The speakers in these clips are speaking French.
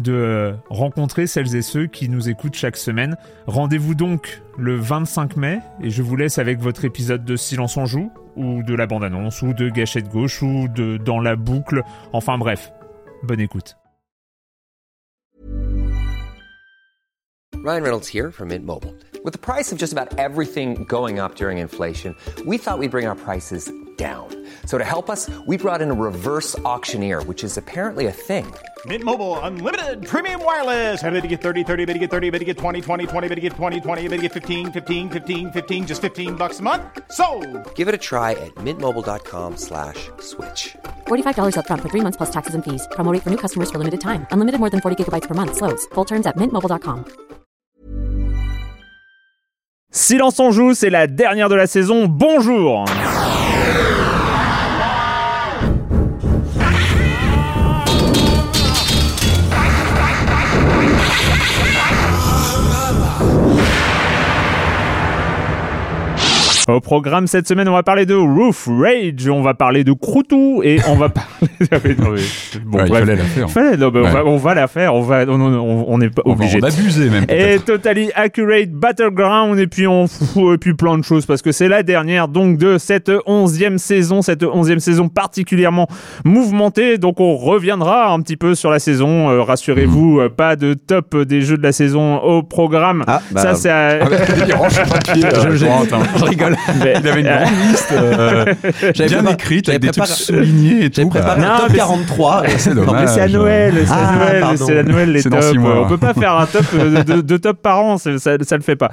de rencontrer celles et ceux qui nous écoutent chaque semaine. Rendez-vous donc le 25 mai et je vous laisse avec votre épisode de Silence en joue ou de la bande-annonce ou de Gâchette gauche ou de Dans la boucle. Enfin bref, bonne écoute. Ryan Reynolds here from Mint Mobile. With the price of just about everything going up during inflation, we thought we'd bring our prices down. So to help us, we brought in a reverse auctioneer, which is apparently a thing. Mint Mobile unlimited premium wireless. Ready to get 30, 30, bit to get 30, bit to get 20, 20, 20, bit to get 20, 20, bit to get 15, 15, 15, 15 just 15 bucks a month. So, Give it a try at mintmobile.com slash switch. $45 upfront for three months plus taxes and fees. Promo for new customers for limited time. Unlimited more than 40 gigabytes per month. Slows. Full terms at mintmobile.com. Silence on joue, c'est la dernière de la saison. Bonjour. Au programme cette semaine, on va parler de Roof Rage, on va parler de Croutou et on va parler. Non, mais- bon, Ouais, il bref. fallait la faire. Fallait, non, mais on, va, on va la faire, on va, on- on on n'est pas On va obligé. en abuser même. Et. Totally Accurate Battleground et puis on fout et puis plein de choses parce que c'est la dernière donc de cette onzième saison, cette onzième saison particulièrement mouvementée. Donc on reviendra un petit peu sur la saison. Euh, Rassurez-vous, euh, pas de top des jeux de la saison au programme. Ah, bah, Ça c'est à- Ah, euh, Je- je- Corentin. Je rigole. Mais- Il avait une grande liste euh, bien écrite avec des trucs soulignés et J'ai tout. préparé un top mais 43. et- c'est Non, dommage. C'est à Noël, c'est à Ah, Noël, c'est à Noël les tops. On peut pas faire un top euh, de, de top par an, ça, ça le fait pas.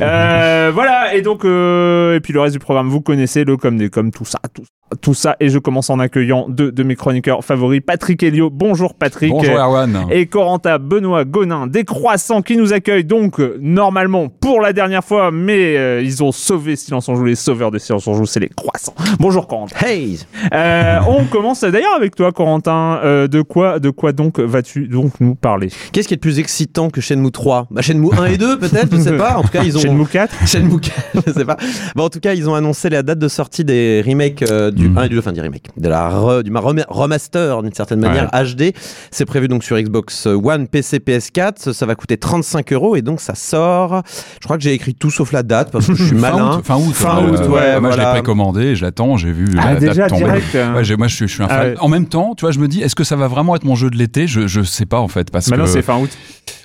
Euh, voilà, et donc euh, et puis le reste du programme, vous connaissez le comme des comme tout ça, tout, tout ça. Et je commence en accueillant deux de mes chroniqueurs favoris, Patrick Helio. Bonjour Patrick. Bonjour Erwan. Et Corentin Benoît Gonin des Croissants qui nous accueillent donc normalement pour la dernière fois, mais ils ont sauvé Silence on joue, les sauveurs de Silence on joue, c'est les Croissants. Bonjour Corentin. Hey Euh, on commence d'ailleurs avec toi, Corentin. Euh, de quoi, de quoi donc vas-tu donc nous parler? Qu'est-ce qui est le plus excitant que Shenmue 3 bah, Shenmue 1 et 2 peut-être, je sais pas. En tout cas, ils ont Shenmue 4 Shenmue 4, je sais pas. Bon, en tout cas, ils ont annoncé la date de sortie des remakes euh, du Mhm. 1 et du 2, enfin des remakes, de la re- du ma- rem- remaster d'une certaine manière HD. C'est prévu donc sur Xbox One, PC, PS4. Ça, ça va coûter 35 euros et donc ça sort. Je crois que j'ai écrit tout sauf la date parce que je suis malin. Fin août, fin août. Euh, ouais, Moi, je l'ai précommandé, j'attends, j'ai vu Ah la déjà date tomber. direct. Ouais, j'ai- moi, je suis, je suis un Ah fan. ouais. En même temps, tu vois, je me dis, est-ce que ça va vraiment être mon jeu de l'été? Je, je sais pas en fait, parce Maintenant que c'est fin août.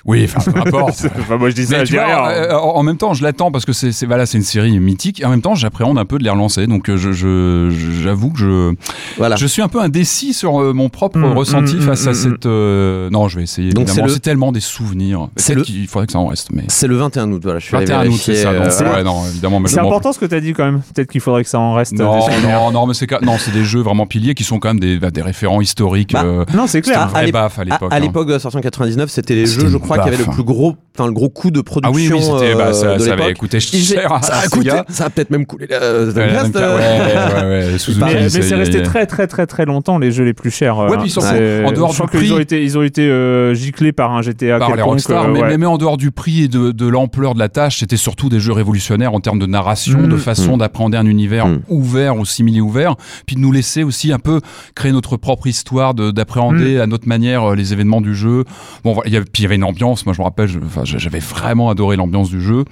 oui, enfin, peu importe. enfin, moi je dis ça, Mais je tu dis vois, rien. euh, en, en même temps, je l'attends parce que c'est c'est- voilà, c'est une série mythique. Et en même temps, j'appréhende un peu de les relancer. Donc, euh, je je- j'avoue que je Voilà. je suis un peu indécis sur euh, mon propre Mm, ressenti mm, face à mm. cette. euh, Non, je vais essayer. Donc, c'est le- c'est tellement des souvenirs. C'est le- qu'il faudrait que ça en reste. Mais C'est le 21 août, voilà. Je suis allé 21 août, c'est ça. euh, voilà. ouais, évidemment. C'est je m'en- important ce que tu as dit quand même. Peut-être qu'il faudrait que ça en reste. euh, Non, non, non, mais c'est non, c'est des jeux vraiment piliers qui sont quand même des, bah, des référents historiques. Bah, euh, Non, c'est clair. un vrai à l'époque. À, hein. l'époque de la sortie en 99, c'était les jeux, je crois, qui avaient le plus gros, enfin, le gros coût de production Ah oui, oui, c'était, bah, euh, ça, de ça avait coûté cher ça a coûté, ça a peut-être même coulé euh, Ouais, euh, Mais, c'est- resté très très très très longtemps les jeux les plus chers. Ouais, euh, puis en dehors du prix- été ils ont été euh, giclés par un GTA par les Rockstar, euh, mais, en dehors du prix et de, l'ampleur de la tâche, c'était surtout des jeux révolutionnaires en termes de narration. De façon d'appréhender un univers Mm. ouvert ou simili-ouvert, puis de nous laisser aussi un peu créer notre propre histoire, de- d'appréhender Mm. à notre manière euh, les événements du jeu. Bon, voilà, il y avait, puis il y avait une ambiance, moi je me rappelle, j'avais vraiment adoré l'ambiance du jeu.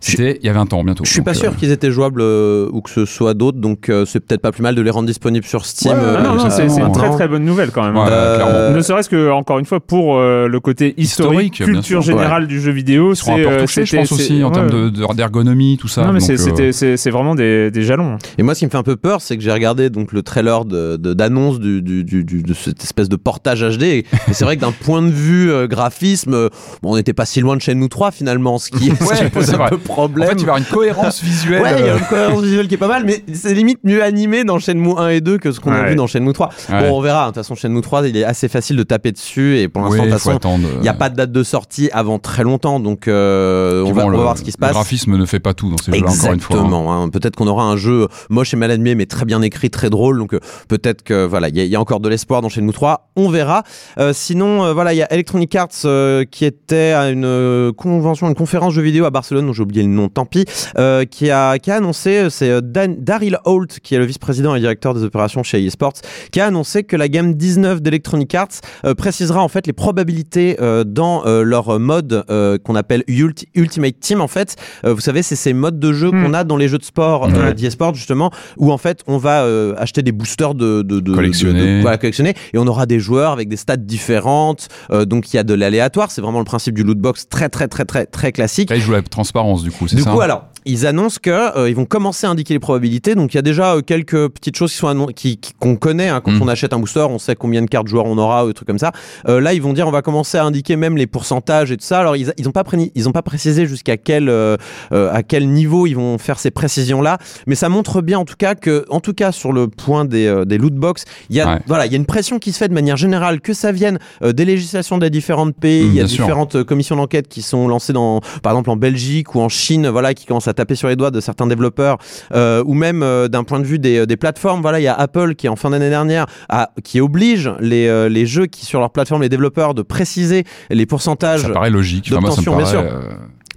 C'était il y avait un temps bientôt. Je suis pas sûr euh, qu'ils étaient jouables euh, ou que ce soit d'autres, donc euh, c'est peut-être pas plus mal de les rendre disponibles sur Steam. Ouais, non, non, ça, c'est une très très bonne nouvelle quand même. Ouais, Euh, clairement. Ne serait-ce que, encore une fois, pour euh, le côté historique, culture générale du jeu vidéo, c'est peu je pense aussi c'est- en ouais. termes de- de- d'ergonomie, tout ça. Non, mais c'est- euh, vraiment des, des jalons. Et moi, ce qui me fait un peu peur, c'est que j'ai regardé donc le trailer de de- d'annonce du, du, du- du- de cette espèce de portage HD. Et, c'est vrai que d'un point de vue graphisme, on n'était pas si loin de Shenmue 3 finalement, ce qui, pose un vrai. Peu En problème. fait, vas avoir une cohérence visuelle. Ouais, il y a euh, une cohérence visuelle qui est pas mal, mais c'est limite mieux animé dans Shenmue 1 et 2 que ce qu'on a vu dans Shenmue 3. Ouais. Bon, on verra. De toute façon, Shenmue 3, il est assez facile de taper dessus et pour l'instant, de toute façon, attendre. il n'y a pas de date de sortie avant très longtemps, donc euh, on, va, bon, on va le- voir ce qui se Le passe. graphisme ne fait pas tout dans ces jeux-là, encore une fois. hein. Exactement. hein. Peut-être qu'on aura un jeu moche et mal animé, mais très bien écrit, très drôle. Donc euh, peut-être que voilà, il y, a- il y a encore de l'espoir dans Shenmue 3. On verra. Euh, sinon, euh, voilà, il y a Electronic Arts euh, qui était à une euh, convention, une conférence jeux vidéo à Barcelone, dont j'ai oublié le nom, tant pis, euh, qui a qui a annoncé, euh, c'est euh, Daryl Holt, qui est le vice-président et directeur des opérations chez eSports, qui a annoncé que la gamme 19 d'Electronic Arts euh, précisera en fait les probabilités dans leur mode qu'on appelle Ulti- Ultimate Team. En fait, vous savez, c'est ces modes de jeu Hmm. qu'on a dans les jeux de sport, euh, Ouais. d'e-sport justement, où en fait on va acheter des boosters de, de, de Collectionner. de- de- voilà, collectionner, et on aura des joueurs avec des stats différentes. donc il y a de l'aléatoire. C'est vraiment le principe du loot box très très très très très classique. Là, ils jouent la transparence, du coup, c'est Du ça coup, alors, ils annoncent que euh, ils vont commencer à indiquer les probabilités. Donc, il y a déjà euh, quelques petites choses qui sont annon- qui qui- qu'on connaît. hein. Quand Mm. on achète un booster, on sait combien de cartes joueurs on aura ou des trucs comme ça. Euh, là, ils vont dire, on va commencer à indiquer même les pourcentages et tout ça. Alors, ils ils ont pas pré- ils ont pas précisé jusqu'à quel euh, euh, à quel niveau ils vont faire ces précisions là, mais ça montre bien en tout cas que, en tout cas sur le point des euh, des loot box, il y a Ouais. voilà, il y a une pression qui se fait de manière générale que ça vienne euh, des législations des différents pays. Mm, il y a bien sûr. différentes euh, commissions d'enquête qui sont lancées dans, par exemple en Belgique ou en Chine, voilà, qui commencent à taper sur les doigts de certains développeurs, euh, ou même euh, d'un point de vue des, des plateformes. Voilà, il y a Apple qui en fin d'année dernière a, qui oblige les, euh, les jeux qui sur leur plateforme, les développeurs, de préciser les pourcentages. Ça paraît logique. Enfin, moi, ça me d'obtention, bien sûr. euh,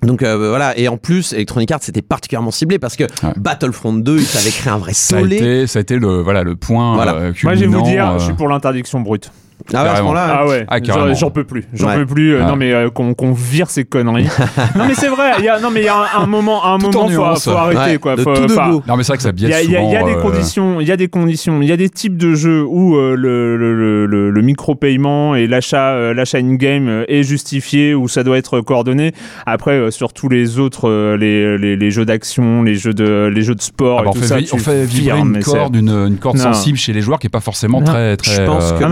Donc euh, voilà, et en plus, Electronic Arts c'était particulièrement ciblé parce que Ouais. Battlefront 2, ils avaient créé un vrai ça a été, ça a été le, voilà, le point Voilà. euh, Moi, je vais vous culminant, dire, euh, je suis pour l'interdiction brute. Ah ouais, à ce moment-là, Ah ouais, Ah, j'en- carrément. j'en peux plus, j'en Ouais. peux plus. euh, Ah. Non mais euh, qu'on qu'on vire ces conneries. non mais c'est vrai, il y a non mais il y a un, un moment, un Tout en moment, faut, arrêter Ouais, quoi. de Faut- tout. Non, mais c'est vrai que ça Il biaise y a, il y a- y des euh, conditions, il y a des conditions, il y a des types de jeux où euh, le, le, le, le, le micro-paiement et l'achat euh, l'achat in-game euh, est justifié, où ça doit être coordonné. Après, euh, sur tous les autres, euh, les, les, les jeux d'action, les jeux de les jeux de sport Ah et bah, on, tout fait, ça, vi- tu on fait vibrer une corde, une, une corde Non. sensible chez les joueurs qui est pas forcément très, très. Je pense que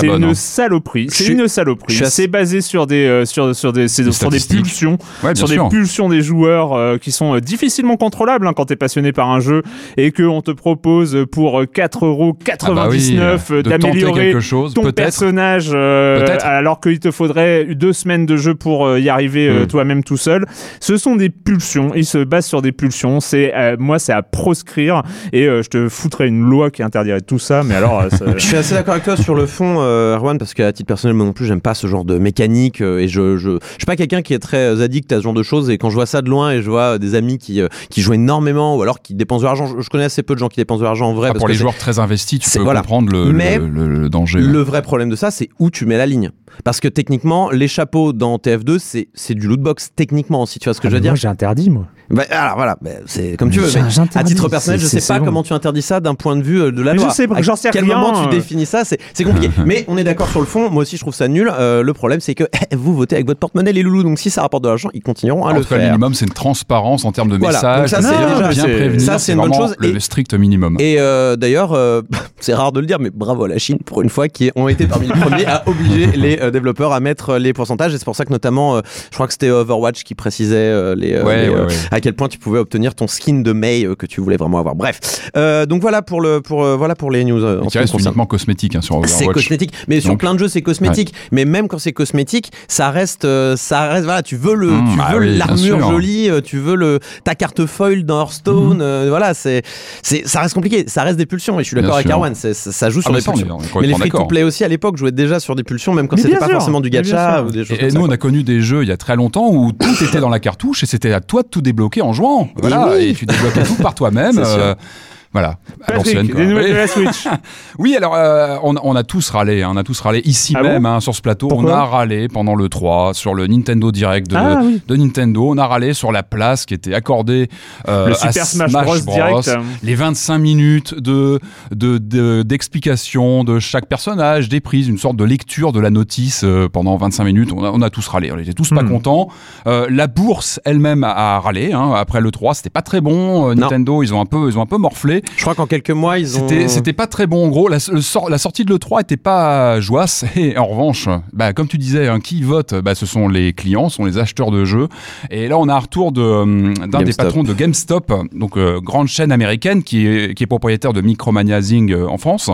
C'est bonne, une hein. saloperie. C'est suis- une saloperie. assez- C'est basé sur des euh, sur sur des sur des pulsions, Ouais, sur sûr. des pulsions des joueurs euh, qui sont euh, difficilement contrôlables hein, quand t'es passionné par un jeu et que on te propose pour 4,99€ Ah bah oui, euh, d'améliorer quelque chose, ton personnage euh, alors qu'il te faudrait deux semaines de jeu pour euh, y arriver euh, Mm. toi-même tout seul. Ce sont des pulsions. Ils se basent sur des pulsions. C'est euh, moi c'est à proscrire et euh, je te foutrais une loi qui interdirait tout ça. Mais alors euh, ça- Je suis assez d'accord avec toi sur le fond, euh, Erwan, parce qu'à titre personnel, moi non plus, j'aime pas ce genre de mécanique euh, et je, je, je suis pas quelqu'un qui est très euh, addict à ce genre de choses. Et quand je vois ça de loin et je vois des amis qui, euh, qui jouent énormément ou alors qui dépensent de l'argent, je, je connais assez peu de gens qui dépensent de l'argent en vrai. Ah, parce pour que les joueurs très investis, tu peux voilà. comprendre le, Mais le, le- le danger. Le vrai problème de ça, c'est où tu mets la ligne. Parce que techniquement, les chapeaux dans TF2, c'est c'est du loot box techniquement, si tu vois ce que je veux dire. Moi, j'ai interdit moi. Bah, alors voilà, bah, c'est comme tu veux. Mais à titre personnel, je sais pas bon. comment tu interdis ça d'un point de vue euh, de la Mais je loi. sais, à j'en sais quel rien, moment tu euh. définis ça C'est c'est compliqué. mais on est d'accord sur le fond. Moi aussi, je trouve ça nul. Euh, le problème, c'est que vous votez avec votre porte-monnaie, les loulous. Donc si ça rapporte de l'argent, ils continueront à En le cas, le faire. minimum, c'est une transparence en termes de Voilà. message. Donc ça, c'est bien déjà- bien c'est- prévenir, ça, c'est une bonne chose. Le, strict minimum. Et d'ailleurs, c'est rare de le dire, mais bravo à la Chine pour une fois qui ont été parmi les premiers à obliger les euh, développeurs à mettre euh, les pourcentages. Et c'est pour ça que notamment, euh, je crois que c'était Overwatch qui précisait les, Ouais, les, ouais, ouais. à quel point tu pouvais obtenir ton skin de May que tu voulais vraiment avoir. Bref, donc voilà pour le pour voilà pour les news. en qui reste uniquement cosmétique hein, sur Overwatch. C'est cosmétique, mais sur plein de jeux c'est cosmétique. Mais même quand c'est cosmétique, ça reste, ça reste. Voilà, tu veux le, Mmh, tu ah veux l'armure jolie, tu veux le ta carte foil dans Hearthstone. euh, voilà, c'est, c'est, ça reste compliqué. Ça reste des pulsions. Et je suis d'accord avec. Arwan, ça, ça joue sur Ah, des pulsions. mais les free to play aussi à l'époque jouaient déjà sur des pulsions, même quand Mais c'était pas sûr, forcément du gacha sûr. ou des choses Et, comme et nous, on a connu des jeux il y a très longtemps où tout était dans la cartouche et c'était à toi de tout débloquer en jouant. Voilà, oui. et tu débloquais tout par toi-même. Voilà. Patrick, des nouvelles Oui. de la Switch. Oui, alors euh, on, on a tous râlé, hein, on a tous râlé ici Ah même bon hein, sur ce plateau. Pourquoi on a râlé pendant le 3 sur le Nintendo Direct de, Ah oui. de Nintendo. On a râlé sur la place qui était accordée euh, Le à Smash Bros. Direct. Les 25 minutes de de- de- d'explication de, chaque personnage, des prises, une sorte de lecture de la notice euh, pendant 25 minutes. On a, on a tous râlé, on était tous pas Hmm. contents. La bourse elle-même a, a râlé. hein, après le 3, c'était pas très bon. Nintendo, ils ont un peu, ils ont un peu morflé. Je crois qu'en quelques mois, ils ont. C'était, pas très bon en gros. La, le sort- la sortie de l'E3 était pas joasse. Et en revanche, bah, comme tu disais, hein, qui vote bah, Ce sont les clients, ce sont les acheteurs de jeux. Et là, on a un retour de, euh, d'un des GameStop. patrons de GameStop, donc euh, grande chaîne américaine qui est, qui est propriétaire de Micromania Zing euh, en France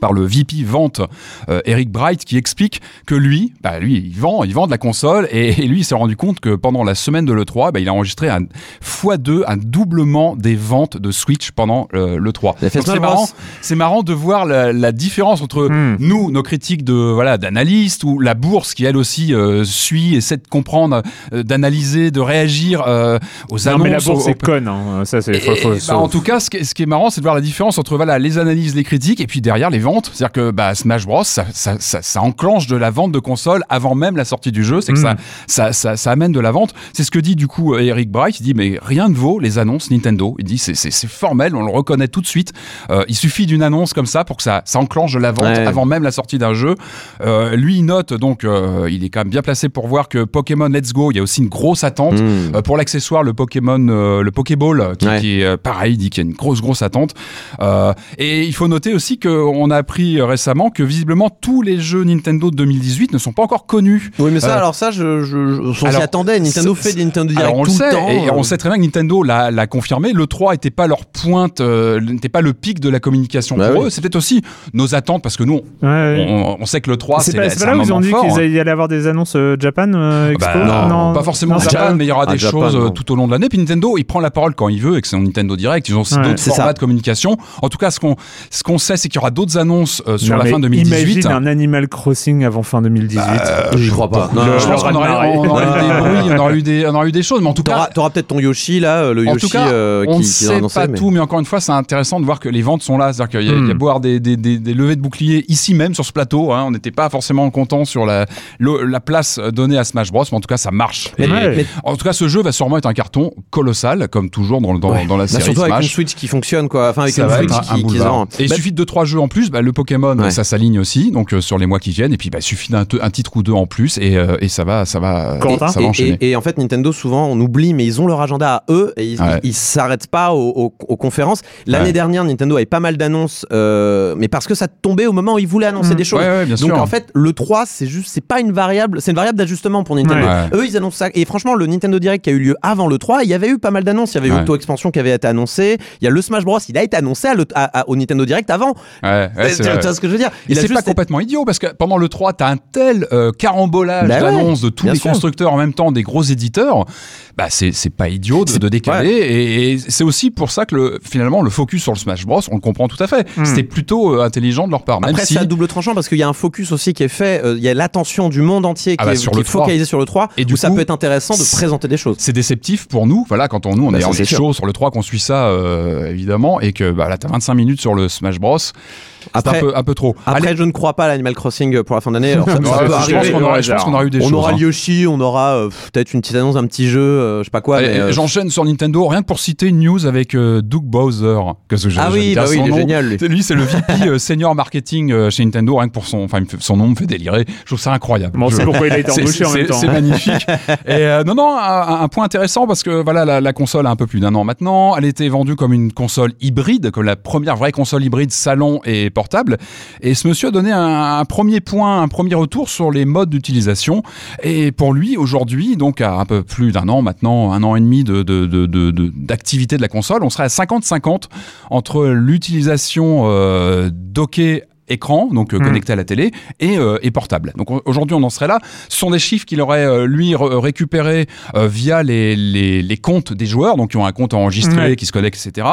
par le VP vente euh, Eric Bright qui explique que lui, bah lui, il vend, il vend de la console et, et lui, il s'est rendu compte que pendant la semaine de l'E3, bah, il a enregistré un x2, un doublement des ventes de Switch pendant euh, l'E3. Il a fait Donc Smash c'est marrant, c'est marrant de voir la, la différence entre Hmm. nous, nos critiques de voilà d'analystes ou la bourse qui elle aussi euh, suit, essaie de comprendre, euh, d'analyser, de réagir euh, aux Non, annonces. mais la bourse, aux- c'est conne. hein. Ça, c'est. bah, en tout cas, ce qui, est, ce qui est marrant, c'est de voir la différence entre voilà les analyses, les critiques, et puis derrière les ventes. C'est-à-dire que bah, Smash Bros, ça, ça, ça, ça enclenche de la vente de consoles avant même la sortie du jeu. C'est que Mm. ça, ça, ça, ça amène de la vente. C'est ce que dit du coup euh, Eric Bright. Il dit mais rien ne vaut les annonces Nintendo. Il dit c'est formel, on le reconnaît tout de suite. Euh, il suffit d'une annonce comme ça pour que ça, ça enclenche de la vente Ouais. avant même la sortie d'un jeu. Euh, lui, il note donc, euh, il est quand même bien placé pour voir que Pokémon Let's Go, il y a aussi une grosse attente. Hmm. Euh, pour l'accessoire, le Pokémon, euh, le Pokéball, qui, Ouais. qui est euh, pareil, il dit qu'il y a une grosse, grosse attente. Euh, et il faut noter aussi qu'on a appris euh, récemment que visiblement tous les jeux Nintendo de 2018 ne sont pas encore connus. Oui, mais ça, Euh, alors ça, je, je, je- on s'y attendait. Nintendo c'est- fait des Nintendo Direct on tout le sait, le temps. et euh. on sait très bien que Nintendo l'a confirmé. Le 3 était pas leur pointe, euh, n'était pas le pic de la communication Bah pour oui. eux. C'est peut-être aussi nos attentes parce que nous, ouais. on, on sait que le 3 C'est c'est pas, la- c'est c'est pas là où ils ont dit qu'ils hein. allaient- il allait avoir des annonces euh, Japan euh, Expo Bah, non, pas forcément non, Japan, mais il y aura Ah, des choses euh, tout au long de l'année. Puis Nintendo, il prend la parole quand il veut avec son Nintendo Direct. Ils ont aussi d'autres C'est formats de communication. En tout cas, ce qu'on ce qu'on sait, c'est qu'il y aura d'autres annonces euh, sur Non, la fin 2018. Imagine un Animal Crossing avant fin 2018. J'y crois pas. Le- Non, je pense qu'on aurait, on aurait eu des bruits, on aurait eu des, on aurait eu des choses, mais en tout cas, t'auras peut-être ton Yoshi là, euh, le en Yoshi tout cas, euh, on ne qui, qui sait annoncé, pas mais- tout, mais encore une fois, c'est intéressant de voir que les ventes sont là. C'est-à-dire qu'il y, a- Hmm. il y a beau avoir des, des, des, des levées de boucliers ici même sur ce plateau. hein. on n'était pas forcément content sur la, le- la place donnée à Smash Bros, mais en tout cas, ça marche. Mais- Et- Ouais. mais- en tout cas, ce jeu va sûrement être un carton colossal, comme toujours dans, dans, Ouais. dans la Bah, série surtout avec une. Switch qui fonctionne quoi. Enfin avec ça une va Switch un, qui, qui. Et il Bah, suffit de deux trois jeux en plus, bah, le Pokémon Ouais. ça s'aligne aussi, donc euh, sur les mois qui viennent. Et puis bah, il suffit d'un un titre ou deux en plus et, euh, et ça va, ça va, Quentin ça va et, enchaîner. et- et en fait, Nintendo, souvent, on oublie, mais ils ont leur agenda à eux et ils, s'arrêtent pas aux, aux- aux conférences. L'année Ouais. dernière, Nintendo avait pas mal d'annonces, euh, mais parce que ça tombait au moment où ils voulaient annoncer Mm. des choses. Ouais, ouais, bien Donc sûr. en fait, le 3, c'est juste, c'est pas une variable, c'est une variable d'ajustement pour Nintendo. Ouais. Eux, ils annoncent ça. Et franchement, le Nintendo Direct qui a eu lieu avant le 3, il y avait eu pas mal d'annonces. Il y avait eu Ouais. Auto Expansion qui avait été annoncé. Il y a le Smash Bros, il a été annoncé à le- à- à- au Nintendo Direct avant. Ouais, ouais, c'est tu, vois ce que je veux dire? Et Il a c'est pas complètement idiot parce que pendant le 3, t'as un tel euh, carambolage Bah ouais, d'annonces de tous les sûr. constructeurs en même temps, des gros éditeurs. Bah c'est c'est pas idiot de, décaler et, et c'est aussi pour ça que le, finalement le focus sur le Smash Bros, on le comprend tout à fait. C'était plutôt euh, intelligent de leur part. Même Après, si c'est à double tranchant parce qu'il y a un focus aussi qui est fait. euh, Il y a l'attention du monde entier qui Ah bah, est, sur qui est focalisée sur le 3. Et du où ça coup, peut être intéressant de présenter des choses. c'est déceptif pour nous. Voilà, quand on nous on Bah, est ça, sûr. chaud sur le 3 qu'on suit ça évidemment et que bah là t'as 25 minutes sur le Smash Bros. C'est un Après- peu un peu trop. Après, Allez, je ne crois pas à l'Animal Crossing pour la fin d'année. Je pense qu'on aura, eu des on choses. aura hein. Yoshi, on aura euh, peut-être une petite annonce, un petit jeu, euh, je sais pas quoi. Euh, J'enchaîne sur Nintendo, rien que pour citer une news avec euh, Doug Bowser. Qu'est-ce que ah oui, bah oui, son il est nom. génial. lui. C'est- Lui, c'est le VP euh, senior marketing euh, chez Nintendo, rien que pour son, enfin, son nom me fait délirer. Je trouve ça incroyable. Bon, on Je- sait pourquoi il a été c'est- embauché en c'est- même temps. C'est magnifique. Et euh, non, non, un, un point intéressant parce que voilà, la, la console a un peu plus d'un an maintenant. Elle était vendue comme une console hybride, comme la première vraie console hybride salon et portable. Et ce monsieur a donné un, premier point, un premier retour sur les modes d'utilisation. Et pour lui, aujourd'hui, donc à un peu plus d'un an maintenant, un an et demi de, de, de, de- de- d'activité de la console, on serait à 50-50 entre l'utilisation euh, dockée écran, donc euh, Mm. connecté à la télé, et, euh, et portable. Donc au- aujourd'hui, on en serait là. Ce sont des chiffres qu'il aurait, euh, lui, récupérés euh, via les, les, les comptes des joueurs, donc qui ont un compte enregistré, Ouais. qui se connectent, etc.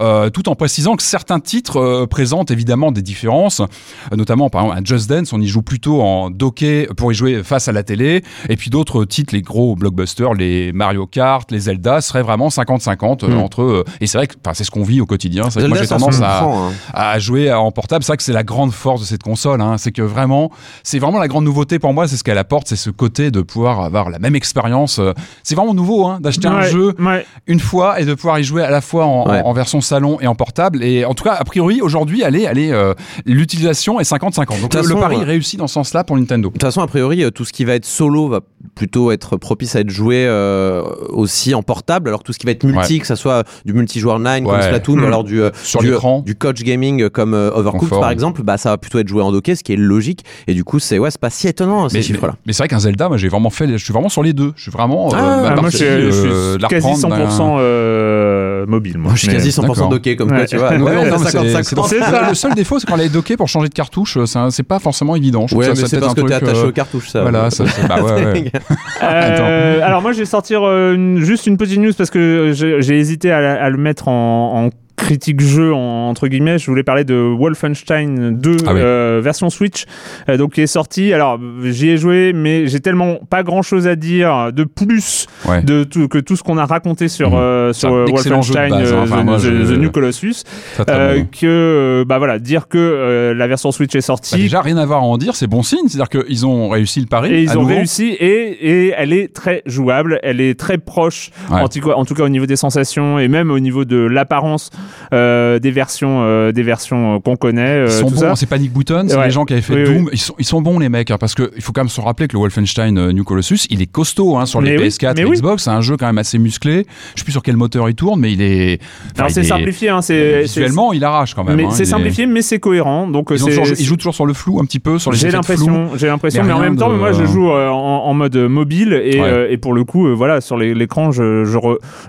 Euh, tout en précisant que certains titres euh, présentent évidemment des différences, euh, notamment par exemple à Just Dance, on y joue plutôt en docké pour y jouer face à la télé, et puis d'autres titres, les gros blockbusters, les Mario Kart, les Zelda, seraient vraiment 50-50 euh, Mm. entre eux. Et c'est vrai que enfin, c'est ce qu'on vit au quotidien. C'est vrai que moi j'ai tendance à, hein. à jouer en portable. C'est vrai que c'est la grande force de cette console. Hein. C'est que vraiment, c'est vraiment la grande nouveauté pour moi. C'est ce qu'elle apporte, c'est ce côté de pouvoir avoir la même expérience. Euh, C'est vraiment nouveau hein, d'acheter un jeu ouais. une fois et de pouvoir y jouer à la fois en, Ouais. en- en version salon et en portable. Et en tout cas, a priori, aujourd'hui, elle est, elle est, euh, l'utilisation est 50-50. Donc De le, toute le façon, pari ouais. réussit dans ce sens-là pour Nintendo. De toute façon, a priori, euh, tout ce qui va être solo va plutôt être propice à être joué euh, aussi en portable, alors que tout ce qui va être multi, que ça soit du multijoueur online comme. Splatoon, Mm. ou alors du, euh, Sur du, coach gaming comme euh, Overcooked Confort. par exemple, bah, ça va plutôt être joué en docké, ce qui est logique. Et du coup, c'est ouais, c'est pas si étonnant ces Mais, chiffres-là. mais- mais c'est vrai qu'un Zelda, moi j'ai vraiment fait, je suis vraiment sur les deux. Je suis vraiment euh, Ah, ma Ah, moi, partie, je suis, je euh, quasi reprendre d'un- 100% euh, mobile. Moi, Moi, je suis Mais- quasi 100% d'accord. docké, comme Ouais. quoi, tu vois. Ouais, Ouais, non, mais c'est- 50-50. c'est dans- C'est ça. Le seul défaut, c'est quand elle est dockée pour changer de cartouche. C'est pas forcément évident. Je Ouais, que mais ça, c'est peut-être parce un que t'es attaché euh, aux cartouches, ça. Voilà, ça, bah. Euh, alors moi je vais sortir euh, juste une petite news parce que j'ai hésité à, le mettre en, en critique jeu en- entre guillemets je voulais parler de Wolfenstein 2 Ah oui. euh, version Switch euh, donc qui est sorti alors j'y ai joué mais j'ai tellement pas grand chose à dire de plus Ouais. de tout, que tout ce qu'on a raconté sur, Mhm. euh, sur Wolfenstein base, hein. Enfin, The- moi, The, je- The New Colossus bon. que bah voilà dire que la version Switch est sortie Bah, déjà, rien à voir à en dire, c'est bon signe. C'est-à-dire qu'ils ont réussi le pari. et ils ont nouveau. réussi et, et elle est très jouable, elle est très proche, Ouais. en, tout cas, en tout cas au niveau des sensations et même au niveau de l'apparence des versions, euh, des versions euh, qu'on connaît. euh, Ils sont tout bons, c'est Panic Button, c'est Ouais. les gens qui avaient fait Oui, Doom. Ils, sont, ils sont bons les mecs, hein, parce que il faut quand même se rappeler que le Wolfenstein euh, New Colossus, il est costaud hein, sur les Mais oui, PS4 mais et. Xbox. C'est un jeu quand même assez musclé. Je sais plus sur quel moteur il tourne, mais il est. Alors c'est est- simplifié, hein, c'est c'est- Visuellement, il arrache quand même. hein, c'est simplifié, mais c'est cohérent. Donc euh, Ils, toujours- ils jouent toujours sur le flou un petit peu, sur les J'ai l'impression, j'ai l'impression, mais en même temps, moi je joue euh, en, mode mobile et, euh, pour le coup, euh, voilà, sur l'écran, je,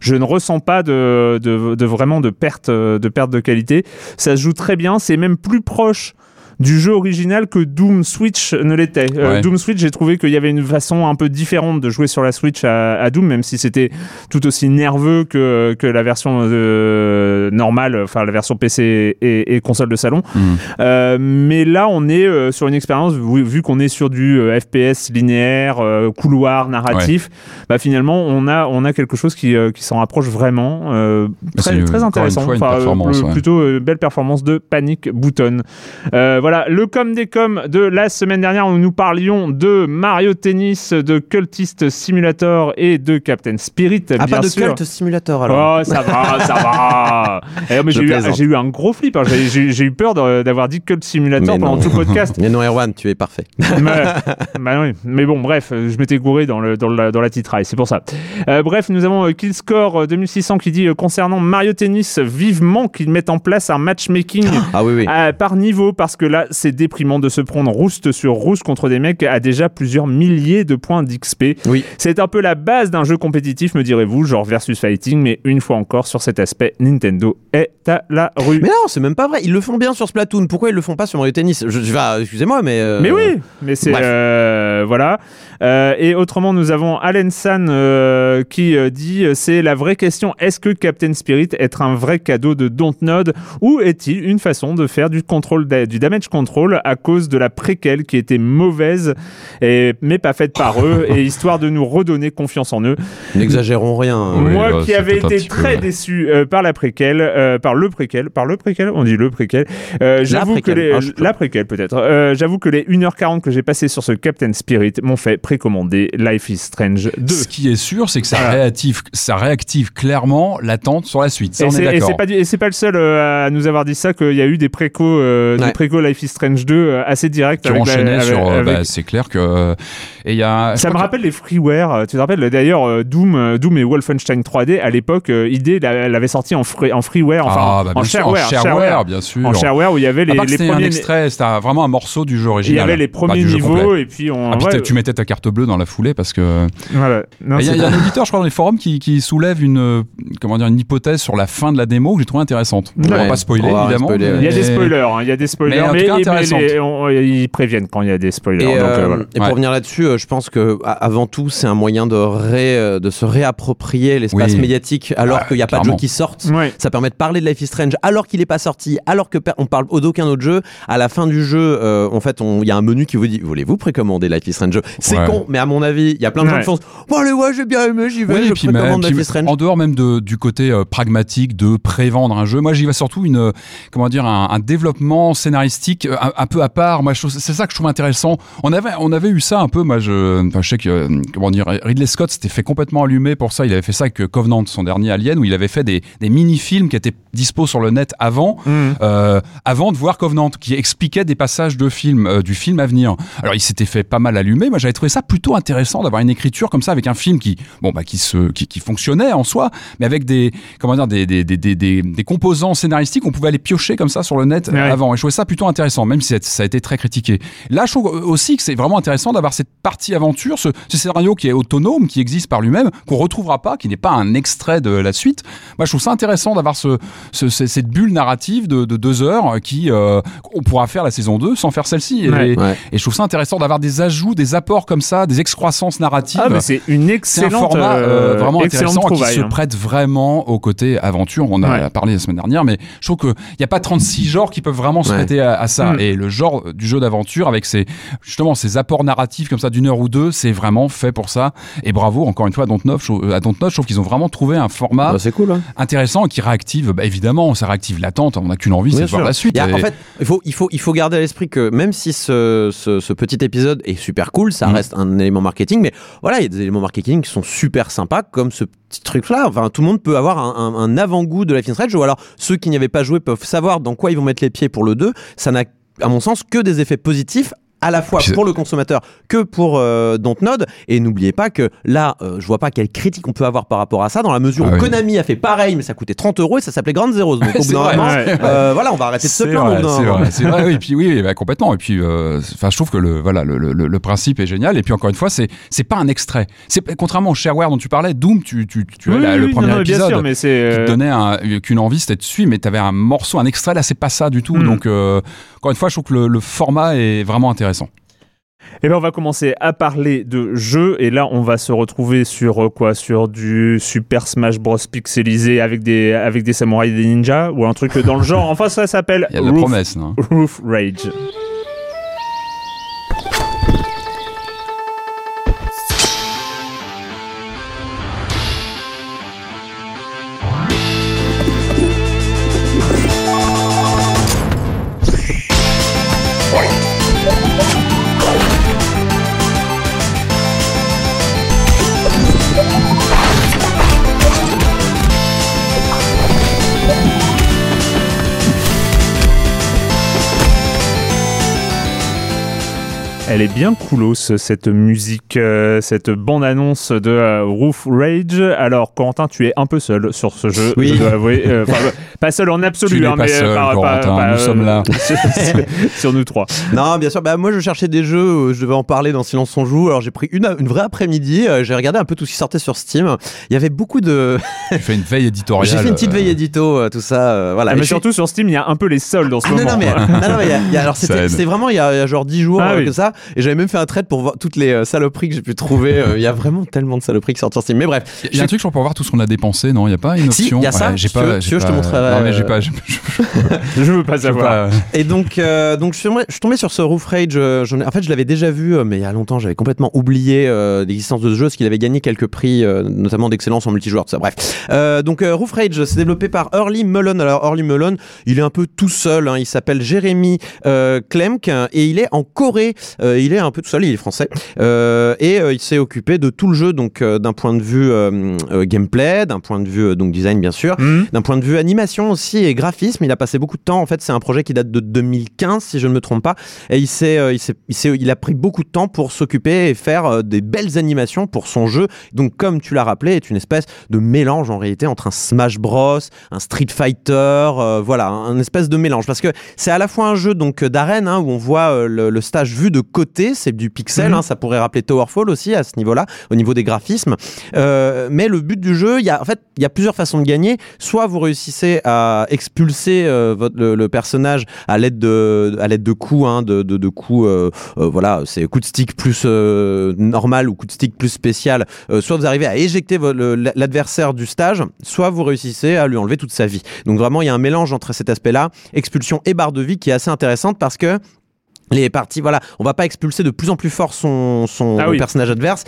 je, ne ressens pas de, vraiment de perte, euh, de perte de qualité. Ça se joue très bien, c'est même plus proche du jeu original que Doom Switch ne l'était. Euh, Ouais. Doom Switch, j'ai trouvé qu'il y avait une façon un peu différente de jouer sur la Switch à, à Doom, même si c'était tout aussi nerveux que, que la version euh, normale, enfin la version PC et, et console de salon. Mhm. Euh, mais là, on est euh, sur une expérience, vu, vu qu'on est sur du FPS linéaire, couloir, narratif, bah, finalement, on a, on a quelque chose qui, qui s'en rapproche vraiment. Bah, très, intéressant. une fois, une Enfin, ouais. Plutôt belle performance de Panic Button. Euh, voilà, le com des coms de la semaine dernière où nous parlions de Mario Tennis, de Cultist Simulator et de Captain Spirit. Ah, bien pas de sûr. Cult Simulator alors. Oh, ça va, ça va. Je j'ai, eu, plaisante. j'ai eu un gros flip. hein. J'ai, eu peur d'avoir dit Cult Simulator pendant tout le podcast. Mais non, Erwan, tu es parfait. mais, bah oui. mais bon, bref, euh, je m'étais gouré dans, le, dans, la, dans la titraille, c'est pour ça. Euh, bref, nous avons euh, Killscore euh, 2600 qui dit euh, concernant Mario Tennis, vivement qu'ils mettent en place un matchmaking. Ah oui, oui. euh, par niveau parce que là c'est déprimant de se prendre rouste sur rouste contre des mecs à déjà plusieurs milliers de points d'XP. Oui. C'est un peu la base d'un jeu compétitif me direz-vous, genre versus fighting, mais une fois encore sur cet aspect, Nintendo est à la rue. Mais non, c'est même pas vrai. Ils le font bien sur Splatoon. Pourquoi ils le font pas sur Mario Tennis? Je, je- ah, Excusez-moi, mais. euh, Mais oui, mais c'est euh, voilà. Euh, et autrement, nous avons Allen San euh, qui dit c'est la vraie question. Est-ce que Captain Spirit est un vrai cadeau de Dontnod? Ou est-il une façon de faire du contrôle da- du damage control à cause de la préquelle qui était mauvaise et mais pas faite par eux et histoire de nous redonner confiance en eux. N'exagérons rien. Oui, Moi bah, qui avais été peu, très ouais. déçu euh, par la préquelle, euh, par le préquel, par le préquel, on dit le préquel. Euh, J'avoue que les, Ah, la préquelle peut-être. Euh, J'avoue que les 1h40 que j'ai passé sur ce Captain Spirit m'ont fait précommander Life is Strange 2. Ce qui est sûr, c'est que ça, Voilà. réactive, ça réactive clairement l'attente sur la suite. Ça, Et c'est pas, le seul euh, à nous avoir dit ça, qu'il y a eu des précos, euh, des Ouais. précos Life is Strange 2 euh, assez directs. qui avec la- enchaîné sur. euh, avec- bah, c'est clair que. Et il y a. ça me que- rappelle les freeware. euh, Tu te rappelles d'ailleurs euh, Doom, euh, Doom et Wolfenstein 3D à l'époque, euh, ID l'a- l'avait sorti en, free- en freeware, enfin ah, en- bah, en shareware, en shareware, shareware. bien sûr. en shareware où il y avait les, les c'était un premiers. extrait, c'était vraiment un morceau du jeu Il y original. avait les Pas premiers niveaux complet. et puis on, Ah puis tu mettais ta carte bleue dans la foulée parce que. voilà. Il y, a- un auditeur, je crois, dans les forums qui, qui soulève une, euh, comment dire, une hypothèse sur la fin de la démo que j'ai trouvé intéressante. On Ouais. va pas spoiler, On va évidemment. spoiler, ouais. Il y a des spoilers, hein, il y a des spoilers, Mais tout cas, mais intéressante. les- on- ils préviennent quand il y a des spoilers. Et, donc, euh, euh, voilà. et pour Ouais. revenir là-dessus, euh, je pense que avant tout, c'est un moyen de, ré, euh, de se réapproprier l'espace Oui. médiatique alors Ah, qu'il n'y a pas de clairement. jeu qui sortent. Ouais. Ça permet de parler de Life is Strange alors qu'il n'est pas sorti, alors que on parle d'aucun autre jeu. À la fin du jeu, euh, en fait, il y a un menu qui vous dit voulez-vous précommander Life is Strange? C'est Ouais. con, mais à mon avis, il y a plein de gens qui font bon allez ouais j'ai bien aimé, j'y vais, je et puis, précommande Life is Strange. en dehors même de, du côté euh, pragmatique de prévendre un jeu, moi j'y vais surtout une comment dire un, un développement scénaristique euh, un, un peu à part. Moi c'est ça que je trouve intéressant. On avait on avait eu ça un peu. Moi je, enfin, je sais que euh, comment dire Ridley Scott s'était fait complètement allumer pour ça. Il avait fait ça avec Covenant, son dernier Alien, où il avait fait des, des mini-films qui étaient dispo sur le net avant Mhm. euh, avant de voir Covenant, qui expliquait des passages de film, euh, du film à venir. Alors il s'était fait pas mal allumer. Moi j'avais trouvé ça plutôt intéressant d'avoir une écriture comme ça avec un film qui, bon bah qui se, qui, qui fonctionnait en soi, mais avec des, comment dire, des, des, des, des, des, des composants scénaristiques, on pouvait aller piocher comme ça sur le net Ouais. avant. Et je trouvais ça plutôt intéressant, même si ça a été très critiqué. Là je trouve aussi que c'est vraiment intéressant d'avoir cette partie aventure, ce, ce scénario qui est autonome, qui existe par lui-même, qu'on retrouvera pas, qui n'est pas un extrait de la suite. Moi je trouve ça intéressant d'avoir ce, ce- ce- cette bulle narrative de, de deux heures qui euh, on pourra faire la saison 2 sans faire celle-ci. Et, Ouais. Ouais. et je trouve ça intéressant d'avoir des ajouts, des apports comme ça, des excroissances narratives. Ah, c'est une c'est un excellente, format euh, euh, vraiment excellente intéressant qui se hein. prête vraiment au côté aventure. On en a Ouais. parlé la semaine dernière, mais je trouve qu'il n'y a pas 36 genres qui peuvent vraiment se Ouais. prêter à, à ça. Mm. Et le genre du jeu d'aventure avec ses, justement, ces apports narratifs comme ça d'une heure ou deux, c'est vraiment fait pour ça. Et bravo encore une fois à Dontnod. Je à Dontnod, je trouve qu'ils ont vraiment trouvé un format Bah, c'est cool. hein. intéressant qui réactive, bah, évidemment, ça réactive l'attente. On n'a qu'une envie, c'est de voir la suite. Il y a- Et- en fait, il faut, il, faut, il faut garder à l'esprit que même si ce, ce, ce petit épisode est super cool, ça Mm. reste un élément marketing, mais voilà, il y a des éléments marketing qui sont super sympas, comme ce petit truc-là. Enfin, tout le monde peut avoir un, avant-goût de Life is Strange, ou alors ceux qui n'y avaient pas joué peuvent savoir dans quoi ils vont mettre les pieds pour le 2. Ça n'a, à mon sens, que des effets positifs à la fois pour le consommateur que pour euh, Dontnod et n'oubliez pas que là euh, je vois pas quelle critique on peut avoir par rapport à ça dans la mesure Ah où oui. Konami a fait pareil mais ça coûtait 30 euros et ça s'appelait Grand Zeroes donc au bout d'un moment, ouais. euh, voilà on va arrêter de se plaindre c'est vrai, c'est vrai, oui, et puis oui, bah, complètement. Et puis, euh, enfin, je trouve que le, voilà, le, le, le principe est génial. Et puis encore une fois, c'est, c'est pas un extrait. C'est contrairement au shareware dont tu parlais, Doom, tu, tu, tu Oui, as la- oui, le oui, premier non, non, bien épisode sûr, mais c'est. qui te euh, donnait un- qu'une envie, c'était de suivre, mais tu avais un morceau, un extrait. Là, c'est pas ça du tout. Mm. Donc, euh, encore une fois, je trouve que le, le format est vraiment intéressant. Eh ben, on va commencer à parler de jeux et là on va se retrouver sur euh, quoi? Sur du Super Smash Bros pixelisé avec des avec des samouraïs et des ninjas ou un truc dans le genre? Enfin ça s'appelle Il y a de la Roof, promesse. non? Roof Rage. Elle est bien coolos cette musique, euh, cette bande-annonce de euh, Roof Rage. Alors Corentin, tu es un peu seul sur ce jeu, Oui. je dois avouer. Euh, pas seul en absolu, Tu hein, pas mais seul, par- par- Corentin, par- nous sommes là. sur, sur nous trois. Non, bien sûr. Bah, moi, je cherchais des jeux. euh, Je devais en parler dans Silence on joue. Alors, j'ai pris une, une vraie après-midi. euh, J'ai regardé un peu tout ce qui sortait sur Steam. Il y avait beaucoup de. Tu fais une veille éditoriale. J'ai fait une petite euh, veille édito, euh, tout ça. euh, voilà. Ah, mais surtout sur Steam, il y a un peu les soldes en ce Ah, non, moment. non, mais, non, non, mais y a- y a- alors c'était vraiment il y, a, il y a genre 10 jours Ah euh, oui. que ça et j'avais même fait un trade pour voir toutes les euh, saloperies que j'ai pu trouver euh, il y a vraiment tellement de saloperies qui sortent sur Steam mais bref Il y a un truc pour voir tout ce qu'on a dépensé, non? Il n'y a pas une Si, option? il y a ça. Ouais, J'ai Si pas. veux- j'ai si tu veux, je te montrerai, Non, mais j'ai euh, pas. j'ai- je- Je veux pas je savoir. et donc euh, donc je suis, je suis tombé sur ce Roof Rage en fait je l'avais déjà vu mais il y a longtemps j'avais complètement oublié euh, l'existence de ce jeu parce qu'il avait gagné quelques prix euh, notamment d'excellence en multijoueur tout ça bref donc Roof Rage c'est développé par Early Mullen alors Early Mullen il est un peu tout seul hein, il s'appelle Jérémy Klemk et il est en Corée il est un peu tout seul il est français Euh, et euh, il s'est occupé de tout le jeu donc euh, d'un point de vue euh, euh, gameplay d'un point de vue euh, donc design bien sûr Hmm. d'un point de vue animation aussi et graphisme, il a passé beaucoup de temps. En fait, c'est un projet qui date de 2015, si je ne me trompe pas. Et il, s'est, euh, il, s'est- il, s'est- il a pris beaucoup de temps pour s'occuper et faire euh, des belles animations pour son jeu. Donc, comme tu l'as rappelé, est une espèce de mélange en réalité entre un Smash Bros, un Street Fighter, euh, voilà, un espèce de mélange. Parce que c'est à la fois un jeu donc d'arène hein, où on voit euh, le, le stage vu de côté, c'est du pixel, Mhm. hein, ça pourrait rappeler Towerfall aussi à ce niveau-là, au niveau des graphismes. Euh, mais le but du jeu, il y a en fait il y a plusieurs façons de gagner. Soit vous réussissez à expulser euh, votre, le, le personnage à l'aide de à l'aide de coups, hein, de, de, de coups, euh, voilà, c'est coup de stick plus normal ou coup de stick plus spécial. Soit vous arrivez à éjecter l'adversaire du stage, soit vous réussissez à lui enlever toute sa vie. Donc vraiment il y a un mélange entre cet aspect-là, expulsion et barre de vie, qui est assez intéressante parce que les parties, voilà, on va pas expulser de plus en plus fort son, son Ah oui. personnage adverse.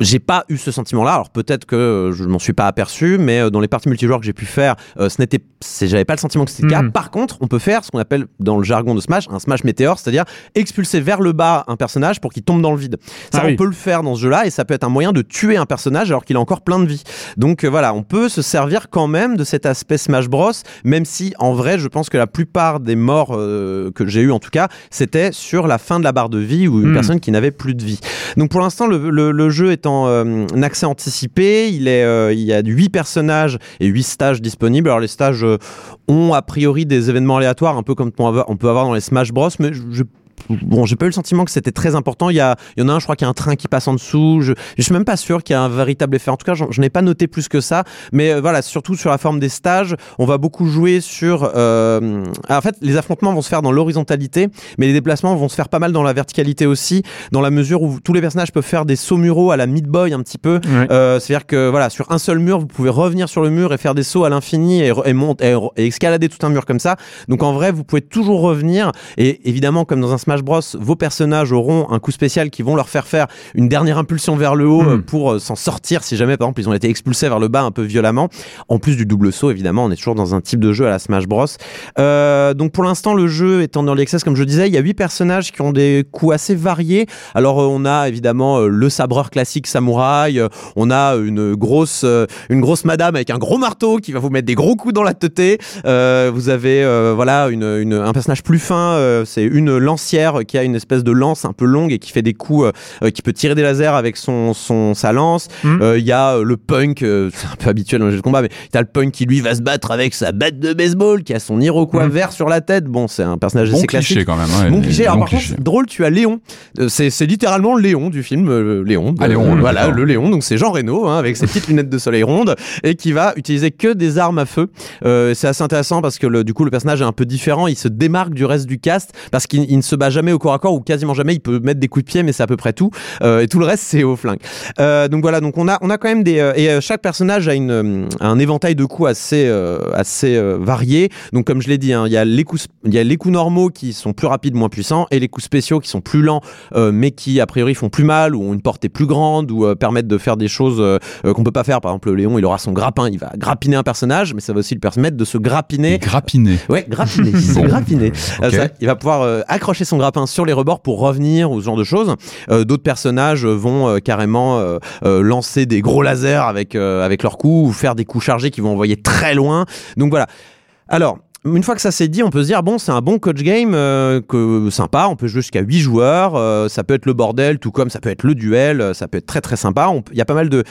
J'ai pas eu ce sentiment-là. Alors peut-être que euh, je m'en suis pas aperçu, mais euh, dans les parties multijoueurs que j'ai pu faire, euh, ce n'était, j'avais pas le sentiment que c'était le cas. Mhm. Par contre, on peut faire ce qu'on appelle dans le jargon de Smash un Smash météore, c'est-à-dire expulser vers le bas un personnage pour qu'il tombe dans le vide. Ça, Ah on oui. peut le faire dans ce jeu-là, et ça peut être un moyen de tuer un personnage alors qu'il a encore plein de vie. Donc euh, voilà, on peut se servir quand même de cet aspect Smash Bros, même si en vrai, je pense que la plupart des morts euh, que j'ai eu en tout cas, c'était sur la fin de la barre de vie ou une Hmm. personne qui n'avait plus de vie. Donc pour l'instant, le, le- le jeu est euh, accès anticipé. Il, est, euh, il y a 8 personnages et 8 stages disponibles. Alors les stages euh, ont a priori des événements aléatoires, un peu comme on peut avoir dans les Smash Bros, mais je- Bon, j'ai pas eu le sentiment que c'était très important. Il y, a, il y en a un, je crois qu'il y a un train qui passe en dessous. Je, je suis même pas sûr qu'il y a un véritable effet. En tout cas, je n'ai pas noté plus que ça. Mais euh, voilà, surtout sur la forme des stages, on va beaucoup jouer sur. euh, en fait, les affrontements vont se faire dans l'horizontalité, mais les déplacements vont se faire pas mal dans la verticalité aussi, dans la mesure où tous les personnages peuvent faire des sauts muraux à la Meat Boy un petit peu. Euh, C'est-à-dire que voilà, sur un seul mur, vous pouvez revenir sur le mur et faire des sauts à l'infini et, et, et escalader tout un mur comme ça. Donc en vrai, vous pouvez toujours revenir. Et évidemment, comme dans un Smash Bros, vos personnages auront un coup spécial qui vont leur faire faire une dernière impulsion vers le haut Mm. euh, pour euh, s'en sortir si jamais, par exemple, ils ont été expulsés vers le bas un peu violemment. En plus du double saut, évidemment, on est toujours dans un type de jeu à la Smash Bros. Euh, donc pour l'instant, le jeu est en early access, comme je disais, il y a huit personnages qui ont des coups assez variés. Alors on a évidemment le sabreur classique samouraï, on a une grosse, une grosse madame avec un gros marteau qui va vous mettre des gros coups dans la. Euh, vous avez voilà une, une- un personnage plus fin, c'est une lancière qui a une espèce de lance un peu longue et qui fait des coups, euh, euh, qui peut tirer des lasers avec son, son sa lance. Mhm. Euh, Il y a le punk, c'est un peu habituel dans les jeux de combat, mais t'as le punk qui lui va se battre avec sa batte de baseball, qui a son iroquois Mhm. vert sur la tête. Bon, c'est un personnage Bon assez cliché classique. quand même. ouais, Bon cliché. Alors bon par contre, cliché. drôle, tu as Léon. C'est c'est littéralement Léon du film euh, Léon. Ah, Léon, Euh, le- voilà, le Léon. Donc c'est Jean Reno hein, avec ses petites lunettes de soleil rondes et qui va utiliser que des armes à feu. Euh, c'est assez intéressant parce que le, du coup le personnage est un peu différent. Il se démarque du reste du cast parce qu'il il ne se bat jamais au corps à corps ou quasiment jamais. Il peut mettre des coups de pied, mais c'est à peu près tout. Euh, et tout le reste c'est au flingue. Euh, donc voilà. Donc on a on a quand même des euh, et chaque personnage a une un éventail de coups assez assez varié. Donc comme je l'ai dit, hein, il y a les coups il y a les coups normaux qui sont plus rapides, moins puissants, et les coups spéciaux qui sont plus lents, mais qui a priori font plus mal ou ont une portée plus grande ou permettent de faire des choses qu'on peut pas faire. Par exemple, Léon, il aura son grappin, il va grappiner un personnage, mais ça va aussi lui permettre de se grappiner. Grappiné. Ouais, grappiner, Bon. grappiner. Ça, il va pouvoir accrocher son grappin sur les rebords pour revenir ou ce genre de choses. Euh, D'autres personnages euh, vont euh, carrément lancer des gros lasers avec avec leurs coups ou faire des coups chargés qui vont envoyer très loin. Donc voilà. Alors. Une fois que ça s'est dit, on peut se dire bon, c'est un bon coach game euh, que sympa. On peut jouer jusqu'à 8 joueurs. euh, ça peut être le bordel, tout comme ça peut être le duel. euh, ça peut être très très sympa. Il y a pas mal de,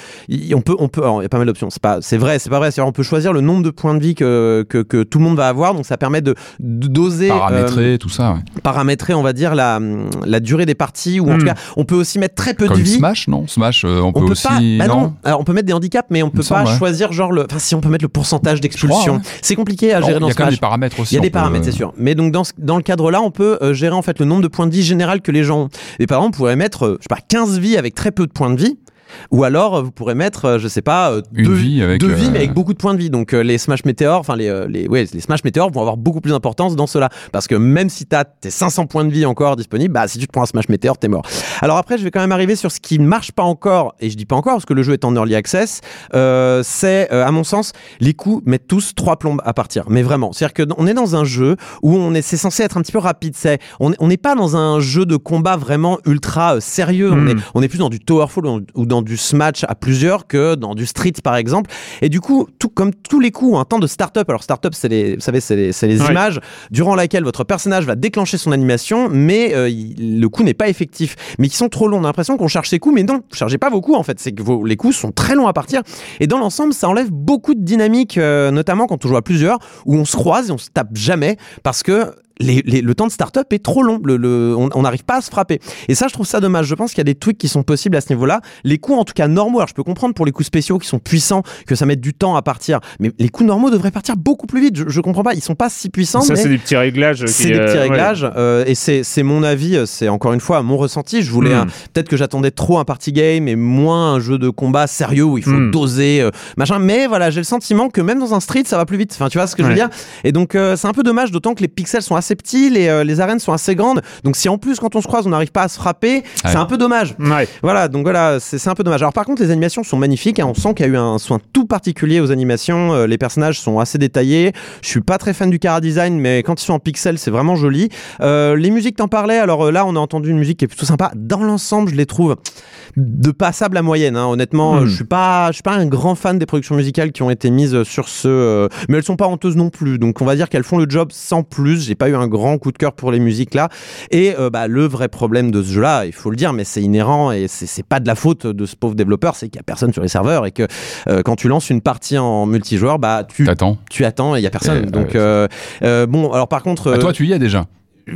on peut, on peut, il y a pas mal d'options. C'est pas, c'est vrai, c'est pas vrai. On peut choisir le nombre de points de vie que, que, que tout le monde va avoir. Donc ça permet de doser, Paramétré, tout ça. ouais. paramétrer, on va dire la la durée des parties. Ou en Hmm. tout cas, on peut aussi mettre très peu Comme de vie. Smash, non? Smash, on, On peut, aussi. pas. bah non? non Alors on peut mettre des handicaps, mais on peut pas semble, choisir genre le. Enfin, si on peut mettre le pourcentage d'expulsion. ouais. C'est compliqué à Non, gérer dans Smash. Des paramètres aussi. Il y a des paramètres, c'est sûr. Mais donc dans, ce- dans le cadre-là, on peut euh, gérer en fait le nombre de points de vie général que les gens ont. Et par exemple, on pourrait mettre, euh, je sais pas, 15 vies avec très peu de points de vie. Ou alors, euh, vous pourrez mettre, euh, je sais pas, euh, Une deux, vie avec, deux vies, euh, mais avec beaucoup de points de vie. Donc, les Smash Meteor, enfin, les, les, ouais, les Smash Meteor vont avoir beaucoup plus d'importance dans cela. Parce que même si t'as tes 500 points de vie encore disponibles, bah, si tu te prends un Smash Meteor, t'es mort. Alors après, je vais quand même arriver sur ce qui ne marche pas encore, et je dis pas encore parce que le jeu est en early access, euh, c'est, euh, à mon sens, les coups mettent tous trois plombes à partir. Mais vraiment. C'est-à-dire qu'on est dans un jeu où on est, c'est censé être un petit peu rapide. C'est, on n'est pas dans un jeu de combat vraiment ultra sérieux. On, Hmm. est, on est plus dans du Towerfall ou dans, ou dans du Smash à plusieurs que dans du Street, par exemple. Et du coup, tout, comme tous les coups, un temps de start-up. Alors, start-up, c'est les, vous savez, c'est les, c'est les Ouais. images durant laquelle votre personnage va déclencher son animation, mais euh, il- le coup n'est pas effectif. Mais qui sont trop longs. On a l'impression qu'on charge ses coups, mais non, vous chargez pas vos coups en fait. C'est que vos, les coups sont très longs à partir. Et dans l'ensemble, ça enlève beaucoup de dynamique, euh, notamment quand on joue à plusieurs, où on se croise et on se tape jamais, parce que les- les- le temps de start-up est trop long. Le, le- on n'arrive pas à se frapper. Et ça, je trouve ça dommage. Je pense qu'il y a des tweaks qui sont possibles à ce niveau-là. Les coûts, en tout cas normaux, alors je peux comprendre pour les coûts spéciaux qui sont puissants, que ça mette du temps à partir. Mais les coûts normaux devraient partir beaucoup plus vite. Je, je comprends pas. Ils sont pas si puissants. Ça, mais- c'est des petits réglages. qui, c'est des euh, petits ouais. réglages euh, et c'est mon avis, euh, c'est encore une fois mon ressenti. Je voulais Hmm. peut-être que j'attendais trop un party game et moins un jeu de combat sérieux où il faut Hmm. doser euh, machin. Mais voilà, j'ai le sentiment que même dans un street, ça va plus vite. Enfin, tu vois ce que je veux dire? Et donc euh, c'est un peu dommage, d'autant que les pixels sont assez petits, les, euh, les arènes sont assez grandes. Donc si en plus quand on se croise, on n'arrive pas à se frapper, c'est un peu dommage. Ouais. Voilà, donc voilà, c'est c'est un peu dommage. Alors par contre, les animations sont magnifiques. hein. on sent qu'il y a eu un soin tout particulier aux animations. Euh, les personnages sont assez détaillés. Je suis pas très fan du cara design, mais quand ils sont en pixels, c'est vraiment joli. Euh, les musiques, t'en parlais. Alors euh, là, on a entendu une musique qui est plutôt sympa. Dans l'ensemble, je les trouve de passable à moyenne. hein. Honnêtement, Hmm. je suis pas, je suis pas un grand fan des productions musicales qui ont été mises sur ce, euh, mais elles sont pas honteuses non plus. Donc on va dire qu'elles font le job sans plus. J'ai pas eu un grand coup de cœur pour les musiques là. Et euh, bah, le vrai problème de ce jeu-là, il faut le dire, mais c'est inhérent et c'est pas de la faute de ce pauvre développeur, c'est qu'il y a personne sur les serveurs et que euh, quand tu lances une partie en multijoueur, bah tu T'attends. tu attends et il y a personne. Et, Donc euh, bon, alors par contre, Bah, toi, tu y es déjà.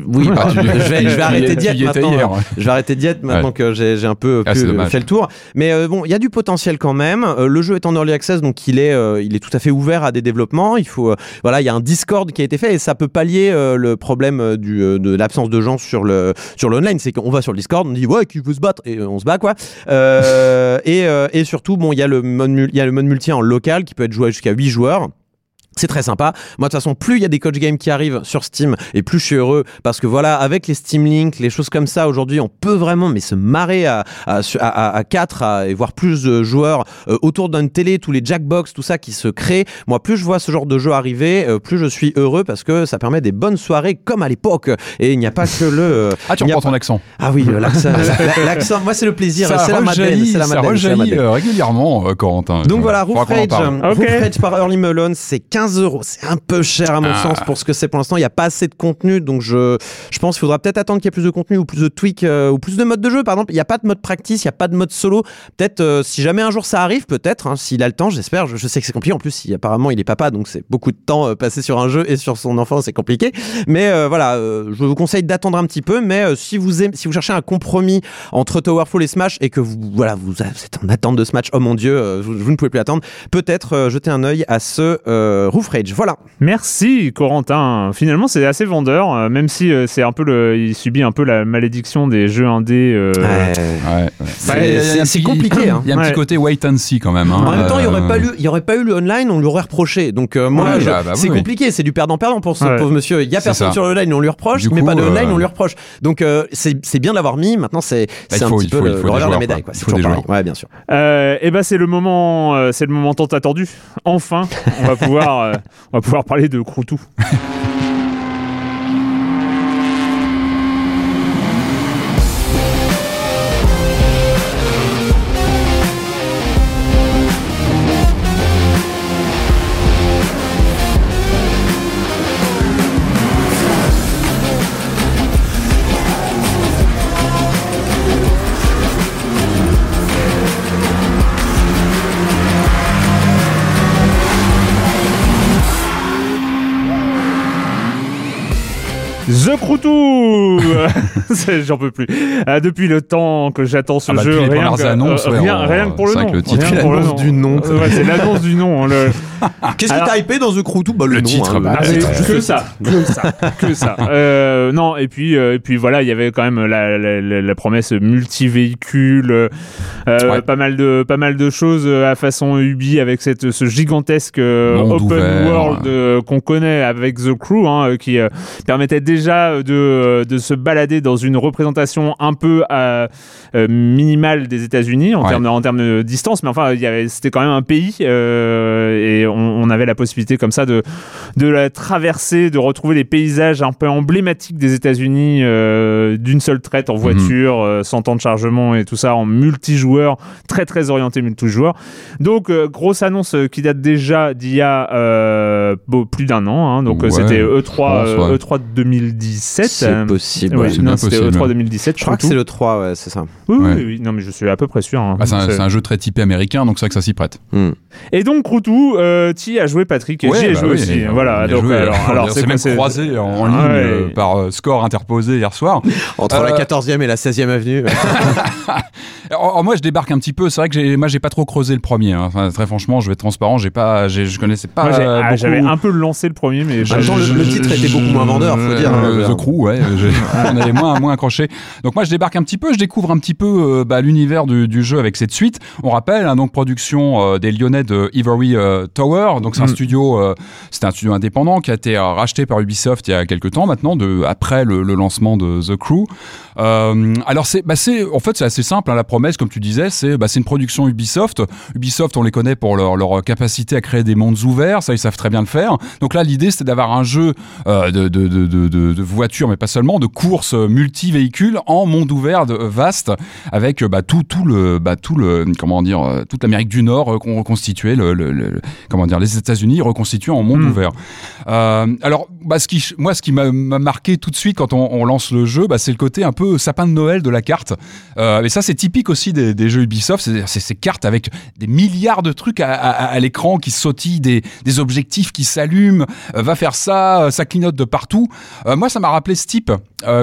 Oui, bah, je vais, je arrêter étais maintenant. hier. Je vais arrêter d'y être maintenant Ouais. que j'ai un peu Ah, plus dommage. fait le tour. Mais euh, bon, il y a du potentiel quand même. Euh, le jeu est en early access, donc il est, euh, il est tout à fait ouvert à des développements. Il faut, voilà, il y a un Discord qui a été fait et ça peut pallier le problème du, de l'absence de gens sur le sur l'online. C'est qu'on va sur le Discord, on dit ouais, qui veut se battre? Et on se bat quoi. Euh, et, et surtout, bon, il y a le mode, il y a le mode multi en local qui peut être joué jusqu'à 8 joueurs. C'est très sympa. Moi, de toute façon, plus il y a des coach games qui arrivent sur Steam, et plus je suis heureux parce que voilà, avec les Steam Link, les choses comme ça, aujourd'hui, on peut vraiment mais se marrer à à à, à, 4 et voir plus de joueurs euh, autour d'une télé, tous les Jackbox, tout ça qui se crée. Moi, plus je vois ce genre de jeu arriver, euh, plus je suis heureux parce que ça permet des bonnes soirées comme à l'époque. Et il n'y a pas que le. euh, Ah, tu reprends ton accent. Ah oui, l'accent. la- l'accent. Moi, c'est le plaisir. Ça C'est la Madeleine. rejaillit, C'est la ça Madeleine. c'est la rejaillit euh, régulièrement, euh, Corentin. Donc voilà, Roof Rage. Roof Rage par Early Melon, c'est 15 euros. C'est un peu cher à mon Ah. sens pour ce que c'est pour l'instant. Il n'y a pas assez de contenu, donc je, je pense qu'il faudra peut-être attendre qu'il y ait plus de contenu ou plus de tweaks euh, ou plus de modes de jeu. Par exemple, il n'y a pas de mode practice, il n'y a pas de mode solo. Peut-être euh, si jamais un jour ça arrive, peut-être, hein, s'il a le temps, j'espère. Je, je sais que c'est compliqué. En plus, il- apparemment, il est papa, donc c'est beaucoup de temps euh, passé sur un jeu et sur son enfant, c'est compliqué. Mais voilà, je vous conseille d'attendre un petit peu. Mais si vous aimez, si vous cherchez un compromis entre Towerfall et Smash et que vous, voilà, vous, êtes en attente de ce match, oh mon dieu, vous, vous ne pouvez plus attendre. Peut-être jeter un œil à ce Roof Rage. Voilà. Merci Corentin. Finalement, c'est assez vendeur, euh, même si euh, c'est un peu le, il subit un peu la malédiction des jeux indés. euh, Ouais, ouais. C'est- Bah, il y a- il un c'est- c'est petit- compliqué, hein. Il y a un Ouais. petit côté wait and see quand même. hein. En même temps, il n'y aurait, Euh, pas eu- il y aurait pas eu le online, on lui aurait reproché. Donc, euh, moi, Ouais, je- bah, bah, c'est oui. compliqué, c'est du perdant-perdant pour ce Ouais. pauvre monsieur. Il y a personne sur le online, on lui reproche, Du mais coup, pas de online, euh, on lui reproche. Donc, euh, c'est c'est bien de l'avoir mis. Maintenant, c'est Bah, un faut- petit peu le, revers de la médaille. C'est toujours pareil. Ouais, bien sûr. Et ben c'est le moment, c'est le moment tant attendu. Enfin, on va pouvoir, euh, on va pouvoir parler de Croutou. The Croutou C'est- J'en peux plus. Euh, depuis le temps que j'attends ce Ah bah, jeu, les rien, que, annonces, euh, ouais, rien, on- rien que pour le c'est nom. le L'annonce du nom. Euh, ouais, c'est l'annonce du nom. Le... Qu'est-ce qui t'a hypé dans The Crew tout bah, Le, Le nom, titre, hein, bah, Ah, le mais titre. que ça, que ça, que ça. Euh, non, et puis, euh, et puis voilà, il y avait quand même la, la, la- la promesse multi-véhicule, euh, Ouais. pas mal de, pas mal de choses à façon Ubi avec cette, ce gigantesque euh, open ouvert. world euh, qu'on connaît avec The Crew, hein, qui euh, permettait déjà de, de se balader dans une représentation un peu minimale des États-Unis en Ouais. termes de- en termes de distance, mais enfin, c'était quand même un pays euh, et on, on avait la possibilité comme ça de de la traverser, de retrouver les paysages un peu emblématiques des États-Unis euh, d'une seule traite en voiture, euh, sans temps de chargement et tout ça en multijoueur, très très orienté multijoueur. Donc euh, grosse annonce euh, qui date déjà d'il y a euh, bon, plus d'un an. hein. donc euh, Ouais, c'était je E3 pense, euh, ouais. E3 2017. C'est euh, possible. ouais, non, c'était possible. E3 2017. Je crois que c'est le 3, ouais, c'est ça. Oui, oui, Ouais. oui, non mais je suis à peu près sûr. hein. Ah, c'est un, C'est- c'est un jeu très typé américain, donc c'est vrai que ça s'y prête. Hmm. Et donc Croutou, euh, euh, y as joué Patrick et Ouais, j'y ai bah joué oui, aussi. voilà. a Donc, joué. alors, alors, on c'est même croisé en Ah ligne ouais. euh, par euh, score interposé hier soir. Entre Euh, la 14e et la 16e avenue. Alors, alors, moi, je débarque un petit peu. C'est vrai que j'ai, moi, j'ai pas trop creusé le premier. hein. Enfin, très franchement, je vais être transparent. J'ai pas, j'ai, je connaissais pas. Moi, j'ai- euh, ah, beaucoup- J'avais un peu lancé le premier, mais temps, le- le titre était beaucoup moins vendeur, faut dire, Euh, hein. The Crew, ouais. on avait moins, moins accroché. Donc moi, je débarque un petit peu. Je découvre un petit peu euh, bah, l'univers du, du jeu avec cette suite. On rappelle, hein, donc production euh, des Lyonnais de Ivory euh, Tower. Donc c'est un Mm. studio, euh, c'est un studio indépendant qui a été euh, racheté par Ubisoft il y a quelques temps maintenant, de après le, le lancement de The Crew. Euh, alors c'est, bah, c'est, en fait, c'est assez simple. hein, la promesse, comme tu disais, c'est, bah, c'est une production Ubisoft. Ubisoft, on les connaît pour leur, leur capacité à créer des mondes ouverts. Ça, ils savent très bien le faire. Donc là, l'idée, c'était d'avoir un jeu euh, de, de, de, de, de, de voitures, mais pas seulement, de courses multi-véhicules en monde ouvert vaste, avec bah, tout, tout le, bah, tout le, comment dire, toute l'Amérique du Nord qu'on reconstituait, le, le- le- comment dire, les États-Unis reconstitués en monde Mm. ouvert. Euh, alors, bah, ce qui, moi, ce qui m'a m'a marqué tout de suite quand on, on lance le jeu, bah, c'est le côté un peu sapin de Noël de la carte. Euh, et ça, c'est typique aussi des, des jeux Ubisoft. C'est ces cartes avec des milliards de trucs à, à- à l'écran qui sautillent, des, des objectifs qui s'allument. euh, va faire ça, euh, ça clignote de partout. Moi, ça m'a rappelé ce type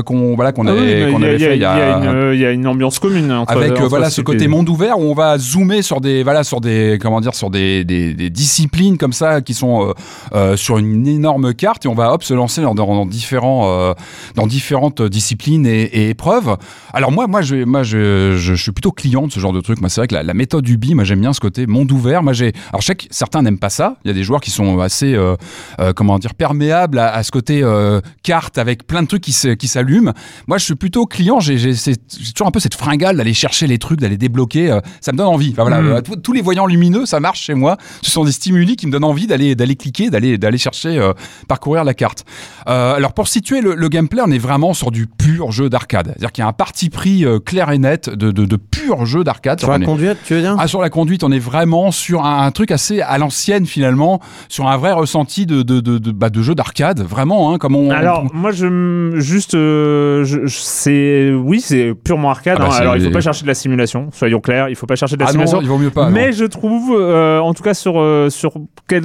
qu'on voilà qu'on Ah oui, avait, a- fait il y y a, une, il y a une ambiance commune entre avec entre voilà ce côté monde ouvert où on va zoomer sur des voilà sur des comment dire sur des, des, des disciplines comme ça qui sont euh, euh, sur une énorme carte et on va hop se lancer dans, différents euh, dans différentes disciplines et, et épreuves. Alors moi moi je moi je, je, je suis plutôt client de ce genre de truc. Moi c'est vrai que la, la méthode Ubi, moi j'aime bien ce côté monde ouvert. Moi j'ai alors je sais que certains n'aiment pas ça. Il y a des joueurs qui sont assez euh, euh, comment dire perméables à, à ce côté euh, carte avec plein de trucs qui se- qui s'allument. Moi je suis plutôt client. J'ai j'ai c'est- j'ai toujours un peu cette fringale d'aller chercher les trucs, d'aller débloquer. ça me donne envie. Enfin, voilà, Mm. euh, tous- les voyants lumineux, ça marche chez moi. Ce sont des stimuli qui me donnent envie d'aller d'aller cliquer, d'aller d'aller chercher euh, parcourir la carte. Euh, alors pour situer le, le gameplay, on est vraiment sur du pur jeu d'arcade. C'est-à-dire qu'il y a un parti pris euh, clair et net de, de, de pur jeu d'arcade. Sur la est- conduite, tu veux dire? Ah, sur la conduite, on est vraiment sur un, un truc assez à l'ancienne finalement, sur un vrai ressenti de, de, de, de, bah, de jeu d'arcade, vraiment, hein, comme on. Alors on- moi je juste euh, je- c'est oui c'est purement arcade. Ah bah, hein. Alors il faut pas chercher de la simulation, soyons clairs, il faut pas chercher de la ah non, simulation. il vaut mieux pas. non. mais je trouve, euh, en tout cas sur euh, sur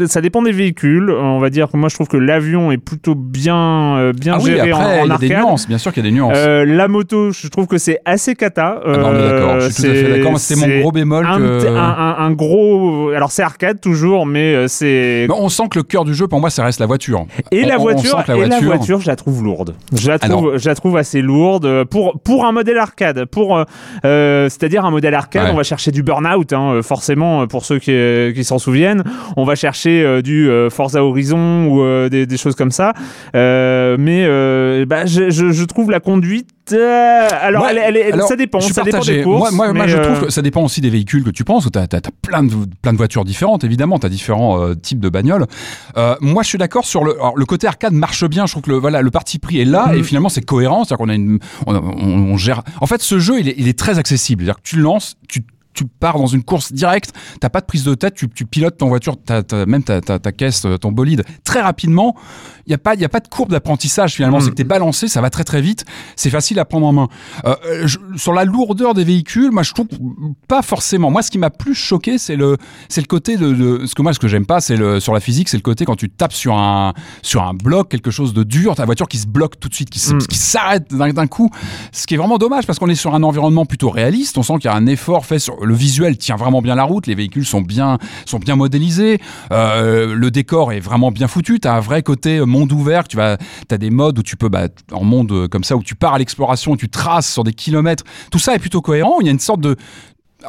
ça dépend des véhicules. Euh, On va dire que moi je trouve que l'avion est plutôt bien euh, bien ah oui, géré en- après, en, il y a des arcade. nuances, bien sûr qu'il y a des nuances. Euh, la moto, je trouve que c'est assez cata. Ah non, on est d'accord, je suis tout à fait d'accord. C'était mon c'est gros bémol. un, que- petit- un- un- un gros. Alors c'est arcade toujours, mais euh, c'est. Mais on sent que le cœur du jeu, pour moi, ça reste la voiture. Et On- la voiture, la et la voiture- je la trouve lourde. Je la trouve, Alors- je la trouve assez lourde euh, pour pour un modèle arcade. Pour, euh, euh, c'est-à-dire un modèle arcade, Ouais. on va chercher du burn-out, hein, euh, forcément euh, pour ceux qui, euh, qui s'en souviennent. On va chercher euh, du euh, Forza Horizon ou euh, des, des choses comme ça. Mais bah, je, je, je trouve la conduite. euh, alors, Moi, elle, elle est- alors, ça dépend. Ça dépend des courses. Moi, moi, moi, mais, je trouve que ça dépend aussi des véhicules que tu penses. Tu as, plein, de, plein de voitures différentes, évidemment. Tu as différents euh, types de bagnoles. Moi, je suis d'accord sur le, alors, le côté arcade marche bien. Je trouve que le, voilà, le parti pris est là Mhm. et finalement, c'est cohérent. C'est-à-dire qu'on a une, on, on- on gère. En fait, ce jeu, il est, il est très accessible. C'est-à-dire que tu le lances, tu tu pars dans une course directe, t'as pas de prise de tête, tu, tu pilotes ton voiture, même ta, caisse, euh, ton bolide très rapidement. Il y a pas, y a pas de courbe d'apprentissage finalement. Mm. C'est que t'es balancé, ça va très très vite. C'est facile à prendre en main. Euh, euh, je- sur la lourdeur des véhicules, moi je trouve pas forcément. Moi, ce qui m'a plus choqué, c'est le, c'est le côté de, de- ce que moi ce que j'aime pas, c'est le sur la physique, c'est le côté quand tu tapes sur un sur un bloc, quelque chose de dur, ta voiture qui se bloque tout de suite, qui, Mm. s'arrête d'un coup. Ce qui est vraiment dommage parce qu'on est sur un environnement plutôt réaliste. On sent qu'il y a un effort fait sur le visuel tient vraiment bien la route. Les véhicules sont bien sont bien modélisés. Euh, le décor est vraiment bien foutu. T'as un vrai côté monde ouvert. Tu t'as des modes où tu peux, bah, en monde euh, comme ça, où tu pars à l'exploration, tu traces sur des kilomètres. Tout ça est plutôt cohérent. Il y a une sorte de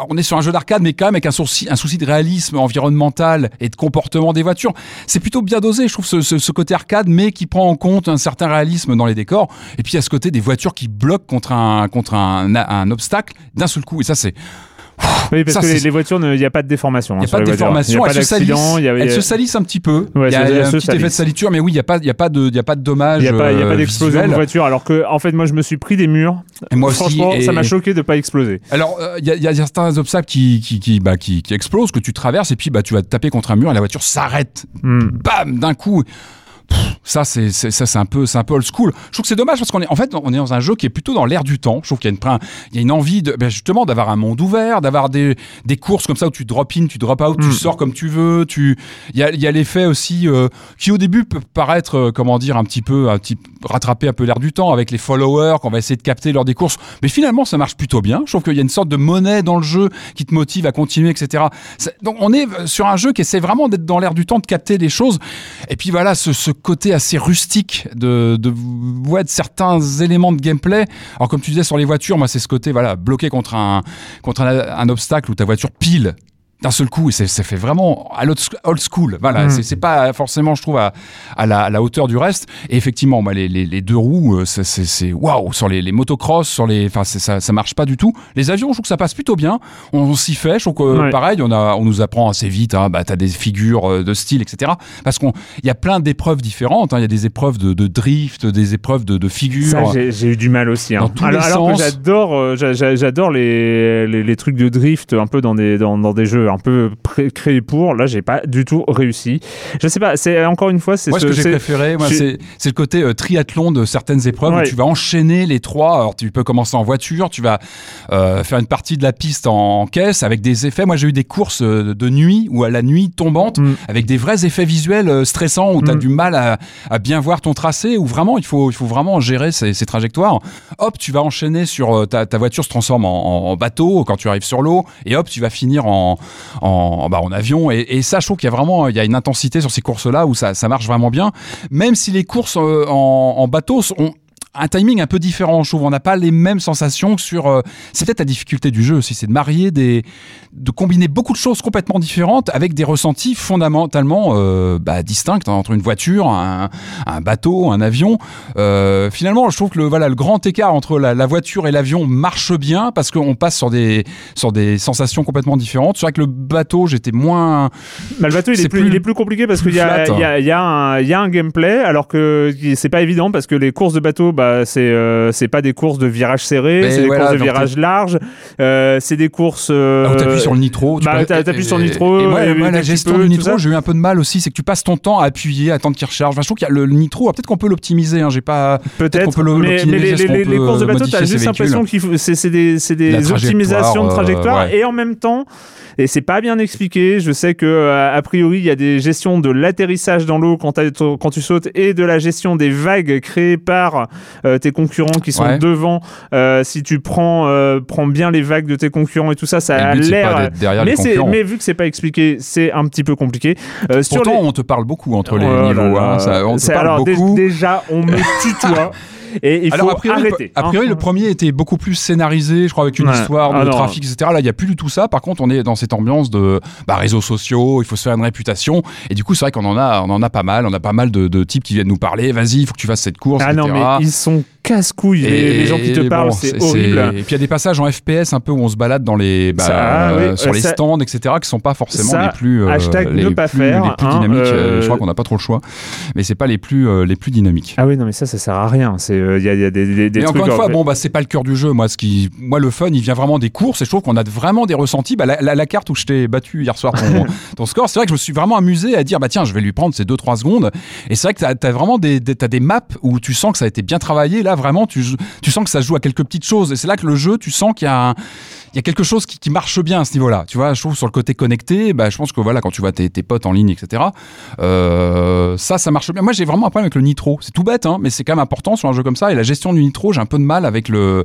on est sur un jeu d'arcade, mais quand même avec un souci, un souci de réalisme environnemental et de comportement des voitures. C'est plutôt bien dosé, je trouve, ce, côté arcade, mais qui prend en compte un certain réalisme dans les décors. Et puis, a ce côté des voitures qui bloquent contre un, contre un obstacle d'un seul coup. Et ça, c'est, Oui, parce Ça, que les, voitures, il n'y a pas de déformation. il hein, n'y a pas de déformation, elles se salissent, y a- elles se un petit peu. Ouais, il y a un petit effet de saliture, mais oui, il n'y a pas, y a pas de, y a pas de dommage. Il n'y a pas, euh, d'explosion de voiture, alors que, en fait, moi, je me suis pris des murs. Et moi aussi, Franchement, et- ça m'a choqué de pas exploser. Alors, euh, il y, a- il y a certains obstacles qui, qui, qui, bah, qui, qui explosent, que tu traverses, et puis bah, tu vas te taper contre un mur et la voiture s'arrête Hmm. bam, d'un coup. Ça c'est ça c'est un peu c'est un peu old school. Je trouve que c'est dommage parce qu'on est en fait on est dans un jeu qui est plutôt dans l'air du temps. Je trouve qu'il y a une il y a une envie de ben, justement d'avoir un monde ouvert, d'avoir des des courses comme ça où tu drop in, tu drop out, tu sors comme tu veux, tu il y a il y a l'effet aussi euh, qui au début peut paraître euh, comment dire un petit peu un petit rattraper un peu l'air du temps avec les followers qu'on va essayer de capter lors des courses. Mais finalement ça marche plutôt bien. Je trouve qu'il y a une sorte de monnaie dans le jeu qui te motive à continuer etc. Donc on est euh, sur un jeu qui essaie vraiment d'être dans l'air du temps, de capter des choses. Et puis voilà, ce, ce côté assez rustique de, de, de certains éléments de gameplay. Alors comme tu disais sur les voitures, moi c'est ce côté voilà bloqué contre un contre un, un obstacle où ta voiture pile d'un seul coup ça fait vraiment à l'old old school voilà Mm. c'est pas forcément je trouve à, à, la, à la hauteur du reste et effectivement les, les, les deux roues euh, c'est- waouh sur les, les motocross sur les enfin ça ça marche pas du tout les avions je trouve que ça passe plutôt bien on, s'y fait je trouve que Ouais. pareil on a on nous apprend assez vite hein, bah t'as des figures euh, de style etc parce qu'on il y a plein d'épreuves différentes hein. il y a des épreuves de, de drift des épreuves de, de figures j'ai eu du mal aussi. hein. Dans tous alors, les alors que j'adore, euh, j'a- j'a- j'adore les, les, les trucs de drift un peu dans des, dans, dans des jeux un peu créés pour. Là, j'ai pas du tout réussi. Je sais pas, c'est encore une fois, c'est Moi, ce que j'ai préféré, moi, c'est c'est le côté euh, triathlon de certaines épreuves Ouais. où tu vas enchaîner les trois. Alors, tu peux commencer en voiture, tu vas euh, faire une partie de la piste en, caisse avec des effets. Moi, j'ai eu des courses euh, de nuit ou à la nuit tombante Mm. avec des vrais effets visuels stressants où tu as Mm. du mal à, à bien voir ton tracé. Où vraiment, il faut, il faut vraiment gérer ces, ces trajectoires. Hop, tu vas enchaîner sur ta, ta voiture se transforme en, en bateau quand tu arrives sur l'eau et hop, tu vas finir en, en, bah, en avion. Et, et ça, je trouve qu'il y a vraiment il y a une intensité sur ces courses-là où ça, ça marche vraiment bien. Même si les courses euh, en, en bateau sont un timing un peu différent, je trouve. On n'a pas les mêmes sensations que sur. euh, c'est peut-être la difficulté du jeu aussi, c'est de marier des. de combiner beaucoup de choses complètement différentes avec des ressentis fondamentalement euh, bah, distincts hein, entre une voiture, un, un bateau, un avion. Euh, finalement, je trouve que le, voilà, le grand écart entre la, la voiture et l'avion marche bien parce qu'on passe sur des, sur des sensations complètement différentes. C'est vrai que le bateau, j'étais moins. Bah, le bateau, il est, plus, plus- il est plus compliqué parce qu'il y, y, y, y a un gameplay, alors que c'est pas évident parce que les courses de bateau, bah, c'est euh, c'est pas des courses de virage serré, Mais c'est des voilà, courses de virage large, euh, c'est des courses. euh, Ah, où t'appuies sur le nitro. bah, peux- t'as- t'appuies sur le nitro, Et moi, et moi, dès la que tu gestion du nitro, j'ai eu un peu de mal aussi. C'est que tu passes ton temps à appuyer, à attendre qu'il recharge. Enfin, je trouve qu'il y a le, le nitro, peut-être qu'on peut l'optimiser. Hein, j'ai pas. Peut-être, peut mais, mais les, est-ce qu'on les- les peut courses de bateau, t'as juste l'impression faut, c'est, c'est des, c'est des optimisations de euh, trajectoire et en même temps, et c'est pas bien expliqué. Je sais que euh, a priori il y a des gestions de l'atterrissage dans l'eau quand, quand tu sautes et de la gestion des vagues créées par euh, tes concurrents qui sont Ouais. devant. Euh, si tu prends, euh, prends bien les vagues de tes concurrents et tout ça, ça Et a l'air. Mais, vu que c'est pas expliqué, c'est un petit peu compliqué. Euh, sur Pourtant, les- on te parle beaucoup entre les Oh niveaux. hein, ça- on te parle alors, beaucoup. déjà, on me tutoie. Et il Alors, faut a priori, arrêter. a priori hein. le premier était beaucoup plus scénarisé, je crois, avec une Ouais. histoire de Ah trafic, etc. Là, il n'y a plus du tout ça. Par contre, on est dans cette ambiance de bah, réseaux sociaux, il faut se faire une réputation. Et du coup, c'est vrai qu'on en a, on en a pas mal. On a pas mal de, de types qui viennent nous parler. Vas-y, il faut que tu fasses cette course, Ah etc. non, mais ils sont casse-couilles, les, les gens qui te et parlent, bon, c'est horrible. Et puis il y a des passages en FPS un peu où on se balade dans les, bah, Ça, ah oui, euh, sur euh, les ça- stands, etc., qui sont pas forcément ça, les plus, euh, hashtag les ne pas plus, faire, les plus hein, dynamiques. euh, Je crois qu'on n'a pas trop le choix, mais c'est pas les plus, euh, les plus dynamiques. Ah oui, non, mais ça, ça sert à rien. C'est, euh, il y, y a des, des, des trucs. encore une en fois, fait. bon, bah, c'est pas le cœur du jeu. Moi, ce qui, moi, le fun, il vient vraiment des courses. Et je trouve qu'on a vraiment des ressentis. Bah, la, la- la carte où je t'ai battu hier soir ton, ton score, c'est vrai que je me suis vraiment amusé à dire, bah tiens, je vais lui prendre ces 2-3 secondes. Et c'est vrai que t'as as vraiment des, des, t'as des maps où tu sens que ça a été bien travaillé. Là, vraiment, tu, tu sens que ça joue à quelques petites choses. Et c'est là que le jeu, tu sens qu'il y a un, il y a quelque chose qui, qui marche bien à ce niveau-là. Tu vois, je trouve sur le côté connecté, bah, je pense que voilà, quand tu vois tes, tes potes en ligne, etc., euh, ça, ça marche bien. Moi, j'ai vraiment un problème avec le nitro. C'est tout bête, hein, mais c'est quand même important sur un jeu comme ça. Et la gestion du nitro, j'ai un peu de mal avec le.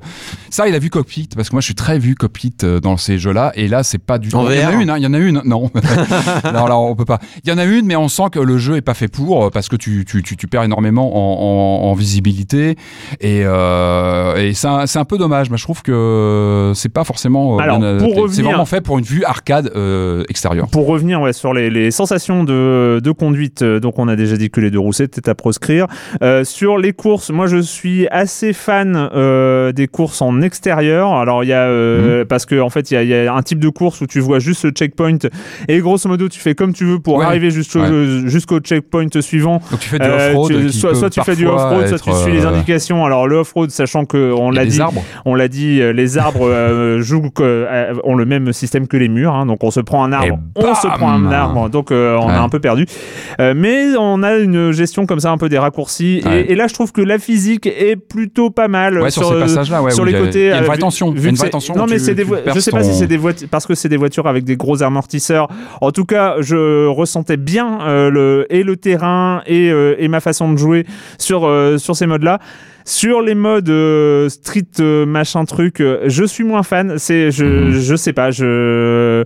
Ça, il a vu cockpit, parce que moi, je suis très vu cockpit euh, dans ces jeux-là. Et là, c'est pas du tout. Il y en a une, hein, il y en a une. Non, non, là, on peut pas. Il y en a une, mais on sent que le jeu est pas fait pour, parce que tu, tu, tu, tu perds énormément en, en, en visibilité. Et, euh, et c'est un, c'est un peu dommage. Mais je trouve que c'est pas forcément. Euh, Alors, bien pour revenir- C'est vraiment fait pour une vue arcade euh, extérieure. Pour revenir ouais, sur les, les sensations de, de conduite, euh, donc on a déjà dit que les deux roues c'était à proscrire. Euh, sur les courses, moi je suis assez fan euh, des courses en extérieur. Alors il y a euh, parce que en fait il y y a un type de course où tu vois juste le checkpoint et grosso modo tu fais comme tu veux pour Ouais. arriver jusqu'au Ouais. jusqu'au checkpoint suivant. Donc tu fais du off-road. soit, soit tu fais du off-road, soit tu suis les indications. Alors le off-road, sachant que on l'a dit, arbres. on l'a dit, les arbres euh, jouent euh, ont le même système que les murs. hein. donc on se prend un arbre, on se prend un arbre, donc euh, on Ouais. a un peu perdu. Euh, mais on a une gestion comme ça un peu des raccourcis. Ouais. Et, et là, je trouve que la physique est plutôt pas mal. Ouais, sur ces euh, passages-là, ouais, sur les côtés. il y a une euh, vraie tension, vu une que vraie tension Non, mais c'est des Je sais pas si c'est des voitures parce que c'est des voitures avec des gros amortisseurs. En tout cas, je ressentais bien euh, le et le terrain et, euh, et ma façon de jouer sur euh, sur ces modes-là. Sur les modes euh, street euh, machin truc, euh, je suis moins fan. C'est je Mhm. je sais pas. Je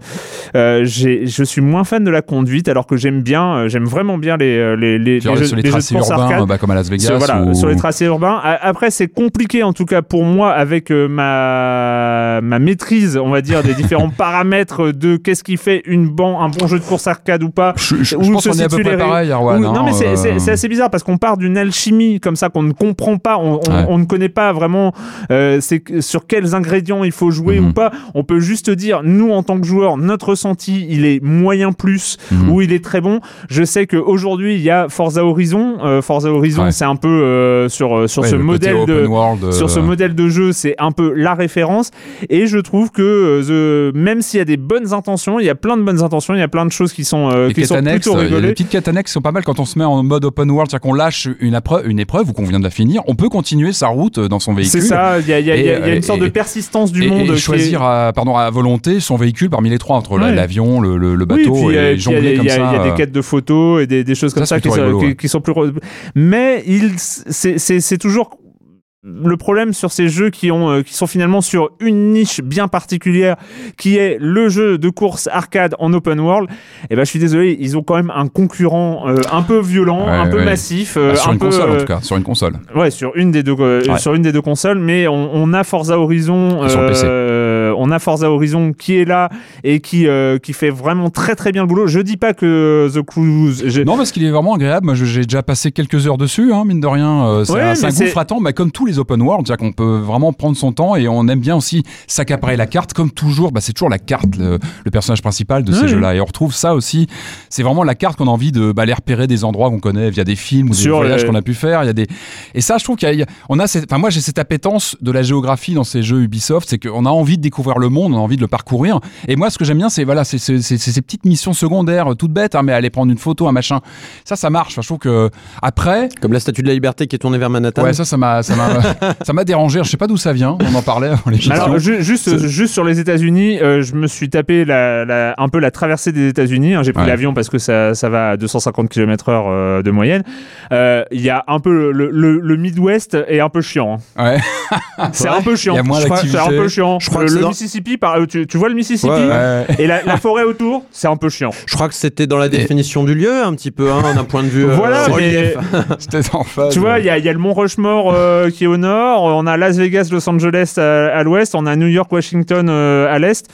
euh, j'ai je suis moins fan de la conduite alors que j'aime bien j'aime vraiment bien les les les, les jeux, sur les les jeux de tracés course urbains, arcade. bah, comme à Las Vegas. Sur, voilà, ou- sur les tracés urbains. Après, c'est compliqué en tout cas pour moi avec ma ma maîtrise, on va dire, des différents paramètres de qu'est-ce qui fait une bon un bon jeu de course arcade ou pas. Je, je- Où je pense se qu'on est à peu près pareil, Arwan. Ou- non, mais c'est- euh, c'est c'est assez bizarre parce qu'on part d'une alchimie comme ça qu'on ne comprend pas, on, on- Ouais. on ne connaît pas vraiment euh, c'est sur quels ingrédients il faut jouer Mhm. ou pas. On peut juste dire, nous en tant que joueurs, notre ressenti, il est moyen plus Mhm. ou il est très bon. Je sais qu'aujourd'hui, il y a Forza Horizon. Euh, Forza Horizon, Ouais. c'est un peu euh, sur, sur ouais, ce modèle de world, sur ce modèle de jeu, c'est un peu la référence. Et je trouve que the- même s'il y a des bonnes intentions, il y a plein de bonnes intentions, il y a plein de choses qui sont, Les qui quêtes sont annexes, plutôt rigolées. petites quêtes annexes sont pas mal quand on se met en mode open world, c'est-à-dire qu'on lâche une, épreuve, une épreuve ou qu'on vient de la finir, on peut continuer sa route dans son véhicule. C'est ça, il y a, y y y une sorte de persistance du et, monde. et est- choisir à, pardon, à volonté son véhicule parmi les trois, entre Ouais. l'avion, le, le- le Oui, bateau puis, et puis il y a- jongler comme ça. il y a des quêtes de photos et des, des choses comme Ça, qui, sont- qui- sont plus. Mais c'est toujours le problème sur ces jeux qui ont euh, qui sont finalement sur une niche bien particulière qui est le jeu de course arcade en open world et ben je suis désolé ils ont quand même un concurrent euh, un peu violent Ouais, un peu ouais. massif euh, ah, sur un une peu console en tout cas, sur une console. Ouais, sur une des deux Ouais. sur une des deux consoles, mais on, on a Forza Horizon, Et sur PC. Euh, on a Forza Horizon qui est là et qui euh, qui fait vraiment très très bien le boulot. Je dis pas que The Cruise, Non, parce qu'il est vraiment agréable. Moi, j'ai déjà passé quelques heures dessus, hein, mine de rien. Euh, c'est Ouais, un, gouffre à temps, bah, comme tous les open world, c'est-à-dire qu'on peut vraiment prendre son temps et on aime bien aussi s'accaparer la carte, comme toujours. Bah, c'est toujours la carte, le, le personnage principal de ces jeux-là. Et on retrouve ça aussi. C'est vraiment la carte qu'on a envie de bah, aller repérer des endroits qu'on connaît via des films ou des Sur voyages le- qu'on a pu faire. Il y a des et ça, je trouve qu'il y a- il y a, on a, cette- enfin moi, j'ai cette appétence de la géographie dans ces jeux Ubisoft, c'est qu'on a envie de découvrir le monde, on a envie de le parcourir. Et moi, ce que j'aime bien, c'est voilà, c'est ces petites missions secondaires, euh, toutes bêtes, hein, mais aller prendre une photo, un machin. Ça, ça marche. Enfin, je trouve que après, Comme la statue de la liberté qui est tournée vers Manhattan. ouais, ça, ça m'a, ça m'a, ça m'a dérangé. Je sais pas d'où ça vient. On en parlait avant l'émission. Alors ju- juste juste sur les États-Unis, euh, je me suis tapé la, la- un peu la traversée des États-Unis. hein. J'ai pris Ouais. l'avion parce que ça ça va à 250 km/h euh, de moyenne. Euh, Il y a un peu le, le, le Midwest est un peu chiant. hein. Ouais. C'est un peu chiant. Il y a moins Je crois- C'est un peu chiant. Je crois le que Mississippi, par, euh, tu, tu vois le Mississippi Ouais, Ouais. et la, la forêt autour, c'est un peu chiant. Je crois que c'était dans la définition du lieu, un petit peu, hein, d'un point de vue. euh, Voilà, relief. mais- J'étais en phase. Tu vois, il y, a- il y a le Mont Rushmore euh, qui est au nord, on a Las Vegas, Los Angeles à, à l'ouest, on a New York, Washington euh, à l'est.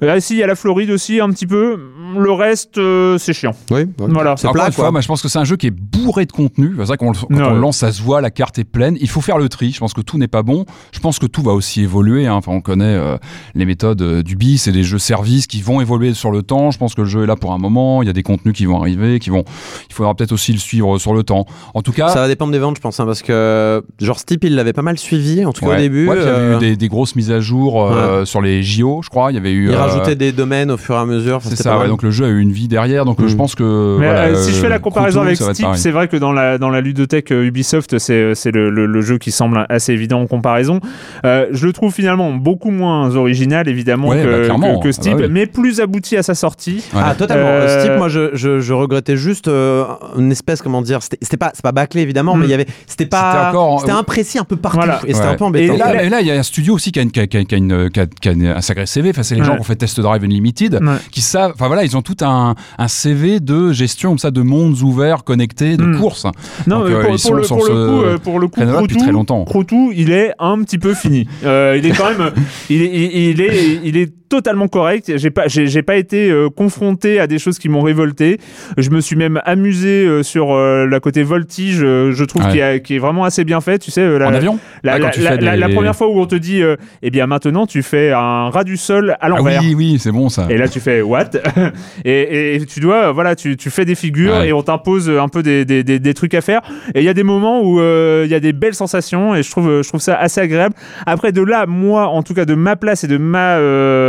Là, si, il y a la Floride aussi, un petit peu. Le reste, euh, c'est chiant. Oui, ouais. Voilà. C'est plat, fois, je pense que c'est un jeu qui est bourré de contenu. C'est vrai qu'on le- quand on le lance, ça se voit, la carte est pleine. Il faut faire le tri. Je pense que tout n'est pas bon. Je pense que tout va aussi évoluer. hein. Enfin, on connaît euh, les méthodes euh, du BIS et des jeux services qui vont évoluer sur le temps. Je pense que le jeu est là pour un moment. Il y a des contenus qui vont arriver, qui vont. Il faudra peut-être aussi le suivre sur le temps. En tout cas. Ça va dépendre des ventes, je pense, hein, parce que genre Steep, il l'avait pas mal suivi, en tout cas ouais. au début. Ouais, il y avait eu des, des grosses mises à jour euh, sur les JO, je crois. Il y avait eu. Il euh, rajoutait des domaines au fur et à mesure. enfin, C'est ça, ouais, donc le jeu a eu une vie derrière, donc euh, Mm. je pense que. Mais voilà, euh, si je fais la euh, comparaison avec pareil. c'est vrai que dans la, dans la ludothèque euh, Ubisoft, c'est c'est le, le- le jeu qui semble assez évident en comparaison. Euh, je le trouve finalement beaucoup moins original, évidemment, Ouais, que, bah, que, Ah bah oui. mais plus abouti à sa sortie. Ouais. Ah totalement. Euh, Steep, moi je, je, je regrettais juste euh, une espèce comment dire, c'était pas c'est pas bâclé évidemment, Mm. mais il y avait c'était pas C'était imprécis un peu partout Voilà. et c'était Ouais. un peu embêtant. Et là, Et- mais là, il y a un studio aussi qui a, une, qui a- qui a- qui a une- qui a- qui a une- un sacré CV. Enfin, c'est les gens ont fait Test Drive Unlimited, qui savent. Enfin voilà, ils ont tout un, un CV de gestion comme ça de mondes ouverts, connectés, de Mm. courses. Non, Donc, mais euh, pour, ils pour sont le, sur pour, le coup, euh, pour le coup, Crotou, très longtemps. Crotou, il est un petit peu fini. Euh, il est quand même, il est, il est, il est totalement correct. J'ai pas, j'ai, pas été euh, confronté à des choses qui m'ont révolté. Je me suis même amusé euh, sur euh, la côté voltige. je trouve Ouais. qui, est vraiment assez bien fait. Tu sais, la, En avion? la, Ah, la- la- des- première fois où on te dit, eh bien maintenant tu fais un ras du sol à Ah l'envers. oui, oui, c'est bon ça. Et là, tu fais what? Et, et tu dois, voilà, tu, tu fais des figures Ouais. et on t'impose un peu des, des, trucs à faire. Et il y a des moments où il y a des belles sensations et je trouve, je trouve ça assez agréable. Après, de là, moi, en tout cas, de ma place et de ma,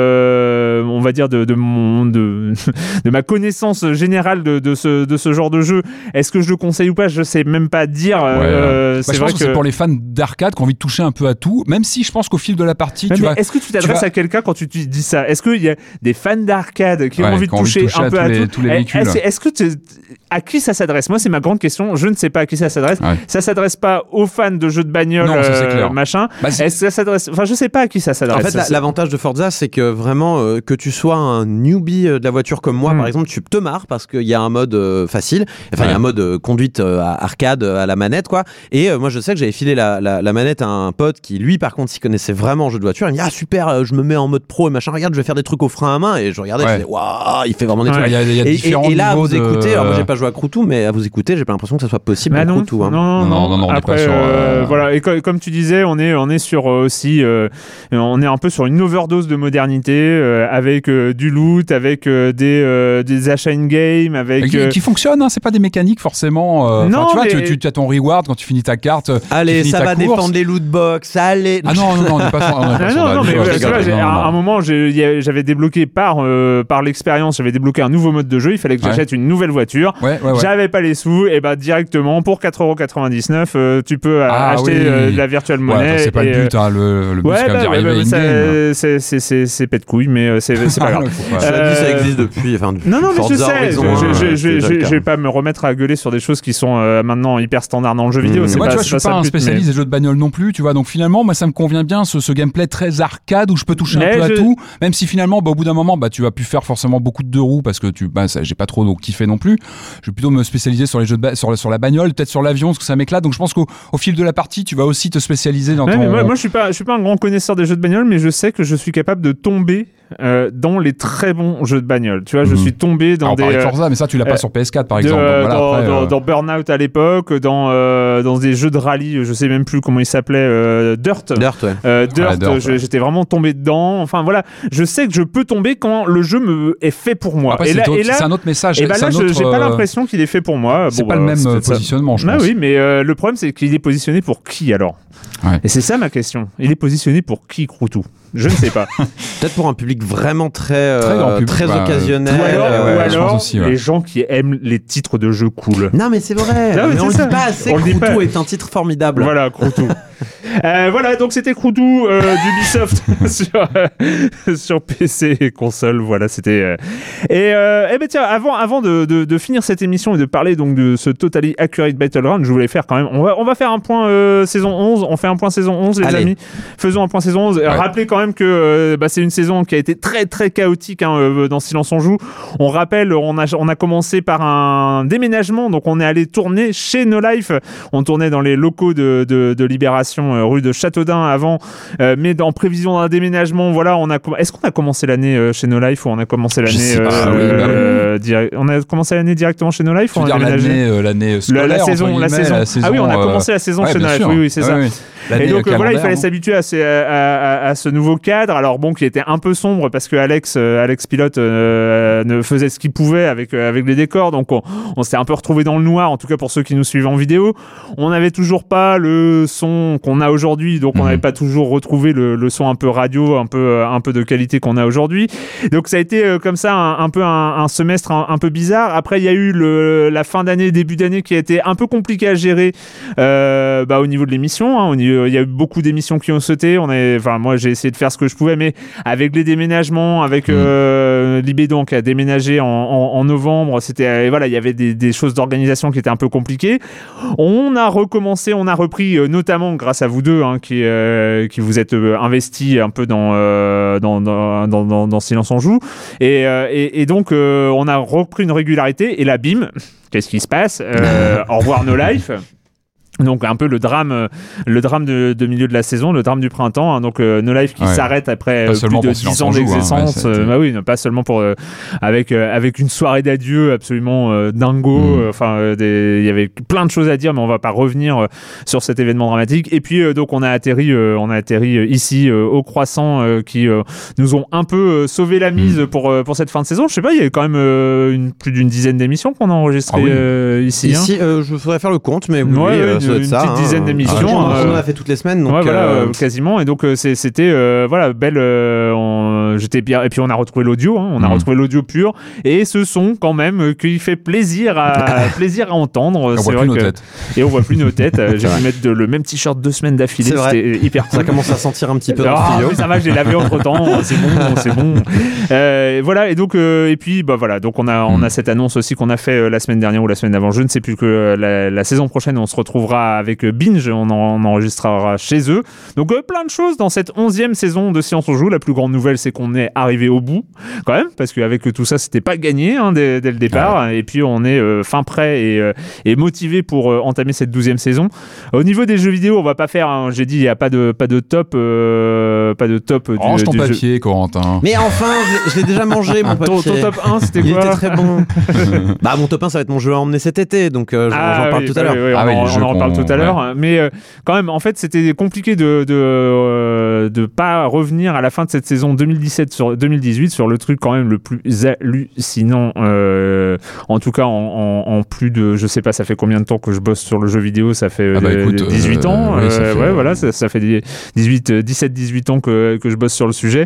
Euh, on va dire, de, de, mon, de, de ma connaissance générale de, de, ce, de ce genre de jeu, est-ce que je le conseille ou pas? Je sais même pas dire. Ouais. Euh, Bah, c'est je vrai pense que, c'est pour les fans d'arcade qui ont envie de toucher un peu à tout, même si je pense qu'au fil de la partie, Mais tu mais vas. est-ce que tu t'adresses vas- à quelqu'un quand tu dis ça? Est-ce qu'il y a des fans d'arcade qui ont Ouais, envie de qui ont envie de toucher toucher un à peu tous à les- tout tous les Eh, véhicules. Est-ce est-ce que tu- à qui ça s'adresse? Moi, c'est ma grande question. Je ne sais pas à qui ça s'adresse. Ouais. Ça s'adresse pas aux fans de jeux de bagnole, Non, euh, machin. Bah, Est-ce que ça s'adresse? Enfin, je sais pas à qui ça En s'adresse. fait, Ça, la- c'est- l'avantage de Forza, c'est que vraiment, euh, que tu sois un newbie euh, de la voiture comme moi, Mm. par exemple, tu te marres parce qu'il y a un mode euh, facile, enfin, il y a Ouais. un mode euh, conduite euh, à arcade à la manette, quoi. Et euh, moi, je sais que j'avais filé la, la- la manette à un pote qui, lui, par contre, s'y connaissait vraiment en jeu de voiture. Il me dit, ah, super, je me mets en mode pro et machin, regarde, je vais faire des trucs au frein à main. Et je regardais, je Ouais. disais, waouh, il fait vraiment des Ouais. trucs. Il y a, y a Et, et- là, à niveaux vous de- écouter, alors moi j'ai pas joué à Croutou, mais à vous écouter, j'ai pas l'impression que ça soit possible Bah à non, Croutou. hein. non, non, Non, non, non, on est Après, pas sur, euh, euh, voilà. Et co- comme tu disais, on est, on est sur euh, aussi, euh, on est un peu sur une overdose de modernité euh, avec euh, du loot, avec euh, des, euh, des achats in game, Et avec. qui, euh, qui fonctionne, hein, c'est pas des mécaniques forcément. euh, Non, tu vois, mais- tu, tu as ton reward quand tu finis ta carte. Allez, ça va course. défendre les loot box, allez. Ah non, non, non, on n'est pas sur. on est pas Ah non, non, mais à un moment, j'avais débloqué par, euh, par l'expérience, j'avais débloqué un nouveau mode de jeu. Il fallait que Ouais. j'achète une nouvelle voiture. Ouais, ouais, ouais. J'avais pas les sous, et bah directement pour 4,99€, euh, tu peux Ah acheter oui. euh, de la virtual Ouais, monnaie. c'est pas le but, hein, le, le but Ouais, c'est quand même bah, d'y arriver bah, bah, in-game. c'est- pète couille, mais euh, c'est c'est pas grave. dit, ça Euh, existe depuis. Enfin, depuis Non, non, mais je sais, je, je- hein, je- je- vais pas me remettre à gueuler sur des choses qui sont euh, maintenant hyper standards dans le jeu vidéo. Mmh. c'est moi, pas, tu vois, je suis pas un mais- spécialiste des jeux de bagnole non plus, tu vois. Donc finalement, moi, ça me convient bien ce, ce gameplay très arcade où je peux toucher Mais un peu à tout, même si finalement, bah, au bout d'un moment, bah, tu vas plus faire forcément beaucoup de deux roues parce que tu, bah, ça, j'ai pas trop donc kiffé non plus. Je vais plutôt me spécialiser sur les jeux de ba- sur, sur la bagnole, peut-être sur l'avion, parce que ça m'éclate. Donc je pense qu'au au fil de la partie, tu vas aussi te spécialiser dans Ouais, ton. mais moi, moi, je suis pas, je suis pas un grand connaisseur des jeux de bagnole, mais je sais que je suis capable de tomber euh, dans les très bons jeux de bagnole. Tu vois, je Mhm. suis tombé dans Alors, on des euh, Forza, mais ça, tu l'as euh, pas sur PS4 par de- exemple. Donc, voilà, dans, après, dans- euh, dans Burnout à l'époque, dans euh, dans des jeux de rallye, je sais même plus comment il s'appelait, euh, Dirt. Dirt, ouais. Euh, Dirt, Ouais, Dirt, je- ouais. j'étais vraiment tombé dedans. Enfin voilà, je sais que je peux tomber quand le jeu me est fait pour moi. Après, et c'est là, autre- et là, c'est un autre message. et bah là, j'ai pas euh, l'impression qu'il est fait pour moi. C'est Bon, pas bah, le même c'est euh, peut-être ça. positionnement, je Ah pense. oui, mais euh, le problème c'est qu'il est positionné pour qui alors? Ouais. Et c'est ça ma question. Il est positionné pour qui Croutou? Je ne sais pas. Peut-être pour un public vraiment très, euh, Très grand public, très bah, occasionnel. ou alors, ouais, ou alors pense aussi, ouais. les gens qui aiment les titres de jeux cool. Non, mais c'est vrai. Ah oui, mais on le ça. dit pas assez. On le dit Croutou pas. est un titre formidable. Voilà, Croutou. Euh, voilà, donc c'était Croutou euh, d'Ubisoft sur, euh, sur PC et console. Voilà, c'était. euh. Et, eh ben tiens, avant, avant de, de, de finir cette émission et de parler donc de ce Totally Accurate Battleground, je voulais faire quand même. On va, on va faire un point saison 11. On fait un point saison 11, les Allez. amis. Faisons un point saison 11. Rappelez quand même que bah, c'est une saison qui a été très très chaotique hein, dans Silence on joue. On rappelle, on a, on a commencé par un déménagement, donc on est allé tourner chez No Life. On tournait dans les locaux de, de, de Libération, euh, rue de Châteaudun avant, euh, mais en prévision d'un déménagement, voilà, on a. Est-ce qu'on a commencé l'année euh, chez No Life ou on a commencé l'année euh, oui, direct- On a commencé l'année directement chez No Life ou on a l'année, euh, la, la saison, la saison. Ah oui, on a commencé la saison ouais, chez No Life. Oui, oui, c'est ça. Et donc euh, voilà, il fallait s'habituer à, ces- à, à- à ce nouveau cadre. Alors bon, qui était un peu sombre parce que Alex, euh, Alex pilote euh, ne faisait ce qu'il pouvait avec euh, avec les décors, donc on, on s'est un peu retrouvé dans le noir. En tout cas pour ceux qui nous suivent en vidéo, on n'avait toujours pas le son qu'on a aujourd'hui, donc on Mhm. n'avait pas toujours retrouvé le, le son un peu radio, un peu euh, un peu de qualité qu'on a aujourd'hui. Donc ça a été comme ça un, un peu un, un semestre un, un peu bizarre. Après il y a eu le, la fin d'année, début d'année qui a été un peu compliqué à gérer euh, bah, au niveau de l'émission. hein. Au niveau- il y a eu beaucoup d'émissions qui ont sauté. On est, enfin moi j'ai essayé de faire ce que je pouvais, mais avec les déménagements, avec Mhm. euh, Libédon qui a déménagé en, en- en novembre, c'était euh, voilà il y avait des, des choses d'organisation qui étaient un peu compliquées. On a recommencé, on a repris euh, notamment grâce à vous deux hein, qui euh, qui vous êtes euh, investis un peu dans, euh, dans, dans, dans, dans- Silence on joue et, euh, et, et donc euh, on a repris une régularité et là bim qu'est-ce qui se passe? Euh, Au revoir No Life. Donc un peu le drame, euh, le drame de, de milieu de la saison, le drame du printemps. hein. donc euh, No Life qui Ouais. s'arrête après Pas euh, plus de pour Silence 10 ans hein, d'existence. ouais, ça a été- bah oui, non, pas seulement pour euh, avec euh, avec une soirée d'adieu absolument euh, dingo. Mm. euh, Enfin, euh, des- il y avait plein de choses à dire, mais on va pas revenir euh, sur cet événement dramatique. Et puis euh, donc on a atterri, euh, on a atterri euh, ici euh, au Croissant, euh, qui euh, nous ont un peu euh, sauvé la mise Mm. pour euh, pour cette fin de saison. Je sais pas, il y a quand même euh, une, plus d'une dizaine d'émissions qu'on a enregistrées Ah oui. euh, ici. hein. Ici, euh, je voudrais faire le compte, mais oui, Ouais, une ça. petite dizaine d'émissions, on, euh, on en a fait toutes les semaines, donc ouais, voilà, euh, euh, quasiment. Et donc c'était voilà belle. on- J'étais bien. Et puis on a retrouvé l'audio. hein, on a Mhm. retrouvé l'audio pur. Et ce son quand même qui fait plaisir à plaisir à entendre. On voit vrai plus nos que- têtes. Et on voit plus nos têtes. J'ai pu mettre de- le même t-shirt deux semaines d'affilée. C'était hyper cool. ça commence à sentir un petit peu Ah, mais ça va, je l'ai lavé entre temps. C'est bon, c'est bon. Euh, voilà. Et donc, euh, et puis, bah voilà. Donc, on a, on a cette annonce aussi qu'on a fait euh, la semaine dernière ou la semaine d'avant. Je ne sais plus que la, la saison prochaine, on se retrouvera avec Binge. On, en, on enregistrera chez eux. Donc, euh, plein de choses dans cette onzième saison de Science on joue. La plus grande nouvelle, c'est qu'on est arrivé au bout, quand même, parce qu'avec tout ça, c'était pas gagné hein, dès, dès le départ. Et puis, on est euh, fin prêt et, euh, et motivé pour euh, entamer cette douzième saison. Au niveau des jeux vidéo, on va pas faire. hein, J'ai dit, il y a pas de pas de top, euh, pas de top du, Range ton du jeu. papier, Corentin. Mais enfin, je l'ai- déjà mangé, mon Ah, ton, papier. ton top 1, c'était Il quoi était très bon. bah, mon top 1, ça va être mon jeu à emmener cet été, donc euh, j'en Ah parle oui, tout à bah l'heure. oui, oui, Ah on, on en reparle tout à l'heure. Mais euh, quand même, en fait, c'était compliqué de de, euh, de pas revenir à la fin de cette saison 2017 sur 2018 sur le truc quand même le plus hallucinant. euh, en tout cas, en, en- en plus de, je sais pas, ça fait combien de temps que je bosse sur le jeu vidéo Ça fait Ah bah euh, écoute, 18 ans. oui, ça fait, ouais, voilà, ça, ça fait 18, 17, 18 ans que, que je bosse sur le sujet.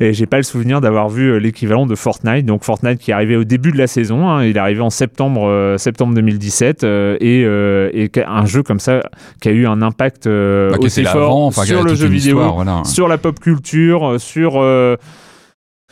Et j'ai pas le souvenir d'avoir vu euh, l'équivalent de Fortnite. Donc Fortnite qui est arrivé au début de la saison, hein, il est arrivé en septembre, euh, septembre 2017, euh, et, euh, et un jeu comme ça qui a eu un impact euh, Bah, aussi fort enfin, sur le jeu vidéo, histoire, voilà. sur la pop culture, sur euh,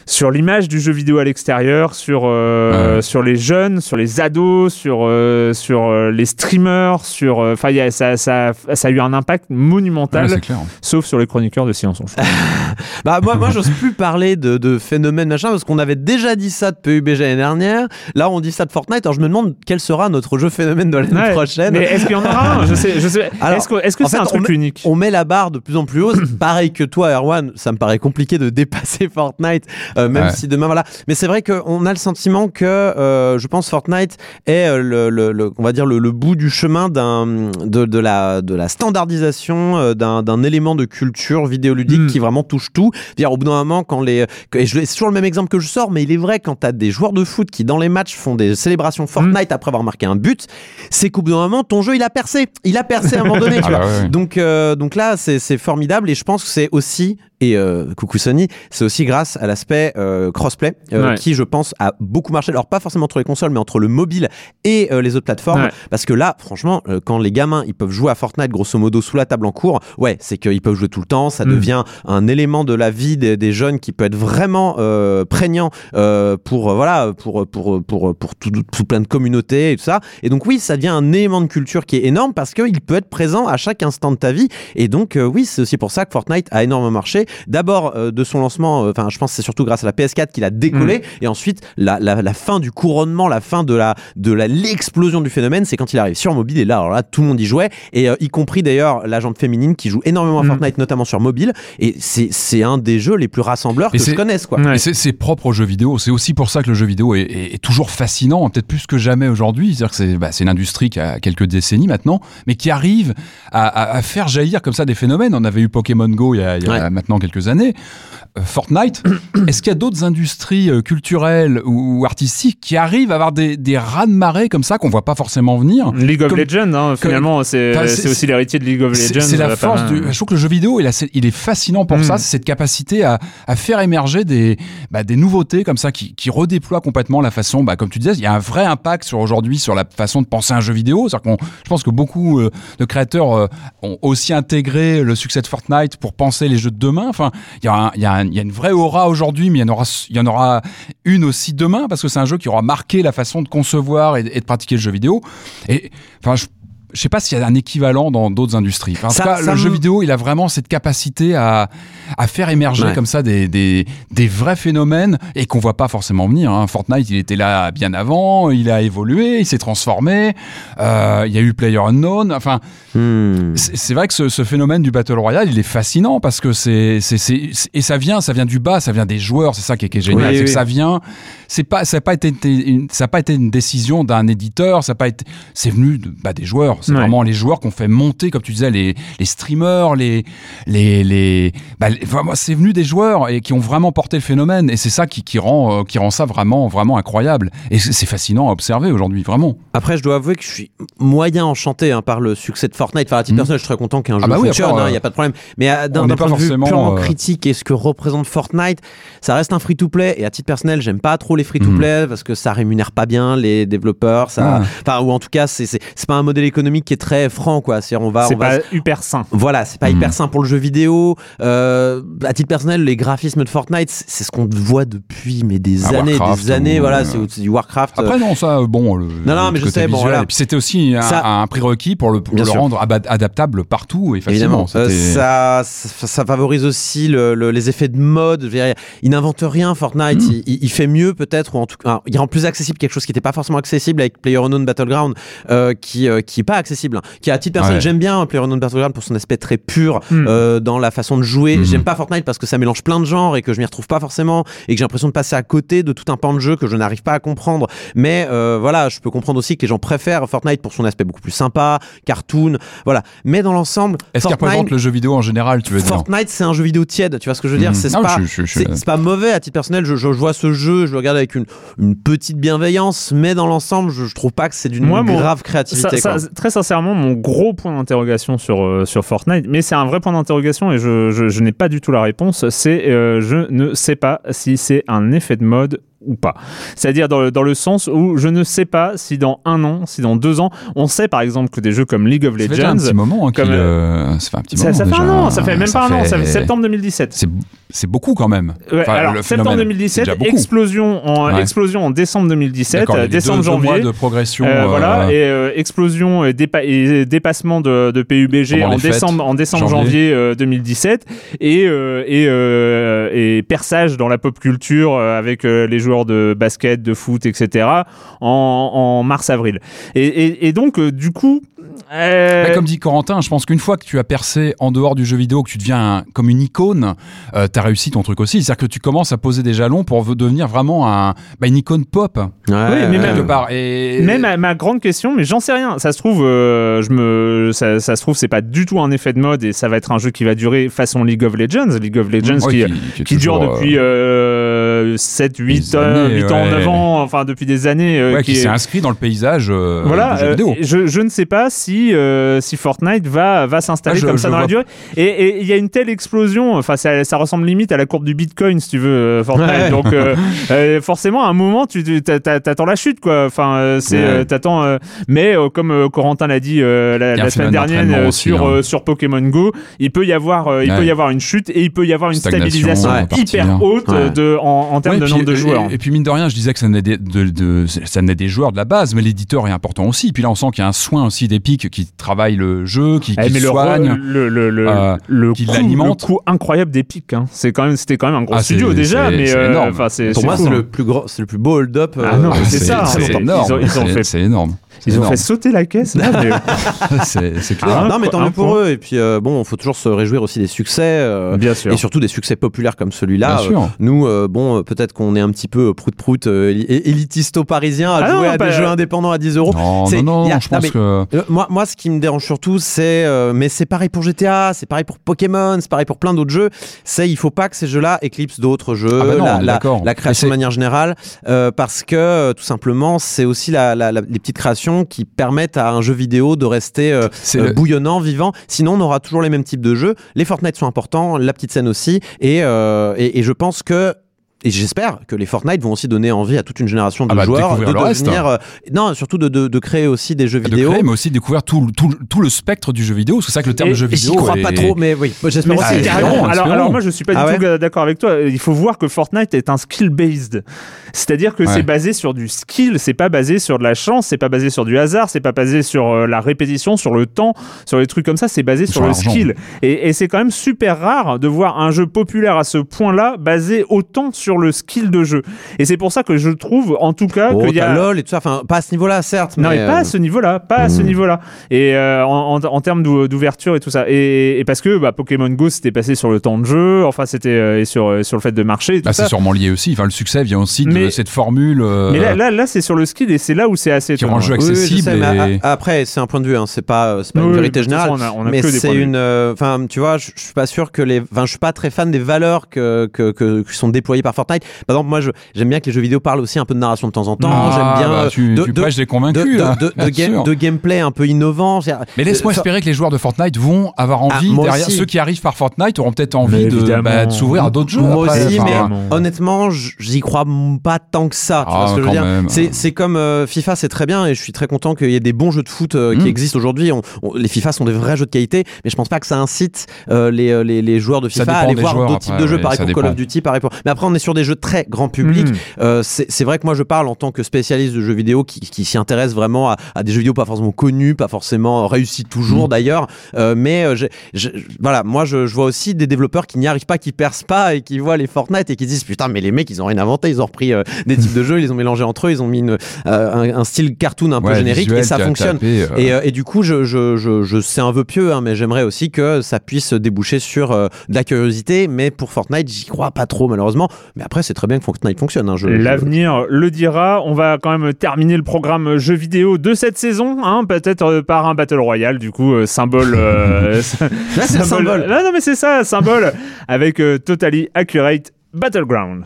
sur l'image du jeu vidéo à l'extérieur, sur euh, Ouais. sur les jeunes, sur les ados, sur euh, sur euh, les streamers, sur enfin il y a- ça, ça ça a eu un impact monumental, Ouais, clair. sauf sur les chroniqueurs de Silence on. Bah, moi, moi j'ose plus parler de, de phénomène machin parce qu'on avait déjà dit ça de PUBG l'année dernière. Là, on dit ça de Fortnite. Alors, je me demande quel sera notre jeu phénomène de l'année Ouais. prochaine. Mais est-ce qu'il y en aura un? Je sais, je sais. Alors, Est-ce que est-ce que en c'est fait, un on truc met- unique? On met la barre de plus en plus haute. Pareil que toi, Erwan, ça me paraît compliqué de dépasser Fortnite, euh, même Ouais. si demain, voilà. Mais c'est vrai qu'on a le sentiment que, euh, je pense, Fortnite est euh, le, le- le- on va dire le, le bout du chemin de, de la de la standardisation d'un élément de culture vidéoludique Mm. qui vraiment touche tout. Dire au bout d'un moment, quand les, que- et je- c'est toujours le même exemple que je sors, mais il est vrai quand t'as des joueurs de foot qui dans les matchs font des célébrations Fortnite après avoir marqué un but, c'est qu'au bout d'un moment, ton jeu il a percé, il a percé à un moment donné. tu Ah vois. bah ouais. Donc, euh, donc là, c'est c'est formidable et je pense que c'est aussi, et euh, coucou Sony, c'est aussi grâce à l'aspect euh, crossplay euh, Ouais. qui, je pense, a beaucoup marché. Alors, pas forcément entre les consoles, mais entre le mobile et euh, les autres plateformes. Ouais. Parce que là, franchement, quand les gamins ils peuvent jouer à Fortnite grosso modo sous la table en cours, ouais, c'est qu'ils peuvent jouer tout le temps. Ça Mm. devient un élément de la vie des, des jeunes qui peut être vraiment euh, prégnant euh, pour voilà pour pour pour pour tout, tout plein de communautés et tout ça. Et donc oui, ça devient un élément de culture qui est énorme parce qu'il peut être présent à chaque instant de ta vie. Et donc euh, oui, c'est aussi pour ça que Fortnite a énormément marché. D'abord de son lancement, enfin je pense c'est surtout grâce à la PS4 qu'il a décollé. Et ensuite la, la, la fin du couronnement, la fin de la de la l'explosion du phénomène, c'est quand il arrive sur mobile. Et là, alors là, tout le monde y jouait. Et euh, y compris d'ailleurs la jambe féminine qui joue énormément à Mm. Fortnite, notamment sur mobile. Et c'est c'est un des jeux les plus rassembleurs Et que je c'est- connaisse quoi. Ouais. Et c'est propre au jeu vidéo. C'est aussi pour ça que le jeu vidéo est, est- est toujours fascinant, peut-être plus que jamais aujourd'hui. C'est-à-dire que c'est bah, c'est une industrie qui a quelques décennies maintenant, mais qui arrive à, à- à faire jaillir comme ça des phénomènes. On avait eu Pokémon Go il y a, il y a Ouais. maintenant quelques années. Euh, Fortnite. Est-ce qu'il y a d'autres industries euh, culturelles ou, artistiques qui arrivent à avoir des, des raz-de-marée comme ça qu'on voit pas forcément venir League of Comme- Legends, hein, finalement, c'est aussi l'héritier de League of Legends. c'est la euh, force du. Je trouve que le jeu vidéo, il, a- c'est- il est fascinant pour Mm. ça. C'est cette capacité à, à faire émerger des, bah, des nouveautés comme ça qui, qui redéploient complètement la façon. Bah, comme tu disais, il y a un vrai impact sur aujourd'hui sur la façon de penser un jeu vidéo. Qu'on, je pense que beaucoup euh, de créateurs euh, ont aussi intégré le succès de Fortnite pour penser les jeux de demain. Enfin, il y a, un- il y a, un- il y a une vraie aura aujourd'hui, il y en aura, il y en aura une aussi demain parce que c'est un jeu qui aura marqué la façon de concevoir et, et de pratiquer le jeu vidéo. Et enfin, je je sais pas s'il y a un équivalent dans d'autres industries. Enfin, en Ça- tout cas, ça le jeu vidéo, il a vraiment cette capacité à, à faire émerger Ouais. comme ça des, des, des vrais phénomènes et qu'on voit pas forcément venir. hein. Fortnite, il était là bien avant, il a évolué, il s'est transformé. euh, il y a eu Player Unknown. Enfin, Hmm. c'est vrai que ce, ce phénomène du battle royale, il est fascinant parce que c'est et ça vient, ça vient du bas, ça vient des joueurs. C'est ça qui est, qui est génial, Oui, c'est oui. que ça vient. C'est pas, ça n'a pas été, une, ça a pas été une décision d'un éditeur. Ça a pas été, c'est venu de, bah, des joueurs. C'est Ouais. vraiment les joueurs qui ont fait monter, comme tu disais, les les streamers, les les les. Bah, les- c'est venu des joueurs et qui ont vraiment porté le phénomène. Et c'est ça qui, qui rend euh, qui rend ça vraiment vraiment incroyable. Et c'est fascinant à observer aujourd'hui, vraiment. Après, je dois avouer que je suis moyen enchanté hein, par le succès de Fortnite. Enfin, à titre Mhm. personnel, je suis très content qu'un jeu Ah bah oui, fonctionne, il euh, n'y a pas de problème. Mais euh, d'un point de vue purement euh, critique et ce que représente Fortnite, ça reste un free-to-play. Et à titre personnel, j'aime pas trop les free-to-play parce que ça rémunère pas bien les développeurs. Ça, Ah. enfin, ou en tout cas, c'est pas un modèle économique qui est très franc, quoi. C'est on va, C'est va pas hyper sain. Voilà, c'est pas Mhm. hyper sain pour le jeu vidéo. Euh, à titre personnel, les graphismes de Fortnite, c'est ce qu'on voit depuis mais des Ah, années, Warcraft, des années. ou, voilà, euh, c'est c'est du Warcraft. Après non ça euh, bon le, Non, non, le mais je sais, bon, voilà. et puis c'était aussi un, Ça- un prérequis pour le, pour le rendre adaptable partout et Évidemment, facilement Euh, ça, ça, ça favorise aussi le- le- les effets de mode. Il n'invente rien, Fortnite. Hmm. Il, il- il fait mieux peut-être, ou en tout cas, il rend plus accessible quelque chose qui n'était pas forcément accessible avec PlayerUnknown Battleground, euh, qui euh, qui est pas accessible. hein. Qui à titre personnel, Ouais. j'aime bien PlayerUnknown Battleground pour son aspect très pur Hmm. euh, dans la façon de jouer. Mhm. J'aime pas Fortnite parce que ça mélange plein de genres et que je m'y retrouve pas forcément et que j'ai l'impression de passer à côté de tout un pan de jeu que je n'arrive pas à comprendre. Mais euh, voilà, je peux comprendre aussi que les gens préfèrent Fortnite pour son aspect beaucoup plus sympa, cartoon, voilà. Mais dans l'ensemble, est-ce qu'il Fortnite- représente le jeu vidéo en général tu veux dire? Fortnite, c'est un jeu vidéo tiède, tu vois ce que je veux dire? C'est Ah, pas, c'est- mauvais à titre personnel. Je, je- je vois ce jeu, je le regarde avec une, une petite bienveillance, mais dans l'ensemble, je, je trouve pas que c'est d'une grave Ça- créativité. ça- quoi. Très sincèrement, mon gros point d'interrogation sur, euh, sur Fortnite, mais c'est un vrai point d'interrogation et je, n'ai pas du tout la réponse, c'est euh, je ne sais pas si c'est un effet de mode ou pas. C'est-à-dire dans le, dans le sens où je ne sais pas si dans un an, si dans deux ans, on sait par exemple que des jeux comme League of ça fait un Legends, petit moment hein, comme, euh, ça fait un petit ça, moment ça fait déjà. un an, ça fait même pas un an, ça fait septembre 2017. c'est beaucoup quand même Ouais, Enfin, alors, septembre phénomène, 2017, c'est déjà beaucoup. explosion en, Ouais. explosion en décembre 2017, D'accord, il y a euh, eu décembre, deux- deux janvier. mois de progression Euh, euh, voilà, et euh, explosion et, dépa- et dépassement de, de PUBG en fêtes, décembre, en décembre janvier. janvier, euh, 2017 et, euh, et, euh, et perçage dans la pop culture euh, avec euh, les joueurs de basket, de foot, etc. en, en mars-avril. Et, et, et donc, euh, du coup. euh, Bah, comme dit Corentin, je pense qu'une fois que tu as percé en dehors du jeu vidéo, que tu deviens un- comme une icône, euh, t'as réussi ton truc aussi. C'est-à-dire que tu commences à poser des jalons pour devenir vraiment un, bah, une icône pop. Ouais, Oui, mais même- part. Et... Mais ma, ma grande question, mais j'en sais rien. Ça se trouve, euh, je me, ça, ça se trouve, c'est pas du tout un effet de mode et ça va être un jeu qui va durer façon League of Legends. League of Legends Ouais, qui, dure toujours, depuis euh, euh, 7, 8, des années, 8 ans, ouais. 9 ans, enfin depuis des années. euh, ouais, qui qui s'est est- inscrit dans le paysage euh, voilà, du jeu euh, vidéo. je, je ne sais pas si, euh, si Fortnite va, va s'installer Ah, comme ça dans la vois. durée. Et- il y a une telle explosion, enfin ça, ça ressemble limite à la courbe du Bitcoin si tu veux, euh, Fortnite. Ouais. Donc euh, euh, forcément, à un moment, tu tu- t'a- t'a- t'attends la chute, quoi. Enfin, euh, c'est euh, t'attends. euh, mais euh, comme euh, Corentin l'a dit euh, la, la semaine dernière euh, aussi, sur hein. euh, sur Pokémon Go, il peut y avoir euh, il peut y avoir une chute et il peut y avoir une Stagnation, stabilisation hyper partir. haute euh, de en, en termes Ouais, de et nombre puis- de joueurs. Et, et puis mine de rien, je disais que ça venait des, de, de- ça venait des joueurs de la base, mais l'éditeur est important aussi. Puis là, on sent qu'il y a un soin aussi d'Epic qui travaille le jeu, qui, Eh, qui mais soigne. le, le, le, euh, le qui coup, l'alimente. le coup incroyable d'Epic. Hein. C'est quand même, c'était quand même un gros Ah, studio déjà, mais euh, énorme. Pour moi, c'est hein. le plus gros, c'est le plus beau hold-up. Ah non, mais c'est ça, c'est énorme. Ils ont- ils ont C'est- fait- C'est énorme. Ils ont fait sauter la caisse. là, mais- C'est c'est clair. Ah, non, mais tant mieux pour point. eux. Et puis, euh, bon, il faut toujours se réjouir aussi des succès. euh, Bien sûr. Et surtout des succès populaires comme celui-là. Bien sûr. Euh, nous, euh, bon, euh, peut-être qu'on est un petit peu prout-prout, euh, éli- élitisto-parisien à Ah jouer non, à pas- des jeux indépendants à 10 euros. Non, C'est- non, a- je pense que. Moi, moi, ce qui me dérange surtout, c'est, euh, mais c'est pareil pour GTA, c'est pareil pour Pokémon, c'est pareil pour plein d'autres jeux. C'est, il faut pas que ces jeux-là éclipsent d'autres jeux, Ah bah non, la, la- d'accord. la Mais création de manière générale, euh, parce que tout simplement, c'est aussi la, la- la- les petites créations qui permettent à un jeu vidéo de rester euh, euh, le- bouillonnant, vivant. Sinon, on aura toujours les mêmes types de jeux. Les Fortnite sont importants, la petite scène aussi, et, euh, et, et je pense que et j'espère que les Fortnite vont aussi donner envie à toute une génération de Ah bah, joueurs de devenir, euh, non, surtout de, de, de créer aussi des jeux de vidéo. créer, mais aussi découvrir tout, le- tout, tout le spectre du jeu vidéo. C'est vrai que le terme Et- de jeu Et J'y vidéo. crois est- pas trop, mais oui, moi, j'espère aussi. c'est Ah, Alors, espérons. alors moi je suis pas Ah du tout d'accord avec toi. Il faut voir que Fortnite est un skill based, c'est-à-dire que Ouais. c'est basé sur du skill, c'est pas basé sur de la chance, c'est pas basé sur du hasard, c'est pas basé sur euh, la répétition, sur le temps, sur les trucs comme ça. C'est basé sur, Sur le skill. Et, et c'est quand même super rare de voir un jeu populaire à ce point-là basé autant sur le skill de jeu. Et c'est pour ça que je trouve, en tout cas, Oh, qu'il y a LOL et tout ça, enfin, pas à ce niveau-là, certes. non, mais, pas euh, à ce niveau-là, pas à ce Hmm. niveau-là. Et euh, en, en, en termes d'ou- d'ouverture et tout ça. Et, et parce que bah, Pokémon Go, c'était passé sur le temps de jeu, enfin, c'était euh, sur, euh, sur le fait de marcher Bah, c'est sûrement lié aussi. Enfin, le succès vient aussi de Mais- cette formule. euh, Mais là, là, là c'est sur le skill et c'est là où c'est assez Qui rend le jeu. Oui, oui, accessible sais, et- après, c'est un point de vue, hein, c'est pas, c'est pas Oui, une vérité générale. façon, on a- on a mais c'est une. euh, Enfin, tu vois, je suis pas sûr que les. Enfin, je suis pas très fan des valeurs que, que, que- qui sont déployées par Fortnite. Par exemple, moi, j'aime bien que les jeux vidéo parlent aussi un peu de narration de temps en temps. Ah, j'aime bien. bah, euh, tu, de, tu de- prêches des de, convaincus. game- gameplay un peu innovant. Mais laisse-moi euh, espérer que les joueurs de Fortnite vont avoir Ah, envie derrière aussi. ceux qui arrivent par Fortnite auront peut-être Mais envie de, bah, de s'ouvrir à d'autres jeux. Moi après. aussi, Enfin, mais honnêtement, j'y crois pas tant que ça. Tu Ah, vois ce que je veux quand dire même. C'est comme euh, FIFA, c'est très bien et je suis très content qu'il y ait des bons jeux de foot euh, qui Mm. existent aujourd'hui. Les FIFA sont des vrais jeux de qualité, mais je pense pas que ça incite euh, les, les, les joueurs de FIFA à aller voir d'autres types de jeux, pareil ça pour Call of. Duty, pareil pour. Mais après, on est sur des jeux très grand public. Mm. Euh, c'est vrai que moi, je parle en tant que spécialiste de jeux vidéo qui, qui s'y intéresse vraiment à, à des jeux vidéo pas forcément connus, pas forcément réussis toujours Mm. d'ailleurs. Euh, mais euh, voilà, moi, je, je vois aussi des développeurs qui n'y arrivent pas, qui percent pas et qui voient les Fortnite et qui disent putain, mais les mecs, ils ont rien inventé, ils ont repris euh, des types de jeux, ils les ont mélangés entre eux, ils ont mis une, un, un style cartoon un peu générique et ça fonctionne. tapé, Et, et du coup, je, je, c'est un vœu pieux, hein, mais j'aimerais aussi que ça puisse déboucher sur de la curiosité. Mais pour Fortnite, j'y crois pas trop malheureusement. Mais après, c'est très bien que Fortnite fonctionne. Hein, je, je- L'avenir le dira. On va quand même terminer le programme jeux vidéo de cette saison, hein, peut-être euh, par un Battle Royale, du coup, euh, symbole. euh, Là, c'est le symbole. Non, non, mais c'est ça, symbole, avec euh, Totally Accurate Battleground.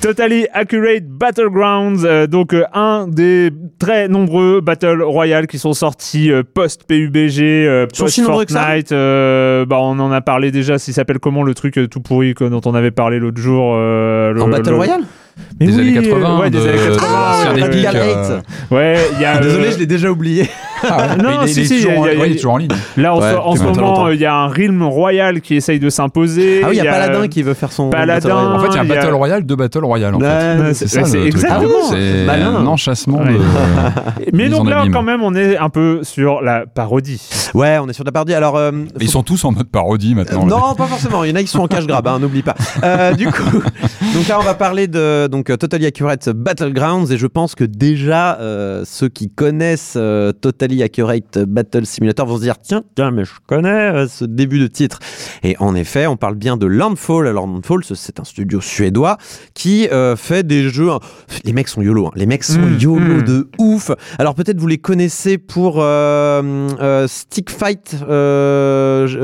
Totally Accurate Battlegrounds, euh, donc euh, un des très nombreux Battle Royale qui sont sortis euh, post-PUBG, euh, post-Fortnite. euh, bah, on en a parlé déjà, il s'appelle comment le truc euh, tout pourri que- dont on avait parlé l'autre jour euh, le- En Battle le- Royale Mais Des oui, années 80, ouais, des de- années 80, Ah, ouais, des euh, il y a. Désolé, euh, je l'ai déjà oublié. Ah, Non, il est- si, il si, toujours il y a- ouais, est toujours en ligne. Là, en, Ouais, ce, en moment, il y a un Realm Royal qui essaye de s'imposer. Ah oui, il y a Paladin qui veut faire son Paladin. En fait, il y a un Battle Royale de Battle. En fait. Ouais, C'est ça le exactement. C'est Malin. un de. Mais donc là, quand même, on est un peu sur la parodie. Ouais, on est sur la parodie. Alors, euh, Ils sont tous en mode parodie maintenant. non, pas forcément. Il y en a qui sont en cash grab, hein, n'oublie pas. Euh, du coup, donc là, on va parler de donc Totally Accurate Battlegrounds et je pense que déjà euh, ceux qui connaissent euh, Totally Accurate Battle Simulator vont se dire tiens, tiens, mais je connais euh, ce début de titre. Et en effet, on parle bien de Landfall. Alors Landfall, ce- c'est un studio suédois qui euh, fait des jeux. Les mecs sont yolo. hein. Les mecs sont Mm, yolo mm. de ouf. Alors peut-être vous les connaissez pour euh, euh, Stick Fight,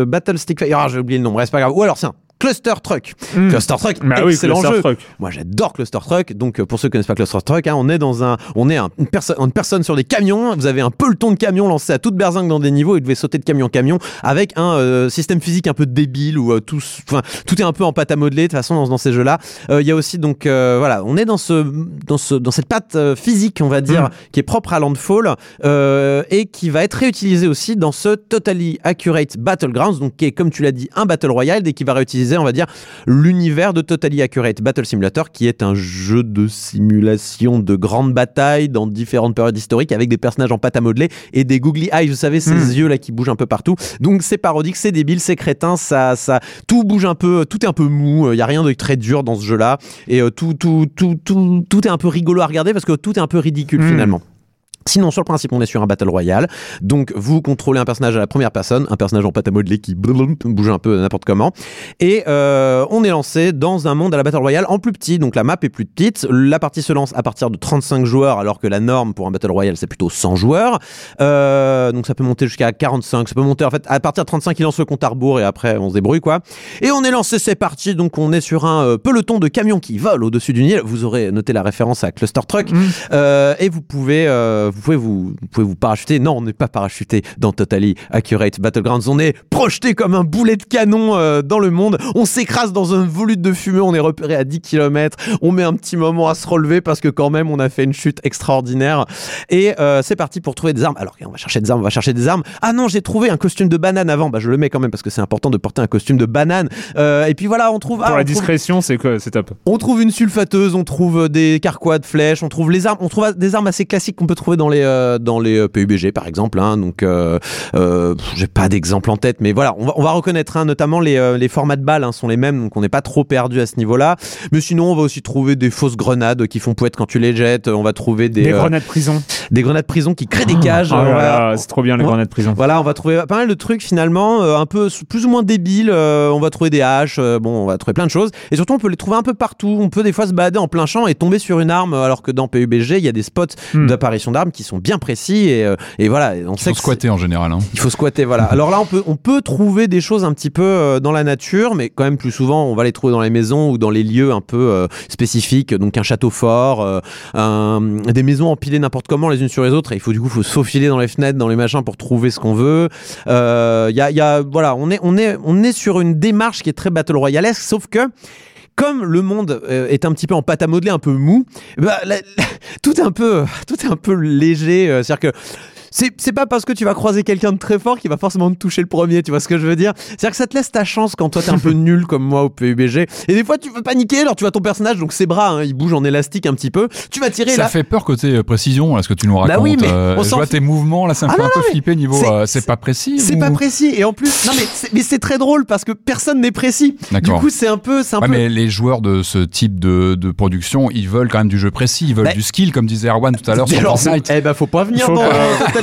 Battle Stick Fight. Ah, j'ai oublié le nom. Bref, c'est pas grave. Ou alors c'est un Cluster Truck. Mm. Cluster Truck, Bah oui, excellent Cluster jeu. Truck. Moi, j'adore Cluster Truck. Donc, euh, pour ceux qui connaissent pas Cluster Truck, hein, on est dans un, on est un- une, perso- une personne sur des camions. Vous avez un peloton de camions lancé à toute berzingue dans des niveaux et vous devez sauter de camion en camion avec un euh, système physique un peu débile où euh, tout, tout est un peu en pâte à modeler de toute façon dans, dans ces jeux-là. Euh, Il y a aussi donc, voilà, on est dans ce, dans ce, dans cette euh, physique, on va dire, Mm. qui est propre à Landfall et qui va être réutilisée aussi dans ce Totally Accurate Battlegrounds, donc qui est comme tu l'as dit un battle royale et qui va réutiliser, on va dire, l'univers de Totally Accurate Battle Simulator, qui est un jeu de simulation de grandes batailles dans différentes périodes historiques avec des personnages en pâte à modeler et des googly eyes, vous savez, ces Mm. yeux là qui bougent un peu partout. Donc c'est parodique, c'est débile, c'est crétin, ça, ça, tout bouge un peu, tout est un peu mou. Il y a rien de très dur dans ce jeu-là et euh, tout, tout, tout, tout, tout est un peu rigolo à regarder parce que tout est un peu ridicule Mm. finalement. Sinon, sur le principe, on est sur un battle royale. Donc, vous contrôlez un personnage à la première personne, un personnage en pâte à modeler qui bouge un peu n'importe comment. Et euh, on est lancé dans un monde à la battle royale en plus petit. Donc, la map est plus petite. La partie se lance à partir de 35 joueurs, alors que la norme pour un battle royale, c'est plutôt 100 joueurs. Euh, donc, ça peut monter jusqu'à 45. Ça peut monter, en fait, à partir de 35, il lance le compte à rebours et après, on se débrouille, quoi. Et on est lancé, c'est parti. Donc, on est sur un euh, peloton de camions qui volent au-dessus du Nil. Vous aurez noté la référence à Cluster Truck. Euh, et vous pouvez, vous pouvez vous, vous pouvez vous parachuter. Non, on n'est pas parachuté dans Totally Accurate Battlegrounds. On est projeté comme un boulet de canon euh, dans le monde. On s'écrase dans un volute de fumée. On est repéré à 10 km. On met un petit moment à se relever parce que quand même, on a fait une chute extraordinaire. Et euh, c'est parti pour trouver des armes. Alors, on va chercher des armes, on va chercher des armes. Ah non, j'ai trouvé un costume de banane avant. Bah, je le mets quand même parce que c'est important de porter un costume de banane. Euh, et puis voilà, on trouve. ah, Pour on la trouve- discrétion, c'est quoi C'est top. on trouve une sulfateuse, on trouve des carquois de flèches, on trouve les armes, on trouve des armes assez classiques qu'on peut trouver dans les euh, dans les euh, PUBG par exemple. Hein, donc euh, euh, j'ai pas d'exemple en tête, mais voilà, on va, on va reconnaître hein, notamment les, les formats de balles hein, sont les mêmes, donc on n'est pas trop perdu à ce niveau-là. Mais sinon, on va aussi trouver des fausses grenades qui font poète quand tu les jettes. On va trouver des Des grenades prison. des grenades prison qui créent des cages. Oh là voilà. là, c'est trop bien les Ouais. grenades prison. Voilà, on va trouver pas mal de trucs finalement, un peu plus ou moins débiles. on va trouver des haches, bon, on va trouver plein de choses. Et surtout, on peut les trouver un peu partout. On peut des fois se balader en plein champ et tomber sur une arme, alors que dans PUBG, il y a des spots Hmm. d'apparition d'armes qui sont bien précis. Et, euh, et voilà, on Il sait faut squatter en général. Hein. il faut squatter, voilà. Alors là, on peut, on peut trouver des choses un petit peu euh, dans la nature, mais quand même plus souvent, on va les trouver dans les maisons ou dans les lieux un peu euh, spécifiques. Donc un château fort, un- des maisons empilées n'importe comment les unes sur les autres. Et il faut du coup, faut se faufiler dans les fenêtres, dans les machins pour trouver ce qu'on veut. Il y a, il y a, voilà, on est, on est, on est sur une démarche qui est très battle royalesque, sauf que comme le monde euh, est un petit peu en pâte à modeler, un peu mou, bah, tout est un peu, tout est un peu léger. euh, C'est-à-dire que c'est pas parce que tu vas croiser quelqu'un de très fort qui va forcément te toucher le premier, tu vois ce que je veux dire? C'est-à-dire que ça te laisse ta chance quand toi t'es un peu nul comme moi au PUBG. Et des fois tu veux paniquer, alors tu vois ton personnage, donc ses bras, hein, il bouge en élastique un petit peu. Tu vas tirer Ça là. fait peur côté euh, précision, là, ce que tu nous racontes. Bah oui, mais Euh, on je vois tes mouvements, là, ça me Ah fait non, un peu flipper niveau. c'est- euh, C'est pas précis C'est ou- pas précis et en plus non mais c'est- mais c'est très drôle parce que personne n'est précis. Du coup c'est un peu c'est un Ouais, peu mais les joueurs de ce type de, de production, ils veulent quand même du jeu précis, ils veulent Bah, du skill, comme disait Erwan tout à l'heure sur Fortnite. Eh ben faut pas venir Faut dans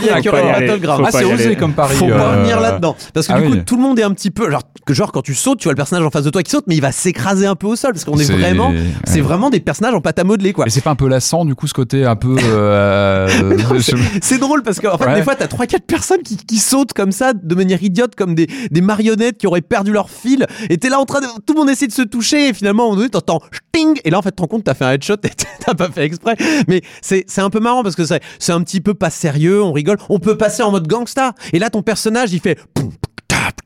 y aller. Battleground. Ah, c'est osé comme pari. Faut pas euh, venir là-dedans. Parce que ah du coup, oui. tout le monde est un petit peu. Genre, que genre, quand tu sautes, tu vois le personnage en face de toi qui saute, mais il va s'écraser un peu au sol. Parce qu'on est, vraiment. ouais. C'est vraiment des personnages en pâte à modeler, quoi. Mais c'est pas un peu lassant, du coup, ce côté un peu. euh, je- C'est drôle parce qu'en fait, Ouais. des fois, t'as 3-4 personnes qui, qui sautent comme ça, de manière idiote, comme des, des marionnettes qui auraient perdu leur fil. Et t'es là en train de. Tout le monde essaie de se toucher, et finalement, à un moment donné, t'entends sting, et là, en fait, tu te rends compte, t'as fait un headshot et t'as pas fait exprès. Mais c'est c'est un peu marrant parce que c'est c'est un petit peu pas sérieux, on rigole. On peut passer en mode gangsta, et là, ton personnage, il fait tap, toum, poum, bah,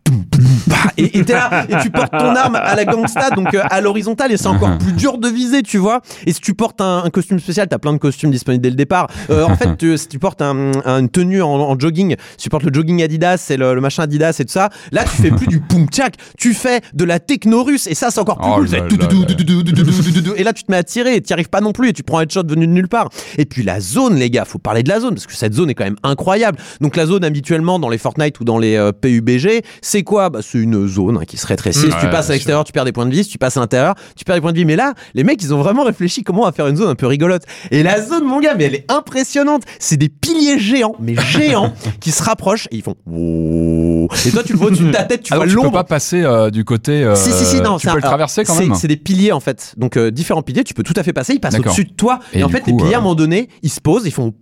et et t'es là, et tu portes ton arme à la gangsta, donc euh, à l'horizontale, et c'est encore plus dur de viser, tu vois. Et si tu portes un, un costume spécial, t'as plein de costumes disponibles dès le départ. Euh, en fait, tu- si tu portes un, un- une tenue en, en jogging, si tu portes le jogging Adidas et le, le machin Adidas et tout ça, là, tu fais plus du poum tchak, tu fais de la techno russe, et ça, c'est encore plus Oh cool. là là Et là, tu te mets à tirer, et t'y arrives pas non plus, et tu prends un headshot venu de nulle part. Et puis la zone, les gars, faut parler de la zone, parce que cette zone est quand même incroyable. Donc la zone, habituellement, dans les Fortnite ou dans les euh, PUBG, c'est quoi bah, C'est une zone hein, qui se rétrécit. si tu Ouais, passes à l'extérieur, tu perds des points de vie. Si tu passes à l'intérieur, tu perds des points de vie. Mais là, les mecs, ils ont vraiment réfléchi comment on va faire une zone un peu rigolote. Et la zone, mon gars, mais elle est impressionnante. C'est des piliers géants, mais géants, qui se rapprochent et ils font. Et toi, tu le vois au-dessus de ta tête, tu Ah, vois donc tu peux l'ombre. pas passer euh, du côté. euh, Si, si, si, non, Tu c'est peux un- le traverser quand c'est- même. C'est des piliers en fait. Donc euh, différents piliers, tu peux tout à fait passer. Ils passent au-dessus de toi. Et, Et en fait, coup, les piliers à un moment donné, ils se posent, ils font.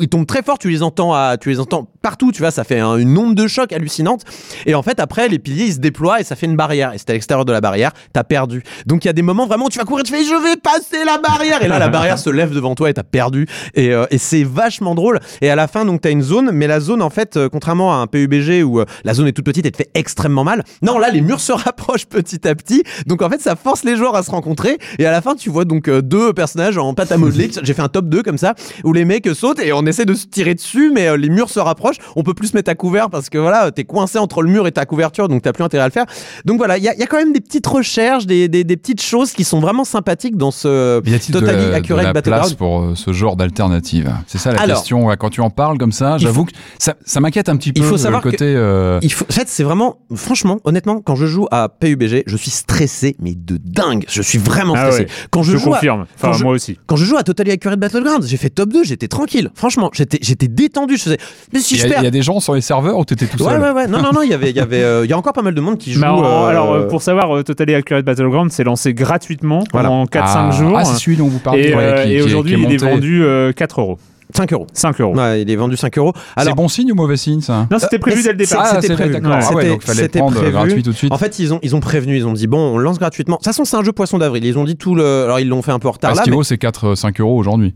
Ils tombent très fort, tu les entends à, tu les entends partout, tu vois, ça fait un- une onde de choc hallucinante. Et en fait, après, les piliers, ils se déploient et ça fait une barrière. Et c'est à l'extérieur de la barrière, t'as perdu. Donc il y a des moments vraiment où tu vas courir, tu fais, je vais passer la barrière. Et là, la barrière se lève devant toi et t'as perdu. Et, euh, et c'est vachement drôle. Et à la fin, donc t'as une zone, mais la zone, en fait, euh, contrairement à un PUBG où euh, la zone est toute petite et te fait extrêmement mal. Non, là, les murs se rapprochent petit à petit. Donc en fait, ça force les joueurs à se rencontrer. Et à la fin, tu vois donc deux personnages en pâte à modeler. J'ai fait un top 2 comme ça, où les mecs sautent et on essaie de se tirer dessus, mais euh, les murs se rapprochent. On peut plus se mettre à couvert parce que voilà, t'es coincé entre le mur et ta couverture, donc t'as plus intérêt à le faire. Donc voilà, il y, a- il y a quand même des petites recherches, des, des, des petites choses qui sont vraiment sympathiques dans ce Y a-t-il de, Totally de Accurate la Battleground. place pour euh, ce genre d'alternative? C'est ça la Alors, question. ouais, quand tu en parles comme ça, j'avoue que ça, ça m'inquiète un petit peu. il faut le savoir côté. euh, Il faut, en fait, c'est vraiment, franchement, honnêtement, quand je joue à PUBG, je suis stressé, mais de dingue. Je suis vraiment Ah stressé. ouais. Quand je, Je joue à- confirme. quand Enfin, je- moi aussi. quand je joue à Totally Accurate Battlegrounds, j'ai fait top 2, j'étais tranquille. Franchement, franchement, j'étais, j'étais détendu. Je faisais, mais si Il y, je a- il perds. y a des gens sur les serveurs où t'étais tout Ouais, seul. ouais, ouais. Non, non, non, il y avait, il y avait, euh, il y a encore pas mal de monde qui joue. Bah, euh, alors, euh, pour savoir, euh, Totally Accurate Battleground s'est lancé gratuitement Voilà. pendant 4-5 ah, jours. Ah, c'est celui dont vous parlez. et ouais, euh, qui- et qui aujourd'hui, qui il est vendu euh, 4 euros. 5 euros. 5 euros. Ouais, il est vendu 5 euros. C'est Alors, bon signe ou mauvais signe ça Non, c'était prévu mais dès le départ. Ah, c'était c'est prévu. d'accord. Ah ouais, donc fallait prendre prévu. gratuit tout de suite. En fait, ils ont, ils ont prévenu, ils ont dit bon, on lance gratuitement. De toute façon, c'est un jeu poisson d'avril. Ils ont dit tout le. Alors, ils l'ont fait un peu en retard là. qu'il mais- vaut c'est 4-5 euros aujourd'hui.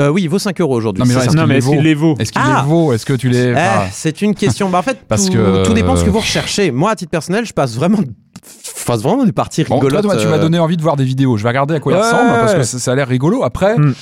Euh, oui, il vaut 5 euros aujourd'hui. Non, mais c'est est-ce qu'il est-ce qu'il vaut les vaut Est-ce qu'il Ah les vaut Est-ce que tu les. Eh, enfin, c'est une question. Bah, en fait, Parce tout, que- tout dépend de ce que vous recherchez. Moi, à titre personnel, je passe vraiment, je passe vraiment des parties Bon, rigolotes. toi, toi, tu m'as euh, donné envie de voir des vidéos. Je vais regarder à quoi Ouais, il ressemble parce que ça, ça a l'air rigolo. Après, Mm.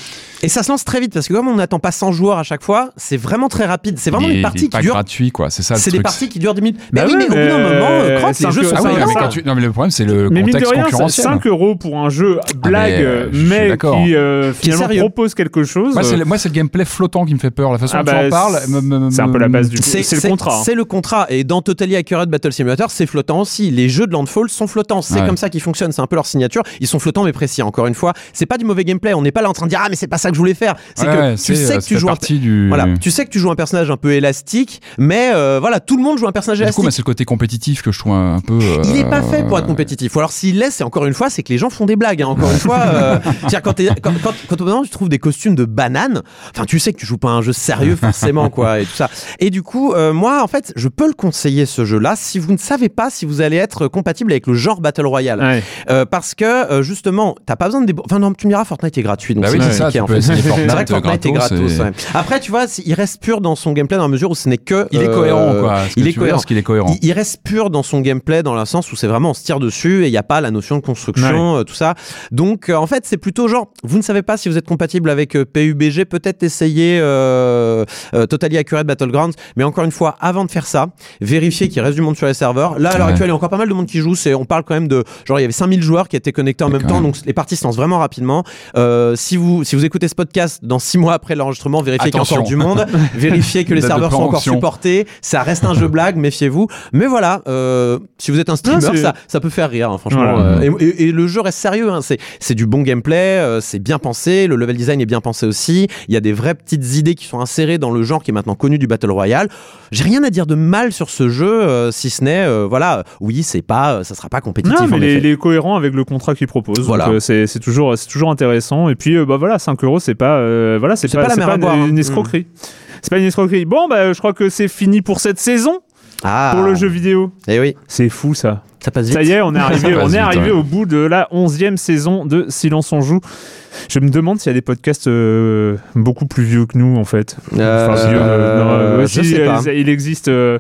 Et ça se lance très vite parce que comme on n'attend pas 100 joueurs à chaque fois, c'est vraiment très rapide. C'est vraiment est- une partie qui dure. gratuit, quoi. C'est ça C'est des parties qui durent 10 minutes. Bah mais oui, mais au bout d'un moment, euh, crotte, les cinq jeux euros, sont Ah oui, mais, ça. quand tu- non, mais le problème, c'est le Mais mine de contexte rien, concurrentiel. 5 euros pour un jeu blague, euh, je suis mais d'accord. qui euh, finalement propose quelque chose. Moi, c'est le, gameplay flottant qui me fait peur. La façon Ah dont bah, tu en parles, me- me- c'est un peu la base du C'est C'est le contrat. hein. C'est le contrat. Et dans Totally Accurate Battle Simulator, c'est flottant aussi. Les jeux de Landfall sont flottants. C'est comme ça qu'ils fonctionnent. C'est un peu leur signature. Ils sont flottants mais précis. Encore une fois, c'est pas du mauvais gameplay. On n'est pas là en train de dire ah mais c'est pas ça que je voulais faire. C'est Ouais, que ouais, tu c'est, sais que tu joues un partie du. voilà, tu sais que tu joues un personnage un peu élastique, mais euh, voilà, tout le monde joue un personnage Du coup, élastique. bah, c'est le côté compétitif que je trouve un, un peu. Il est pas euh, fait pour être compétitif. Ou alors s'il l'est, c'est encore une fois, c'est que les gens font des blagues. hein. Encore une fois, euh, quand, t'es- quand, quand, quand au moment, tu trouves des costumes de banane, enfin tu sais que tu joues pas un jeu sérieux forcément quoi et tout ça. Et du coup, euh, moi en fait, je peux le conseiller ce jeu-là si vous ne savez pas si vous allez être compatible avec le genre battle royale, Ouais. Euh, parce que justement, t'as pas besoin de. Enfin non, tu me diras, Fortnite est gratuit, donc Bah oui, c'est ça, tu en peux C'est vrai que Fortnite est gratos, ouais. Après, tu vois, il reste pur dans son gameplay dans la mesure où ce n'est que. Il est euh, cohérent, quoi. Il est cohérent. qu'il est cohérent. Il, reste pur dans son gameplay dans le sens où c'est vraiment on se tire dessus et il n'y a pas la notion de construction, euh, tout ça. Donc euh, en fait c'est plutôt genre vous ne savez pas si vous êtes compatible avec euh, PUBG, peut-être essayer euh, euh, Totally Accurate Battlegrounds, mais encore une fois avant de faire ça, vérifiez qu'il reste du monde sur les serveurs. Là à l'heure Ouais. actuelle il y a encore pas mal de monde qui joue, c'est on parle quand même de genre il y avait 5000 joueurs qui étaient connectés en même temps, même. donc les parties se lancent vraiment rapidement. Euh, si vous si vous écoutez ce podcast dans 6 mois après l'enregistrement, vérifiez qu'il y a encore du monde, vérifiez que les serveurs sont encore supportés, ça reste un jeu blague, méfiez-vous. Mais voilà, euh, si vous êtes un streamer, Non, ça, ça peut faire rire, hein, franchement. Voilà. Euh, et, et- et le jeu reste sérieux, hein, c'est, du bon gameplay, euh, c'est bien pensé, le level design est bien pensé aussi. Il y a des vraies petites idées qui sont insérées dans le genre qui est maintenant connu du Battle Royale. J'ai rien à dire de mal sur ce jeu, si ce n'est, voilà, oui, c'est pas, ça sera pas compétitif. Non, mais en il est, effet. il est cohérent avec le contrat qu'il propose. Voilà. C'est toujours, c'est toujours intéressant. Et puis, bah voilà, 5 euros, c'est pas, euh, voilà, c'est pas, pas pas une, hein. une escroquerie. C'est pas une escroquerie. Bon, bah, je crois que c'est fini pour cette saison Ah, pour le jeu vidéo. Eh oui, C'est fou ça. Ça passe vite. Ça y est, on est arrivé, on est vite, arrivé ouais. au bout de la onzième saison de Silence on joue. Je me demande s'il y a des podcasts euh, beaucoup plus vieux que nous en fait. Euh, Enfin, vieux, euh, non, je si, sais pas. Il existe. euh,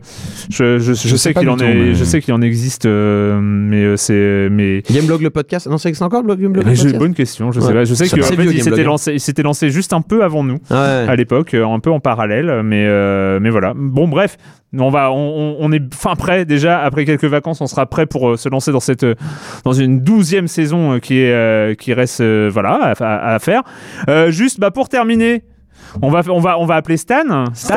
je, je, je Je sais qu'il en est. mais- Je sais qu'il en existe, euh, mais c'est mais. Gameblog le podcast, non, ça existe encore le blog Gameblog mais le j'ai podcast? bonne question, je sais Ouais. pas. Je sais qu'il en fait, vieux, il Gameblog, s'était hein. lancé, il s'était lancé juste un peu avant nous Ouais. à l'époque, un peu en parallèle, mais euh, mais voilà. Bon, bref, on va, on est fin prêt déjà. Après quelques vacances, on sera prêt pour euh, se lancer dans cette euh, dans une douzième saison euh, qui est qui reste voilà à, faire. Juste, bah pour terminer. On va, on, va, on va appeler Stan. Stan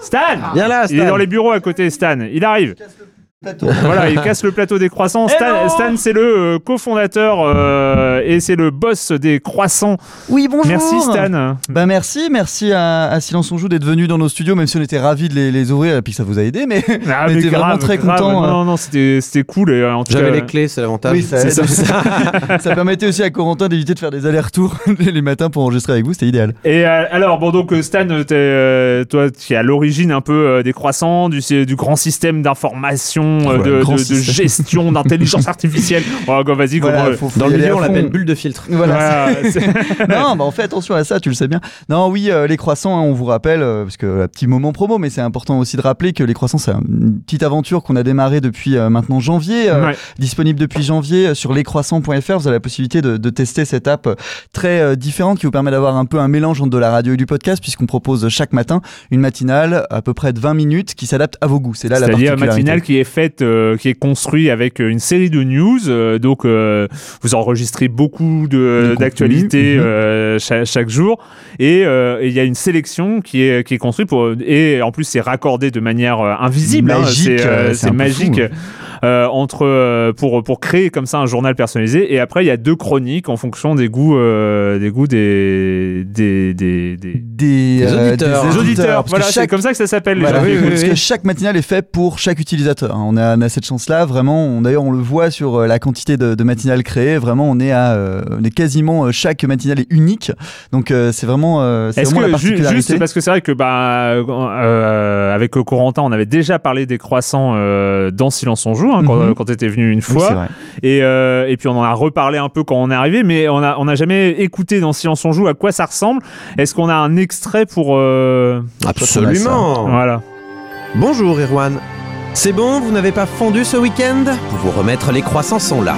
Stan Viens là, Il est dans les bureaux à côté, Stan. Il arrive. voilà, il casse le plateau des croissants. Stan, Stan, c'est le euh, cofondateur euh, et c'est le boss des croissants. Oui, bonjour. Merci Stan. Bah merci, merci à, à Silence on joue d'être venu dans nos studios, même si on était ravis de les, les ouvrir et puis que ça vous a aidé, mais Ah, on mais était grave, vraiment très grave. contents. Non, hein. non, c'était c'était cool. Et, euh, en tout J'avais cas, les clés, c'est l'avantage. Oui, ça, permettait aussi à Corentin d'éviter de faire des allers-retours les matins pour enregistrer avec vous, c'était idéal. Et euh, alors, bon, donc Stan, toi, qui es à l'origine un peu euh, des croissants, du, du grand système d'information, euh, Voilà, de, gestion, d'intelligence artificielle. Oh, go, vas-y, Voilà, comment. faut- faut Dans le milieu, on l'appelle bulle de filtre. Voilà. C'est- non, bah on fait attention à ça, tu le sais bien. Non, oui, euh, les croissants, hein, on vous rappelle, euh, parce que euh, petit moment promo, mais c'est important aussi de rappeler que les croissants, c'est une petite aventure qu'on a démarré depuis euh, maintenant janvier, euh, Ouais. disponible depuis janvier euh, sur lescroissants.fr. Vous avez la possibilité de, de tester cette app très euh, différente qui vous permet d'avoir un peu un mélange entre de la radio et du podcast, puisqu'on propose chaque matin une matinale à peu près de 20 minutes qui s'adapte à vos goûts. C'est là la C'est-à-dire particularité. matinale qui est faite, euh, qui est construit avec euh, une série de news. euh, donc, vous enregistrez beaucoup de d'actualités mhm. cha- chaque, jour, et il y a une sélection qui est qui est construite pour et en plus c'est raccordé de manière invisible. hein, Magique, c'est euh, c'est magique. fou. Euh, entre euh, pour pour créer comme ça un journal personnalisé. Et après, il y a deux chroniques en fonction des goûts euh, des goûts des des des, des- Des, Des euh, auditeurs. des auditeurs. parce que Voilà, c'est chaque- comme ça que ça s'appelle. les Voilà, oui, oui, parce oui. que chaque matinale est fait pour chaque utilisateur. On a, on a cette chance-là, vraiment. D'ailleurs, on le voit sur euh, la quantité de, de matinales créées. Vraiment, on est à, euh, on est quasiment chaque matinale est unique. Donc, euh, c'est vraiment, euh, c'est Est-ce vraiment la que particularité. juste parce que c'est vrai que bah euh, avec Corentin on avait déjà parlé des croissants euh, dans Silence on joue hein, quand, quand tu étais venu une fois c'est vrai. et, euh, et puis on en a reparlé un peu quand on est arrivé mais on n'a jamais écouté dans Silence on joue à quoi ça ressemble est-ce qu'on a un extrait pour euh, Absolument. voilà Bonjour Erwan. C'est bon, vous n'avez pas fondu ce week-end? Pour vous remettre, les croissants sont là.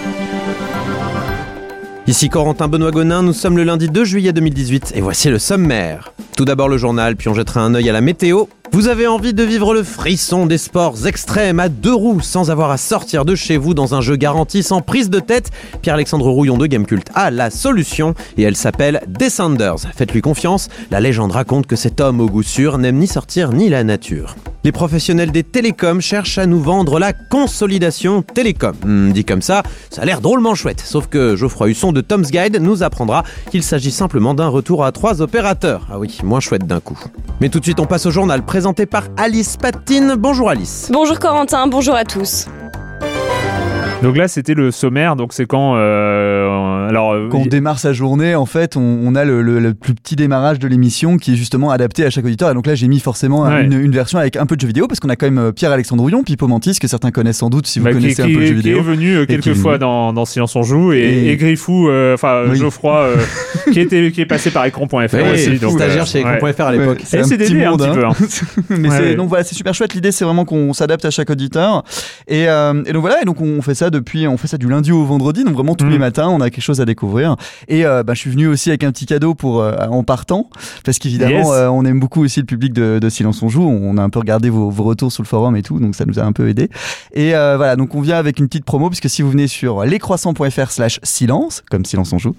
Ici Corentin Benoît Gonin, nous sommes le lundi 2 juillet 2018 et voici le sommaire. Tout d'abord le journal, puis on jettera un œil à la météo. Vous avez envie de vivre le frisson des sports extrêmes à deux roues sans avoir à sortir de chez vous dans un jeu garanti sans prise de tête? Pierre-Alexandre Rouillon de Gamecult a la solution et elle s'appelle Descenders. Faites-lui confiance, la légende raconte que cet homme au goût sûr n'aime ni sortir ni la nature. Les professionnels des télécoms cherchent à nous vendre la consolidation télécom. Hmm, dit comme ça, ça a l'air drôlement chouette. Sauf que Geoffroy Husson de Tom's Guide nous apprendra qu'il s'agit simplement d'un retour à trois opérateurs. Ah oui, moins chouette d'un coup. Mais tout de suite, on passe au journal présenté par Alice Patine. Bonjour Alice. Bonjour Corentin, bonjour à tous. Donc là c'était le sommaire donc c'est quand euh, alors euh, Quand on y- démarre sa journée, en fait, on, on a le, le- le plus petit démarrage de l'émission qui est justement adapté à chaque auditeur. Et donc là, j'ai mis forcément Ouais. une, une version avec un peu de jeux vidéo parce qu'on a quand même euh, Pierre-Alexandre Rouillon, Pipo Mantis, que certains connaissent sans doute si vous bah, qui, connaissez un qui- peu le jeu qui vidéo. est venu euh, qui est quelques venu. fois dans, dans Silence on joue et, Et- et Griffou euh, enfin Oui. Geoffroy euh, qui était qui est passé par écran.fr aussi donc stagiaire euh, chez ouais. Écran.fr à l'époque. Ouais, c'est un petit d'aider un monde, petit hein. peu hein. Mais Ouais, c'est- ouais. donc voilà, c'est super chouette. L'idée, c'est vraiment qu'on s'adapte à chaque auditeur. Et, euh, et donc voilà, et donc on fait ça depuis, on fait ça du lundi au vendredi. Donc vraiment tous Mm. les matins, on a quelque chose à découvrir. Et euh, bah, je suis venu aussi avec un petit cadeau pour euh, en partant, parce qu'évidemment, Yes. euh, on aime beaucoup aussi le public de, de Silence on joue. On a un peu regardé vos, vos retours sur le forum et tout, donc ça nous a un peu aidé. Et voilà, donc on vient avec une petite promo, puisque si vous venez sur lescroissants.fr/slash silence, comme Silence on joue,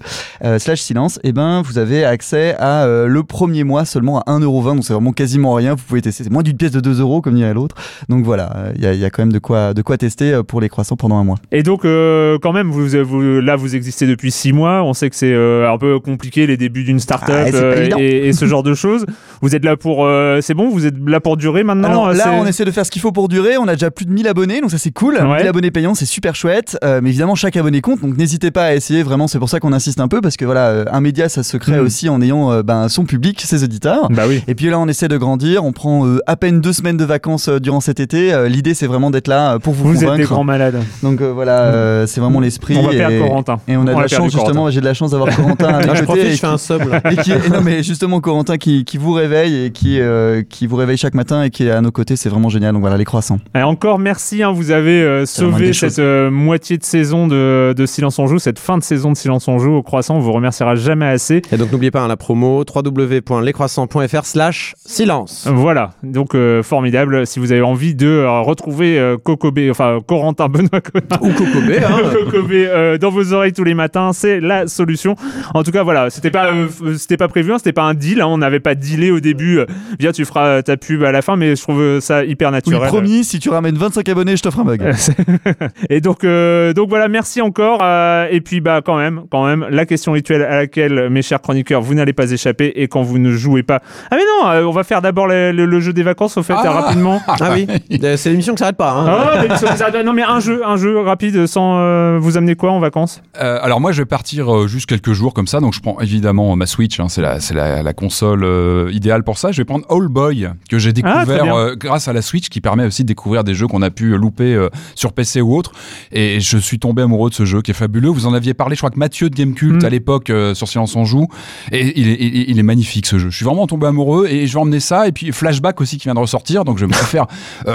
slash silence, et ben vous avez accès à le premier mois seulement à 1,20€, donc c'est vraiment quasiment rien. Vous pouvez tester, c'est moins d'une pièce de 2 euros comme dirait l'autre. Donc voilà, il y, a- il y a quand même de quoi, de quoi tester pour les croissants pendant un mois. Et donc, euh, quand même, vous, vous- là, vous existez depuis six mois. On sait que c'est euh, un peu compliqué les débuts d'une start-up Ah, euh, et, et ce genre de choses. Vous êtes là pour. c'est bon, vous êtes là pour durer maintenant Alors là, on essaie de faire ce qu'il faut pour durer. On a déjà plus de 1000 abonnés, donc ça c'est cool. Ouais. 1000 abonnés payants, c'est super chouette. Mais évidemment, chaque abonné compte, donc n'hésitez pas à essayer. Vraiment, c'est pour ça qu'on insiste un peu parce que voilà, un média, ça se crée Mm. aussi en ayant ben, son public, ses auditeurs. Bah oui. Et puis là, on essaie de grandir. On prend à peine deux semaines de vacances durant cet été. L'idée, c'est vraiment d'être là pour vous, Vous êtes convaincre. des grands malades. Donc voilà, euh, c'est vraiment l'esprit. On va et, perdre Corentin. et on a de la chance justement. J'ai de la chance d'avoir Corentin à mes Ah, je profite, et je fais un sub là. et qui, et non mais justement Corentin qui, qui vous réveille et qui, euh, qui vous réveille chaque matin et qui est à nos côtés, c'est vraiment génial. Donc voilà, les croissants. Et encore merci, hein, vous avez euh, sauvé cette euh, moitié de saison de, de Silence on joue, cette fin de saison de Silence on joue au croissant. On vous remerciera jamais assez. Et donc n'oubliez pas hein, la promo www.lescroissants.fr slash silence. Voilà, donc euh, formidable. Si vous avez envie de euh, retrouver euh, Cocobé, enfin Corentin Benoît Conin, Ou Cocobé, hein. Cocobé euh, dans vos oreilles tous les matins, c'est la solution. En tout cas, voilà, c'était pas, euh, f- c'était pas prévu, hein, c'était pas un deal. hein, on n'avait pas dealé au début. euh, viens, tu feras euh, ta pub à la fin, mais je trouve ça hyper Oui, naturel. promis, si tu ramènes 25 abonnés, je t'offre un bug. et donc, euh, donc voilà, merci encore. euh, et puis bah quand même, quand même, la question rituelle à laquelle mes chers chroniqueurs, vous n'allez pas échapper. Et quand vous ne jouez pas, ah mais non, euh, on va faire d'abord le, le- le jeu des vacances au fait Ah. rapidement. Ah oui, Euh, c'est l'émission qui s'arrête pas. Hein. Ah, mais ça- ça- non mais un jeu, un jeu rapide sans euh, vous amener quoi en vacances? Euh, alors moi je vais partir euh, juste quelques jours comme ça, donc je prends évidemment ma Switch, hein, c'est la, la, la console euh, idéale pour ça. Je vais prendre All Boy que j'ai Ah, découvert grâce à la Switch, qui permet aussi de découvrir des jeux qu'on a pu louper sur PC ou autre. Et je suis tombé amoureux de ce jeu qui est fabuleux. Vous en aviez parlé, je crois que Mathieu de Gamecult Mm. à l'époque sur Silence on joue, et il est, il, il est magnifique ce jeu. Je suis vraiment tombé amoureux et je vais emmener ça. Et puis Flashback aussi qui vient de ressortir, donc je vais me faire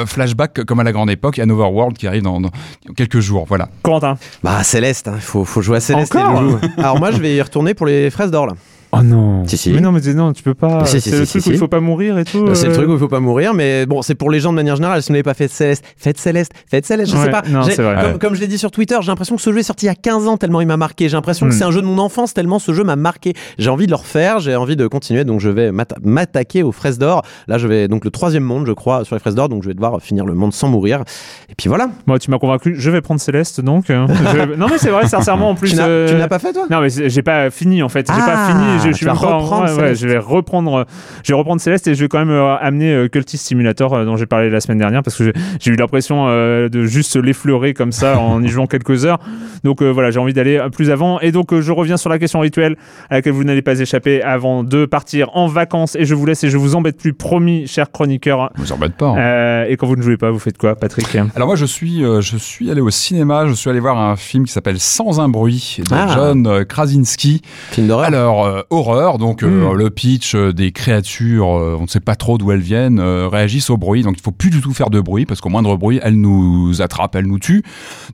Flashback comme à la grande époque, et Another World qui arrive dans, dans quelques jours. Voilà. Corentin Bah Céleste, il faut, faut jouer à Céleste. Encore loulous. Alors moi je vais y retourner pour les fraises d'or là. Oh non. Si, si. Mais non, mais non, tu peux pas. Si, si, c'est le truc où il faut pas mourir et tout. C'est le euh. truc où il faut pas mourir, mais bon, c'est pour les gens de manière générale. Si vous n'avez pas fait Céleste, faites Céleste, faites Céleste, je Ouais, sais pas. non, vrai. Comme, je l'ai dit sur Twitter, j'ai l'impression que ce jeu est sorti il y a 15 ans tellement il m'a marqué. J'ai l'impression que Hmm. c'est un jeu de mon enfance tellement ce jeu m'a marqué. J'ai envie de le refaire, j'ai envie de continuer, donc je vais m'atta- m'attaquer aux fraises d'or. Là, je vais donc le troisième monde, je crois, sur les fraises d'or, donc je vais devoir finir le monde sans mourir. Et puis voilà. Moi, tu m'as convaincu. Je vais prendre Céleste donc. je- Non, mais c'est vrai, sincèrement, en plus. Tu n'as euh, n'as pas fait toi? Non, mais j'ai pas fini en fait. J'ai Ah, pas fini. Je, je suis tu vas même pas en- reprendre ouais, ouais, Céleste. je vais reprendre. euh, Je vais reprendre Céleste et je vais quand même euh, amener euh, Cultist Simulator euh, dont j'ai parlé la semaine dernière parce que j'ai- eu l'impression euh, de juste l'effleurer comme ça en y jouant quelques heures. Donc euh, voilà, j'ai envie d'aller plus avant. Et donc euh, je reviens sur la question rituelle à laquelle vous n'allez pas échapper avant de partir en vacances. Et je vous laisse et je vous embête plus, promis, cher chroniqueur. Vous embête pas. hein. Euh, et quand vous ne jouez pas, vous faites quoi, Patrick? Alors moi je suis euh, je suis allé au cinéma, je suis allé voir un film qui s'appelle Sans un bruit de Ah. John Krasinski. Film d'horreur. Alors euh, horreur, donc euh, Mm. le pitch euh, des créatures, euh, on ne sait pas trop d'où elles viennent, euh, réagissent au bruit, donc il faut plus du tout faire de bruit parce qu'au moindre bruit elles nous attrapent, elles nous tuent.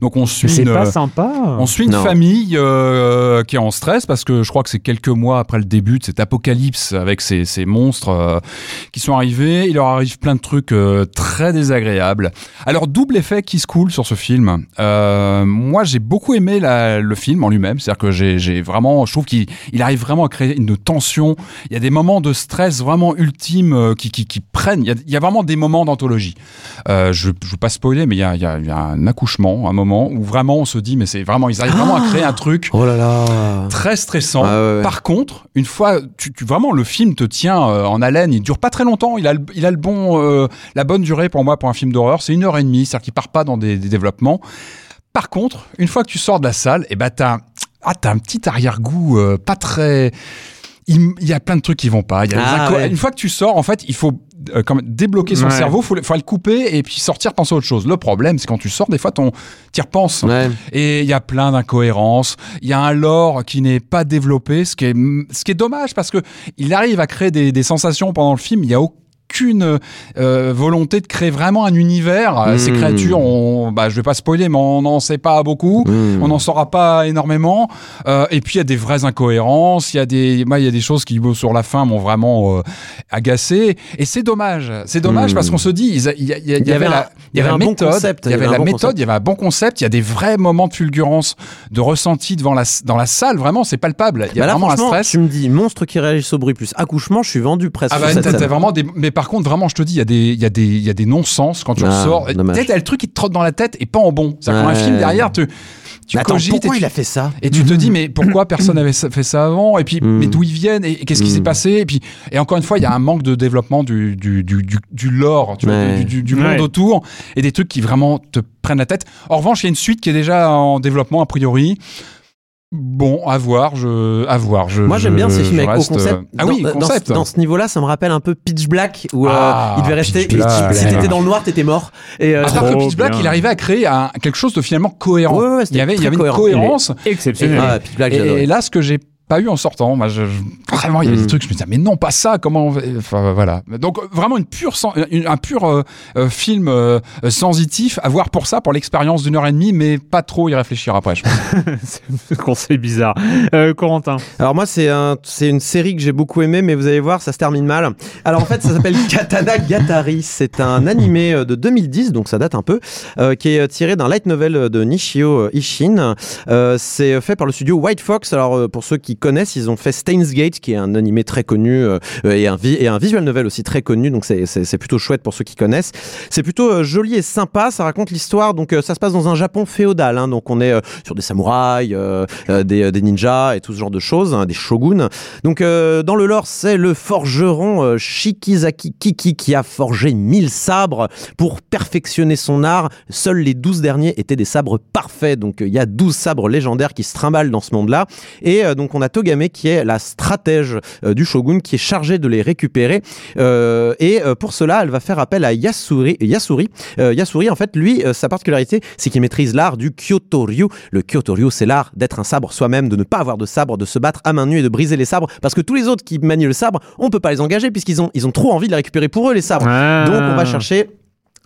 Donc on suit c'est pas sympa. on suit une Non. famille euh, qui est en stress parce que je crois que c'est quelques mois après le début de cet apocalypse avec ces, ces monstres euh, qui sont arrivés. Il leur arrive plein de trucs euh, très désagréables. Alors double effet qui se coule sur ce film. Euh, moi j'ai beaucoup aimé la- le film en lui-même, c'est-à-dire que j'ai vraiment, je trouve qu'il il arrive vraiment à créer une tension. Il y a des moments de stress vraiment ultimes euh, qui, qui, qui prennent. Il y, a, il y a vraiment des moments d'anthologie. Euh, je ne veux pas spoiler, mais il y a, il y a- il y a un accouchement, un moment où vraiment on se dit, mais c'est vraiment, ils arrivent vraiment à créer un truc Oh là là. très stressant. Ah ouais, ouais. Par contre, une fois, tu, tu- vraiment le film te tient euh, en haleine. Il dure pas très longtemps. Il a, le- il a le bon, euh, la bonne durée pour moi pour un film d'horreur. C'est une heure et demie, c'est-à-dire qu'il part pas dans des, des développements. Par contre, une fois que tu sors de la salle, et ben t'as, ah, t'as un petit arrière-goût euh, pas très. Il, il y a plein de trucs qui vont pas. Il y a Ah inco- ouais. Une fois que tu sors, en fait, il faut euh, quand même débloquer son Ouais. cerveau. Faut, faut le couper et puis sortir, penser à autre chose. Le problème, c'est quand tu sors, des fois, ton, t'y repenses. Ouais. Et il y a plein d'incohérences. Il y a un lore qui n'est pas développé, ce qui est, ce qui est dommage parce que il arrive à créer des, des sensations pendant le film. Il y a aucune euh, volonté de créer vraiment un univers. Euh, Ces Mm. créatures, on, bah, je vais pas spoiler, mais on n'en sait pas beaucoup. Mm. On n'en saura pas énormément. Euh, et puis il y a des vraies incohérences. Il y a des, il y a des choses qui sur la fin m'ont vraiment euh, agacé. Et c'est dommage. C'est dommage Mm. parce qu'on se dit, il y, avait, avait la, un- il y avait bon méthode, concept, il y avait un la bon méthode, concept. il y avait un bon concept. Il y a des vrais moments de fulgurance, de ressenti devant la dans la salle. Vraiment, c'est palpable. Il y a Bah là, vraiment un stress. Tu me dis monstre qui réagissent au bruit plus accouchement, je suis vendu presque. Ah bah, t'as- vraiment des... Mais par contre, vraiment, je te dis, il y a des, il y a des, il y a des non-sens quand tu Ah, ressors. Peut-être le truc qui te trotte dans la tête et pas en bon. C'est-à-dire qu'un Ouais. film derrière, tu, tu Mais attends, cogites pourquoi et il a fait ça et tu te dis, mais pourquoi personne n'avait fait ça avant Et puis, Mm. mais d'où ils viennent Et, et qu'est-ce qui Mm. s'est passé Et puis, et encore une fois, il y a un manque de développement du, du, du, du, du lore, tu vois, Ouais. du, du, du Ouais. monde autour et des trucs qui vraiment te prennent la tête. En revanche, il y a une suite qui est déjà en développement a priori. Bon, à voir, je, à voir. Je, Moi j'aime bien ces films avec reste, au concept. euh, Ah oui, dans, dans- concept. Dans, ce niveau-là, ça me rappelle un peu Pitch Black où euh, Ah, il devait rester. Pitch Black. Si t'étais dans le noir, t'étais mort. Et euh, À part que Pitch Black, bien. il arrivait à créer un- quelque chose de finalement cohérent. Ouais, ouais, il c'était y avait, il y très avait une cohérent. cohérence. Exceptionnel. ah, Pitch Black, Et, et là, ce que j'ai pas eu en sortant, moi, je, je- vraiment, il y a Mm. des trucs, je me disais, mais non, pas ça, comment on va- Enfin, voilà. Donc, vraiment, une pure, sen- une- un pur euh, euh, film euh, euh, sensitif à voir pour ça, pour l'expérience d'une heure et demie, mais pas trop y réfléchir après, je pense. C'est un conseil bizarre. Euh, Corentin. Alors moi c'est un, c'est une série que j'ai beaucoup aimé mais vous allez voir ça se termine mal. Alors en fait ça s'appelle Katana Gatari. C'est un animé euh, de 2010 donc ça date un peu euh, qui est tiré d'un light novel de Nishio euh, Ishin. Euh, c'est fait par le studio White Fox. Alors euh, pour ceux qui connaissent ils ont fait Steins Gate qui est un animé très connu euh, et, un et un visual novel aussi très connu donc c'est, plutôt chouette pour ceux qui connaissent. C'est plutôt euh, joli et sympa. Ça raconte l'histoire donc euh, ça se passe dans un Japon féodal. hein. donc on est sur des samouraïs, des, des ninjas et tout ce genre de choses, hein, des shoguns. Donc dans le lore, c'est le forgeron Shikizaki Kiki qui a forgé 1000 sabres pour perfectionner son art. Seuls les 12 derniers étaient des sabres parfaits. Donc il y a 12 sabres légendaires qui se trimballent dans ce monde-là. Et donc on a Togame qui est la stratège euh, du shogun qui est chargée de les récupérer. Euh, et euh, pour cela, elle va faire appel à Yasuri. Yasuri, Yasuri en fait, lui, sa particularité, c'est qu'il maîtrise l'art du Kyoto-ryu. Le Kyoto-ryu, c'est l'art d'être un sabre soi-même, de ne pas avoir de sabre, de se battre à main nue et de briser les sabres. Parce que tous les autres qui manient le sabre, on peut pas les engager puisqu'ils ont, ils ont trop envie de les récupérer pour eux, les sabres. Ah. Donc on va chercher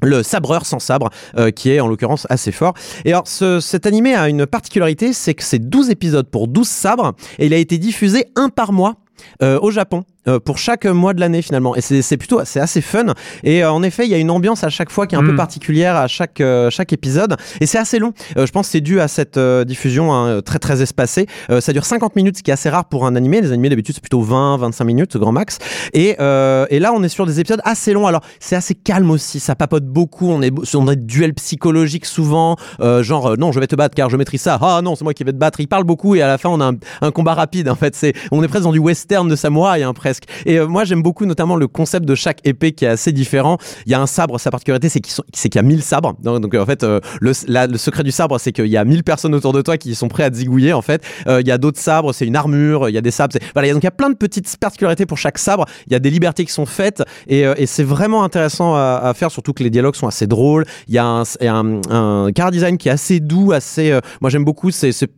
le sabreur sans sabre, euh, qui est en l'occurrence assez fort. Et alors ce- cet animé a une particularité, c'est que c'est 12 épisodes pour 12 sabres, et il a été diffusé un par mois euh, au Japon euh, pour chaque mois de l'année finalement. Et c'est plutôt c'est assez fun. Et euh, en effet il y a une ambiance à chaque fois qui est un peu Mm. particulière à chaque euh, chaque épisode. Et c'est assez long. Euh, je pense que c'est dû à cette euh, diffusion hein, très très espacée. Euh, ça dure 50 minutes ce qui est assez rare pour un animé. Les animés d'habitude c'est plutôt 20 25 minutes grand max. Et, euh, et là on est sur des épisodes assez longs. Alors c'est assez calme aussi. Ça papote beaucoup. On est sur des duels psychologiques souvent. Euh, genre non je vais te battre car je maîtrise ça. Ah non c'est moi qui vais te battre. Il parle beaucoup et à la fin on a un, un combat rapide en fait. C'est on est presque dans du western de samouraï hein, presque et euh, moi j'aime beaucoup notamment le concept de chaque épée qui est assez différent. Il y a un sabre sa particularité c'est qu'il y a 1000 sabres. Donc, en fait euh, le, secret du sabre c'est qu'il y a 1000 personnes autour de toi qui sont prêts à zigouiller en fait. Euh, il y a d'autres sabres c'est une armure il y a des sabres voilà donc il y a plein de petites particularités pour chaque sabre. Il y a des libertés qui sont faites et, c'est vraiment intéressant à, faire surtout que les dialogues sont assez drôles. Il y a un, car design qui est assez doux assez moi j'aime beaucoup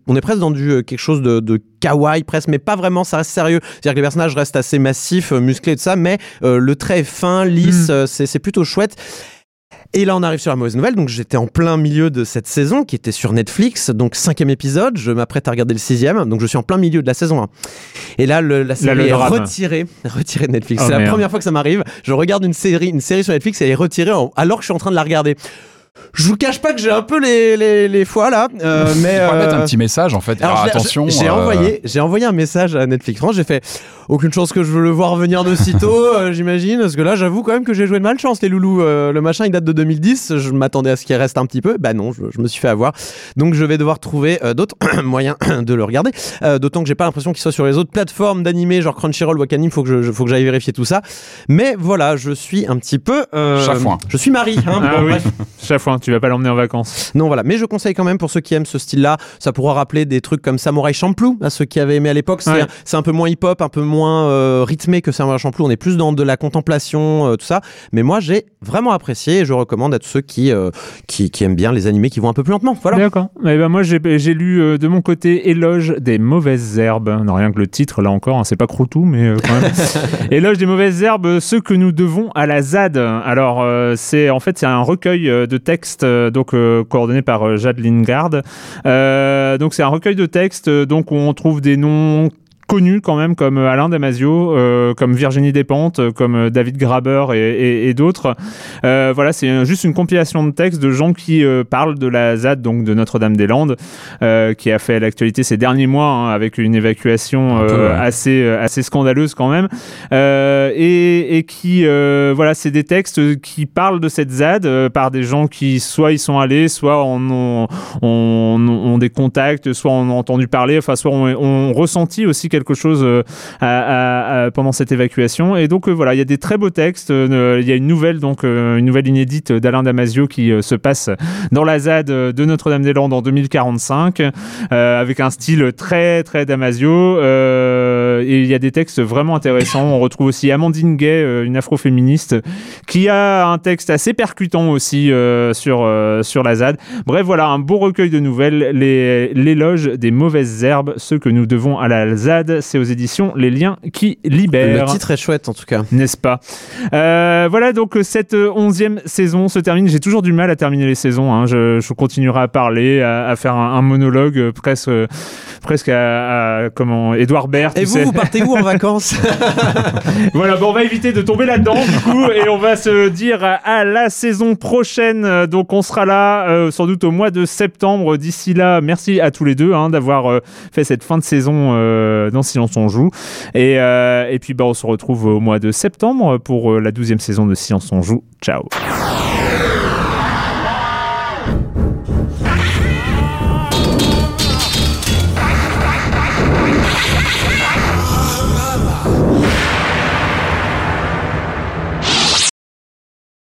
on est presque dans du quelque chose de kawaii presque mais pas vraiment ça reste sérieux c'est-à-dire que les personnages restent assez massifs euh, musclés et tout ça mais euh, le trait est fin lisse euh, c'est plutôt chouette et là, on arrive sur la mauvaise nouvelle. Donc, j'étais en plein milieu de cette saison qui était sur Netflix. Donc, cinquième épisode. Je m'apprête à regarder le sixième. Donc, je suis en plein milieu de la saison 1. Et là, le- la série le est drame. retirée, retirée de Netflix. Oh, c'est la première fois que ça m'arrive. Je regarde une série, une série sur Netflix et elle est retirée en- alors que je suis en train de la regarder. Je vous cache pas que j'ai un peu les, les, les fois là. euh, mais, On va mettre euh, un petit message en fait. alors, Alors, je l'ai- attention. J'ai euh, envoyé, j'ai envoyé un message à Netflix France. J'ai fait aucune chance que je veux le voir venir de sitôt, euh, j'imagine, parce que là, j'avoue quand même que j'ai joué de malchance, les loulous. Euh, le machin, il date de 2010. Je m'attendais à ce qu'il reste un petit peu. Bah non, je, je me suis fait avoir. Donc, je vais devoir trouver euh, d'autres moyens de le regarder. Euh, D'autant que j'ai pas l'impression qu'il soit sur les autres plateformes d'animé, genre Crunchyroll, Wakanim. Faut que je, je- faut que j'aille vérifier tout ça. Mais voilà, je suis un petit peu. euh, Chafouin. Je suis Marie. Hein, Ah Bon, oui, fois, tu vas pas l'emmener en vacances. Non, voilà. Mais je conseille quand même pour ceux qui aiment ce style-là. Ça pourra rappeler des trucs comme Samurai Champloo, à ceux qui avaient aimé à l'époque. C'est Ouais. c'est un peu moins hip-hop, un peu moins euh, rythmé que Samurai Champloo. On est plus dans de la contemplation, euh, tout ça. Mais moi, j'ai vraiment apprécié et je recommande à tous ceux qui, euh, qui, qui aiment bien les animés qui vont un peu plus lentement. Voilà. D'accord. Eh ben moi, j'ai lu de mon côté Éloge des mauvaises herbes. Non, rien que le titre, là encore, hein, c'est pas Croutou, mais quand même. Éloge des mauvaises herbes, ce que nous devons à la ZAD. Alors, c'est en fait c'est un recueil de textes donc coordonné par Jade Lingard. Donc c'est un recueil de textes donc où on trouve des noms connus quand même comme euh, Alain Damasio, euh, comme Virginie Despentes, euh, comme David Graber et, et- et d'autres. Euh, voilà, c'est juste une compilation de textes de gens qui euh, parlent de la ZAD, donc de Notre-Dame-des-Landes, qui a fait l'actualité ces derniers mois hein, avec une évacuation Un peu, ouais. assez assez scandaleuse quand même, et, et qui voilà, c'est des textes qui parlent de cette ZAD par des gens qui soit ils sont allés, soit en ont, ont, ont des contacts, soit on a entendu parler, enfin soit ont, ont ressenti aussi quelque chose euh, pendant cette évacuation. Et donc euh, voilà, il y a des très beaux textes. Euh, Il y a une nouvelle donc une nouvelle inédite d'Alain Damasio qui se passe dans la ZAD de Notre-Dame-des-Landes en 2045 euh, avec un style très très Damasio. Et il y a des textes vraiment intéressants. On retrouve aussi Amandine Gay, euh, une afroféministe, qui a un texte assez percutant aussi euh, sur euh, sur la ZAD. Bref, voilà un beau recueil de nouvelles, les- l'éloge des mauvaises herbes, ce que nous devons à la ZAD. C'est aux éditions Les Liens qui libèrent. Le titre est chouette en tout cas. N'est-ce pas? Euh, Voilà, donc cette onzième saison se termine. J'ai toujours du mal à terminer les saisons. hein. Je, je continuerai à parler, à, à faire un, un monologue presque, presque à, à- comment Edouard Baird. Et vous, sais. vous partez où en vacances? Voilà, bon, on va éviter de tomber là-dedans, du coup, et on va se dire à, la saison prochaine. Donc, on sera là, euh, sans doute au mois de septembre. D'ici là, merci à tous les deux hein, d'avoir euh, fait cette fin de saison euh, dans Silence on joue. Et, et puis, bah, on se retrouve au mois de septembre pour la douzième saison de Silence on joue. Ciao.